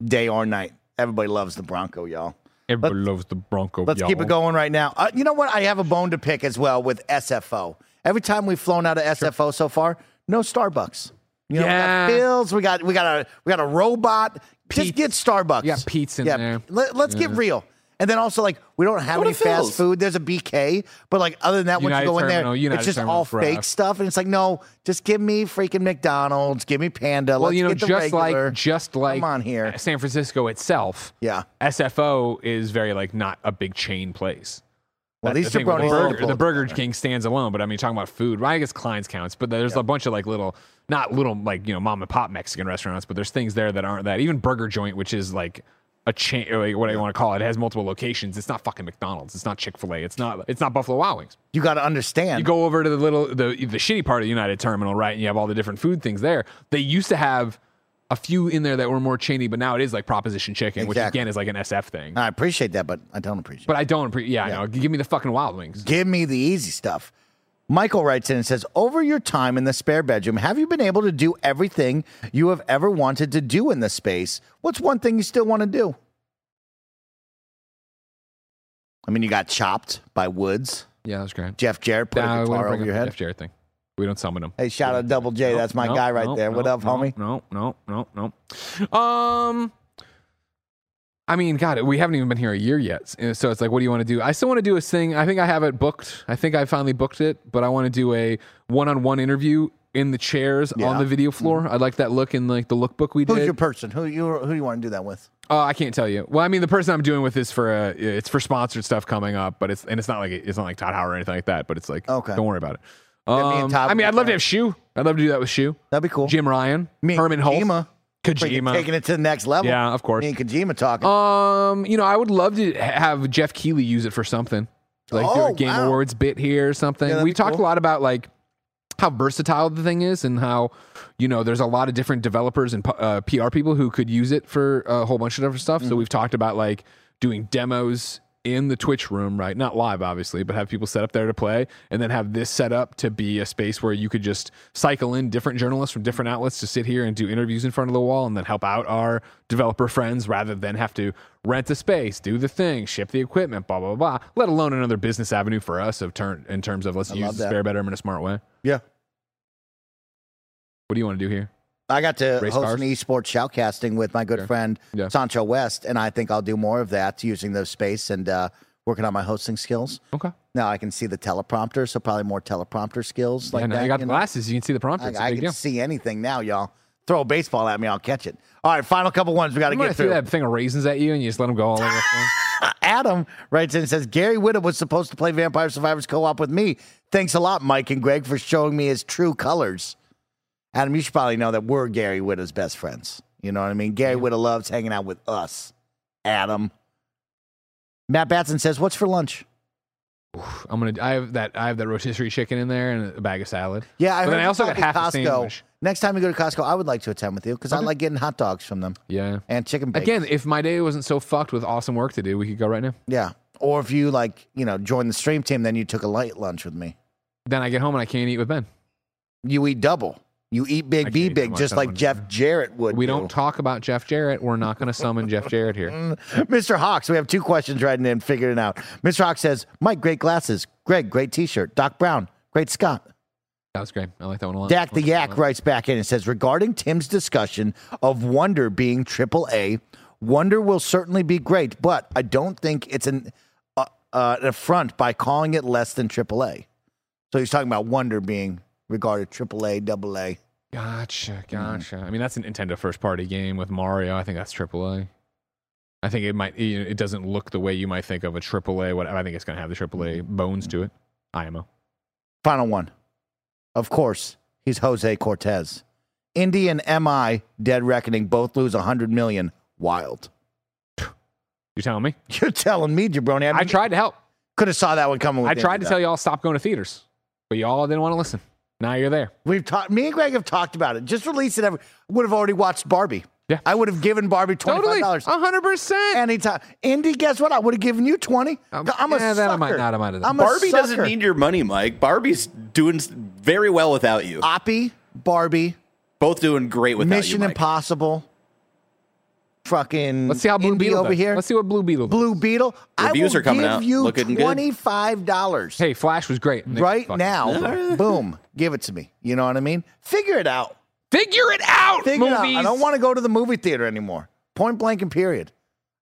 S5: day or night. Everybody loves the Bronco, y'all.
S3: Everybody loves the Bronco.
S5: Let's keep
S3: y'all.
S5: it going right now. Uh, you know what? I have a bone to pick as well with SFO. Every time we've flown out of SFO so far, no Starbucks. You know,
S3: Yeah.
S5: we got Bills. We got we got a we got a robot. Just get Starbucks.
S3: You got Peet's in
S5: yeah.
S3: there.
S5: Let, us get real. And then also like we don't have
S4: Go to
S5: any fast
S4: Phil's.
S5: food. There's a BK, but like other than that, once
S3: United
S5: you go in there,
S3: United
S5: it's just
S3: Terminal
S5: all fake stuff. And it's like, no, just give me freaking McDonald's, give me Panda.
S3: Well,
S5: Let's
S3: you know,
S5: get the
S3: just
S5: regular.
S3: like just like
S5: Come on here.
S3: San Francisco itself.
S5: Yeah.
S3: SFO is very like not a big chain place.
S5: Well,
S3: That's
S5: these
S3: the thing with
S5: jabronis
S3: the burger,
S5: pull
S3: the Burger
S5: together.
S3: King stands alone, but I mean, talking about food, right? I guess Klein's counts, but there's a bunch of like little, not little like you know mom and pop Mexican restaurants, but there's things there that aren't that. Even Burger Joint, which is like a chain, or like what I want to call it, it has multiple locations. It's not fucking McDonald's. It's not Chick Fil A. It's not. It's not Buffalo Wild Wings.
S5: You got to understand.
S3: You go over to the little the the shitty part of the United Terminal, right? And you have all the different food things there. They used to have a few in there that were more chainy, but now it is like Proposition Chicken, which again is like an SF thing.
S5: I appreciate that, but I don't appreciate.
S3: But I don't. Appre- yeah, I know. Give me the fucking Wild Wings.
S5: Give me the easy stuff. Michael writes in and says, Over your time in the spare bedroom, have you been able to do everything you have ever wanted to do in the space? What's one thing you still want to do? I mean, you got chopped by Woods.
S3: Yeah, that's great.
S5: Jeff Jarrett put
S3: Nah,
S5: a guitar over your head.
S3: Jeff Jarrett thing. We don't summon him.
S5: Hey, shout out Double J.
S3: Nope,
S5: That's my
S3: nope,
S5: guy right
S3: nope,
S5: there. What up, homie?
S3: No, no, no, no. Um, I mean, God, we haven't even been here a year yet. So it's like, what do you want to do? I still want to do a thing. I think I have it booked. I think I finally booked it, but I want to do a one-on-one interview in the chairs
S5: Yeah.
S3: on the video floor. I'd like that look in like the lookbook we did.
S5: Who's your person? Who you who do you want to do that with?
S3: Uh, I can't tell you. Well, I mean, the person I'm doing with is for uh, it's for sponsored stuff coming up, but it's and it's not like it's not like Todd Howard or anything like that. But it's like,
S5: Okay.
S3: don't worry about it.
S5: me and
S3: Um,
S5: Todd
S3: I mean, I'd love to have Shu. I'd love to do that with Shu.
S5: That'd be cool.
S3: Jim Ryan,
S5: Me
S3: Hermen Hulst,
S5: Kojima.
S3: Kojima.
S5: Taking it to the next level.
S3: Yeah, of course.
S5: Me and Kojima talking.
S3: Um, you know, I would love to have Geoff Keighley use it for something, like do
S5: Oh,
S3: a Game
S5: wow.
S3: Awards bit here or something.
S5: Yeah,
S3: we talked
S5: cool.
S3: a lot about like how versatile the thing is and how you know there's a lot of different developers and uh, PR people who could use it for a whole bunch of different stuff.
S5: Mm-hmm.
S3: So we've talked about like doing demos in the Twitch room, right? Not live, obviously, but have people set up there to play, and then have this set up to be a space where you could just cycle in different journalists from different outlets to sit here and do interviews in front of the wall, and then help out our developer friends rather than have to rent the space, do the thing, ship the equipment, blah blah blah. Let alone another business avenue for us of turn in terms of let's
S5: I
S3: use the spare bedroom in a smart way.
S5: yeah.
S3: What do you want to do here?
S5: I got to
S3: Race
S5: host
S3: cars?
S5: an esports shoutcasting with my good
S3: Sure.
S5: friend
S3: Yeah.
S5: Sancho West, and I think I'll do more of that using the space and uh, working on my hosting skills.
S3: Okay.
S5: Now I can see the teleprompter, so probably more teleprompter skills like
S3: yeah, now
S5: that.
S3: you got the
S5: know?
S3: glasses. You can see the prompter.
S5: I,
S3: It's
S5: I can
S3: deal.
S5: see anything now, y'all. Throw a baseball at me, I'll catch it. All right, final couple ones we got to get through.
S3: that thing of raisins at you, and you just let them go all over the.
S5: Adam writes in and says Gary Whitta was supposed to play Vampire Survivors co-op with me. Thanks a lot, Mike and Greg, for showing me his true colors. Adam, you should probably know that we're Gary Whitta's best friends. You know what I mean? Gary Whitta loves hanging out with us. Adam. Matt Batson says, "What's for lunch?"
S3: I'm gonna. I have that. I have that rotisserie chicken in there and a bag of salad.
S5: Yeah, I
S3: But then I also got half a
S5: Costco.
S3: sandwich.
S5: Next time you go to Costco, I would like to attend with you because I like getting hot dogs from them
S3: Yeah.
S5: and chicken bacon.
S3: Again, if my day wasn't so fucked with awesome work to do, we could go right now.
S5: yeah. Or if you like, you know, join the stream team, then you took a light lunch with me.
S3: Then I get home and I can't eat with Ben.
S5: You eat double. You eat big,
S3: I
S5: be
S3: can't eat that
S5: big, just like Jeff Jarrett would.
S3: We
S5: do.
S3: don't talk about Jeff Jarrett. We're not going to summon Jeff Jarrett here.
S5: Mr. Hawks, we have two questions writing in, figuring it out. Mr. Hawks says, Mike, great glasses. Greg, great t shirt. Doc Brown, great Scott.
S3: That was great. I like that one a lot.
S5: Dak the Yak writes back in and says, regarding Tim's discussion of Wonder being triple A, Wonder will certainly be great, but I don't think it's an, uh, uh, an affront by calling it less than triple A. So he's talking about Wonder being regarded triple A, double A.
S3: Gotcha, mm. gotcha. I mean, that's an Nintendo first party game with Mario. I think that's AAA. I think it might. It doesn't look the way you might think of a AAA. Whatever. I think it's going to have the AAA mm-hmm. bones to mm-hmm. it. IMO.
S5: Final one. Of course, he's Jose Cortez. Indy and MI, Dead Reckoning, both lose 100 million. Wild.
S3: You telling me?
S5: You're telling me, Jabroni. I,
S3: I tried to help.
S5: Could have saw that one coming. with
S3: I tried to
S5: though.
S3: tell y'all stop going to theaters, but y'all didn't want to listen. Now you're there.
S5: We've talked. Me and Greg have talked about it. Just release it. Every, would have already watched Barbie.
S3: Yeah.
S5: I would have given Barbie twenty five
S3: Totally,
S5: dollars
S3: hundred percent.
S5: anytime. Indy, guess what? I would have given you twenty.
S3: Um,
S5: I'm a
S3: yeah,
S5: sucker.
S3: that I might not, I might have done.
S5: I'm a
S4: Barbie doesn't need your money, Mike. Barbie's doing very well without you.
S5: Oppie, Barbie,
S4: Both doing great without
S5: Mission
S4: you, Mike.
S5: Impossible. Fucking.
S3: Let's see how Blue
S5: Indy
S3: Beetle
S5: over
S3: does.
S5: here.
S3: Let's see what Blue Beetle. does.
S5: Blue Beetle.
S4: Reviews
S5: I will
S4: are coming
S5: give
S4: out.
S5: you
S4: Looking good.
S5: twenty five dollars
S3: Hey, Flash was great. Nick,
S5: right now. Boom, give it to me. You know what I mean? Figure it out.
S3: Figure it out.
S5: Figure it out.
S3: movies.
S5: I don't want to go to the movie theater anymore. Point blank and period.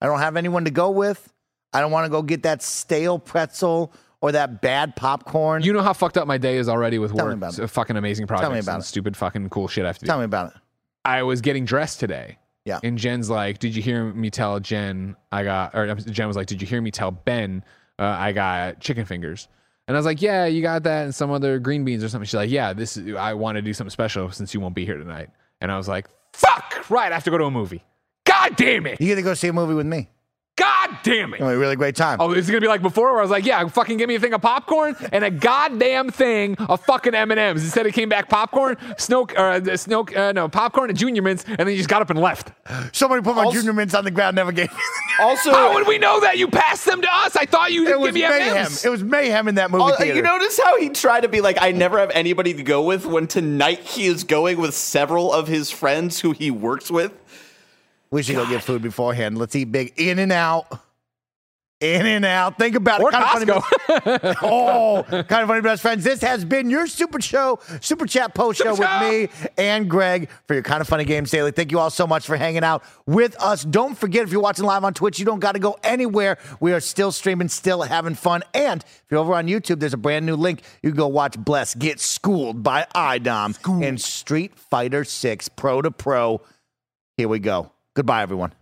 S5: I don't have anyone to go with. I don't want to go get that stale pretzel or that bad popcorn.
S3: You know how fucked up my day is already with
S5: Tell me
S3: work.
S5: about it.
S3: Fucking amazing projects
S5: me about
S3: and
S5: it.
S3: stupid fucking cool shit I have to do.
S5: Tell me about it.
S3: I was getting dressed today.
S5: Yeah.
S3: And Jen's like, "Did you hear me tell Jen I got?" Or Jen was like, "Did you hear me tell Ben uh, I got chicken fingers?" And I was like, "Yeah, you got that and some other green beans or something." She's like, "Yeah, this is, I want to do something special since you won't be here tonight." And I was like, "Fuck! Right, I have to go to a movie. God damn it!
S5: You get to go see a movie with me.
S3: God damn it!"
S5: It's gonna be a really great time.
S3: Oh, is it gonna be like before, where I was like, "Yeah, fucking give me a thing of popcorn and a goddamn thing of fucking M and M's." Instead, it came back popcorn, snow, uh, snow, uh, no popcorn and Junior Mints, and then you just got up and left.
S5: Somebody put my
S4: Also-
S5: junior mints on the ground, never gave.
S4: Also,
S3: How would we know that you passed them to us? I thought you
S5: It
S3: didn't
S5: was
S3: give me
S5: mayhem.
S3: M&Ms.
S5: It was mayhem in that movie
S4: Oh,
S5: theater.
S4: you notice how he tried to be like, I never have anybody to go with when tonight he is going with several of his friends who he works with.
S5: We should go get food beforehand. Let's eat big. In and out. In and out. Think about
S3: or
S5: it. Funny
S3: Costco.
S5: oh, kind of funny, best friends. This has been your super show, super chat post show
S3: Super
S5: with me and Greg for your kind of funny games daily. Thank you all so much for hanging out with us. Don't forget, if you're watching live on Twitch, you don't got to go anywhere. We are still streaming, still having fun. And if you're over on YouTube, there's a brand new link. You can go watch Bless get schooled by IDOM in Street Fighter 6 Pro to Pro. Here we go. Goodbye, everyone.